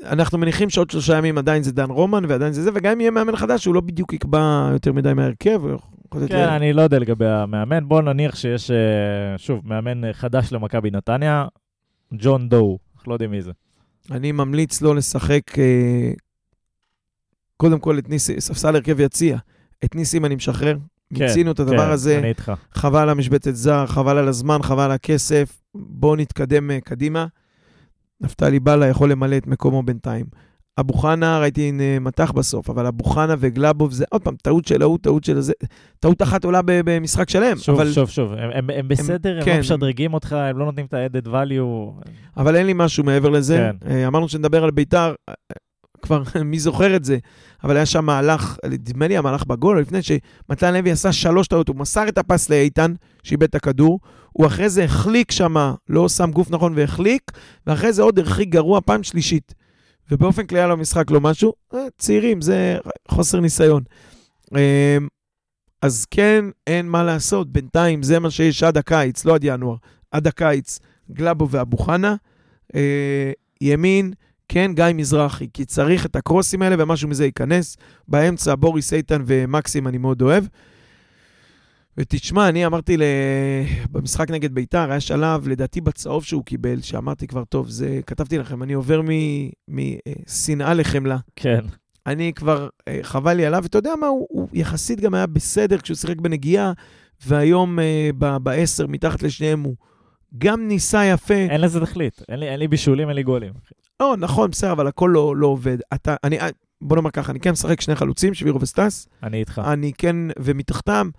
אנחנו מניחים שעוד שלושה ימים עדיין זה דן רומן, ועדיין זה זה, וגם אם יהיה מאמן חדש, הוא לא בדיוק יקבע יותר מדי מהרכב. כן, אני לא יודע לגבי המאמן. בוא נניח שיש, אה, שוב, מאמן חדש למכבי נתניה, ג'ון דו, אנחנו לא יודעים מי זה. אני ממליץ לו לשחק, אה, קודם כל את ניסים, ספסל הרכב יציע. את ניסים אני משחרר. כן, מיצינו את הדבר כן, הזה, אני איתך. חבל על המשבצת זר, חבל על הזמן, חבל על הכסף. בואו נתקדם אה, קדימה. נפתלי בלה יכול למלא את מקומו בינתיים. אבו חנה, ראיתי מתח בסוף, אבל אבו חנה וגלאבוב זה עוד פעם טעות של ההוא, טעות של הזה. טעות אחת עולה במשחק שלם. שוב, אבל, שוב, שוב, הם, הם, הם בסדר, הם, כן. לא משדרגים אותך, הם לא נותנים את ה-added value. אבל אין לי משהו מעבר לזה. כן. אה, אמרנו שנדבר על ביתר, כבר *laughs* מי זוכר את זה, אבל היה שם מהלך, נדמה לי המהלך בגול, לפני שמתן לוי עשה שלוש טעות, הוא מסר את הפס לאיתן, שאיבד את הכדור, הוא אחרי זה החליק שם, לא שם גוף נכון והחליק, ואחרי זה עוד הרחיק גרוע פעם שלישית. ובאופן כללי היה לו משחק לא משהו, אה, צעירים, זה חוסר ניסיון. אה, אז כן, אין מה לעשות, בינתיים זה מה שיש עד הקיץ, לא עד ינואר, עד הקיץ, גלאבו ואבו חנה. אה, ימין, כן, גיא מזרחי, כי צריך את הקרוסים האלה ומשהו מזה ייכנס. באמצע, בוריס איתן ומקסים אני מאוד אוהב. ותשמע, אני אמרתי ל... במשחק נגד ביתר, היה שלב, לדעתי בצהוב שהוא קיבל, שאמרתי כבר, טוב, זה, כתבתי לכם, אני עובר משנאה לחמלה. כן. אני כבר, אה, חבל לי עליו, ואתה יודע מה, הוא, הוא יחסית גם היה בסדר כשהוא שיחק בנגיעה, והיום אה, ב- בעשר, מתחת לשניהם, הוא גם ניסה יפה. אין לזה תכלית, אין לי, אין לי בישולים, אין לי גולים. לא, נכון, בסדר, אבל הכל לא, לא עובד. אתה, אני, אה, בוא נאמר ככה, אני כן משחק שני חלוצים, שבירו וסטס. אני איתך. אני כן, ומתחתם,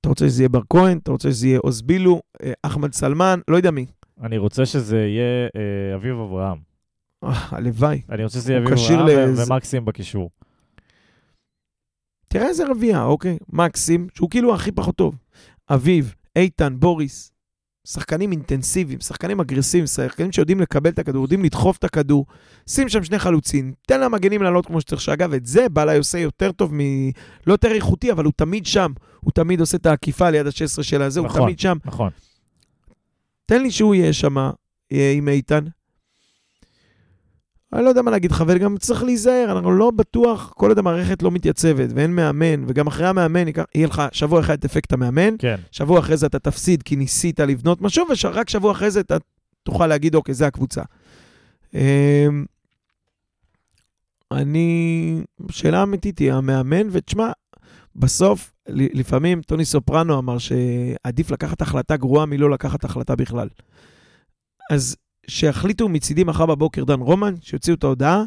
אתה רוצה שזה יהיה בר כהן, אתה רוצה שזה יהיה עוז בילו, אה, אחמד סלמן, לא יודע מי. אני רוצה שזה יהיה אה, אביב אברהם. אה, הלוואי. אני רוצה שזה יהיה אביב אברהם. ו- ומקסים בקישור. תראה איזה רביעייה, אוקיי? מקסים, שהוא כאילו הכי פחות טוב. אביב, איתן, בוריס, שחקנים אינטנסיביים, שחקנים אגרסיביים, שחקנים שיודעים לקבל את הכדור, יודעים לדחוף את הכדור, שים שם שני חלוצים, תן למגנים לעלות כמו שצריך, שאגב, את זה בלעי עושה יותר טוב מ... לא יותר איכותי, אבל הוא תמיד שם. הוא תמיד עושה את העקיפה ליד ה-16 של הזה, הוא נכון. תמיד שם. נכון. תן לי שהוא יהיה שם עם איתן. אני לא יודע מה להגיד לך, וגם צריך להיזהר, אנחנו לא בטוח, כל עוד המערכת לא מתייצבת ואין מאמן, וגם אחרי המאמן יהיה לך שבוע אחד את אפקט המאמן, כן. שבוע אחרי זה אתה תפסיד כי ניסית לבנות משהו, ורק שבוע אחרי זה אתה תוכל להגיד, אוקיי, זה הקבוצה. אמ, אני, שאלה אמיתית היא המאמן, ותשמע, בסוף, לפעמים טוני סופרנו אמר שעדיף לקחת החלטה גרועה מלא לקחת החלטה בכלל. אז שיחליטו מצידי מחר בבוקר דן רומן, שיוציאו את ההודעה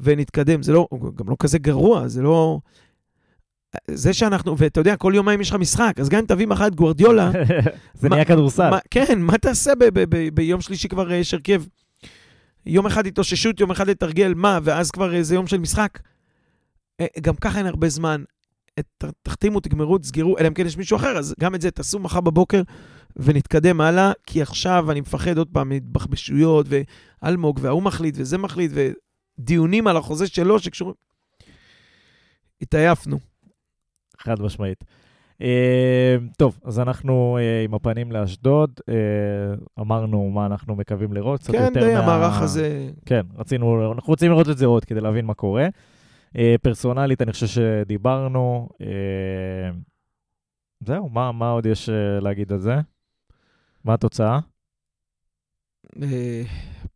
ונתקדם. זה לא, גם לא כזה גרוע, זה לא... זה שאנחנו, ואתה יודע, כל יומיים יש לך משחק, אז גם אם תביא מחר את גוורדיולה, *laughs* זה מה- נהיה כדורסל. מה, כן, מה תעשה ב- ב- ב- ביום שלישי כבר אה, יש הרכב? יום אחד התאוששות, יום אחד לתרגל, מה, ואז כבר איזה יום של משחק? אה, גם ככה אין הרבה זמן. אה, ת- תחתימו, תגמרו, תסגרו, אלא אם כן יש מישהו אחר, אז גם את זה תעשו מחר בבוקר ונתקדם הלאה, כי עכשיו אני מפחד עוד פעם מהתבחבשויות, ואלמוג, וההוא מחליט, וזה מחליט, ודיונים על החוזה שלו שקשורים... התעייפנו. חד משמעית. אה, טוב, אז אנחנו אה, עם הפנים לאשדוד, אה, אמרנו מה אנחנו מקווים לראות, קצת כן, יותר די, מה... המערך הזה... כן, רצינו, אנחנו רוצים לראות את זה עוד כדי להבין מה קורה. אה, פרסונלית, אני חושב שדיברנו. אה, זהו, מה, מה עוד יש להגיד על זה? מה התוצאה? אה,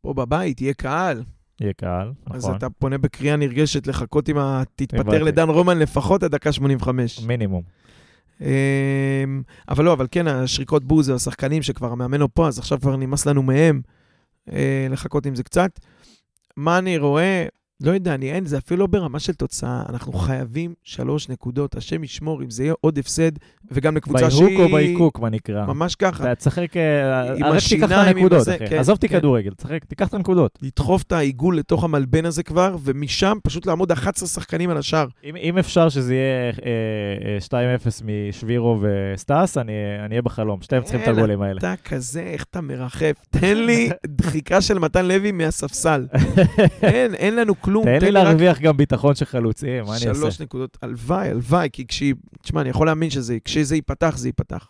פה בבית יהיה קהל. יהיה קהל, אז נכון. אתה פונה בקריאה נרגשת לחכות עם ה... תתפטר. לדן רומן לפחות עד דקה 85. מינימום. אמ, אבל לא, אבל כן, השריקות בוז, השחקנים שכבר המאמן לא פה, אז עכשיו כבר נמאס לנו מהם אה, לחכות עם זה קצת. מה אני רואה? לא יודע, אני אין, זה אפילו לא ברמה של תוצאה. אנחנו חייבים שלוש נקודות. השם ישמור אם זה יהיה עוד הפסד, וגם לקבוצה שהיא... בהיהוק או בהיקוק, מה נקרא. ממש ככה. אתה תשחק, אה, עם רק תיקח את השיניים, עם הנקודות, אחי. כן, עזוב אותי כן. כדורגל, תשחק, תיקח את הנקודות. לדחוף את העיגול לתוך המלבן הזה כבר, ומשם פשוט לעמוד 11 שחקנים על השער. אם, אם אפשר שזה יהיה אה, אה, 2-0 משבירו וסטאס, אני אהיה בחלום. שתיהם צריכים את הגולים האלה. אתה כזה, איך אתה מרחף? תן לי דחיקה של מתן לוי מהספסל. *laughs* אין, אין לנו כלום. תן לי רק להרוויח גם ביטחון של חלוצים, מה אני אעשה? שלוש נקודות. הלוואי, הלוואי, כי כשהיא... תשמע, אני יכול להאמין שזה, כשזה ייפתח, זה ייפתח.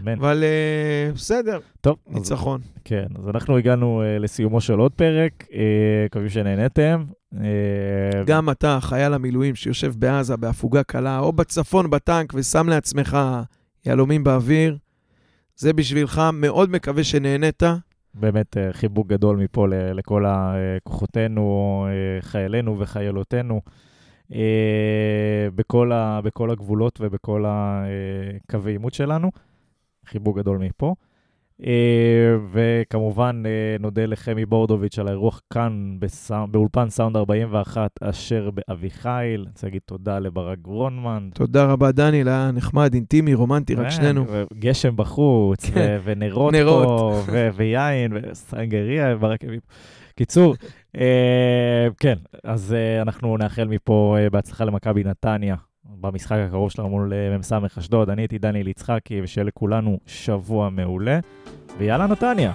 אמן. אבל אה, בסדר, טוב, אז, ניצחון. כן, אז אנחנו הגענו אה, לסיומו של עוד פרק, אה, מקווים שנהנתם. אה, גם אתה, חייל המילואים שיושב בעזה בהפוגה קלה, או בצפון בטנק ושם לעצמך יהלומים באוויר, זה בשבילך, מאוד מקווה שנהנית. באמת אה, חיבוק גדול מפה לכל הכוחותינו, אה, חיילינו וחיילותינו, אה, בכל, ה, בכל הגבולות ובכל הקווי עימות שלנו. חיבוק גדול מפה. אה, וכמובן, אה, נודה לחמי בורדוביץ' על האירוח כאן בסאונד, באולפן סאונד 41, אשר באביחיל. אני רוצה להגיד תודה לברק גרונמן. תודה רבה, דניאל, היה נחמד, אינטימי, רומנטי, רק כן, שנינו. גשם בחוץ, כן. ונרות נרות. פה, ו- ויין, וסנגריה, ברק הביא. קיצור, אה, כן, אז אה, אנחנו נאחל מפה אה, בהצלחה למכבי נתניה במשחק הקרוב שלנו מול אה, מ"ס אשדוד. אני הייתי דניאל יצחקי, ושיהיה לכולנו שבוע מעולה, ויאללה נתניה.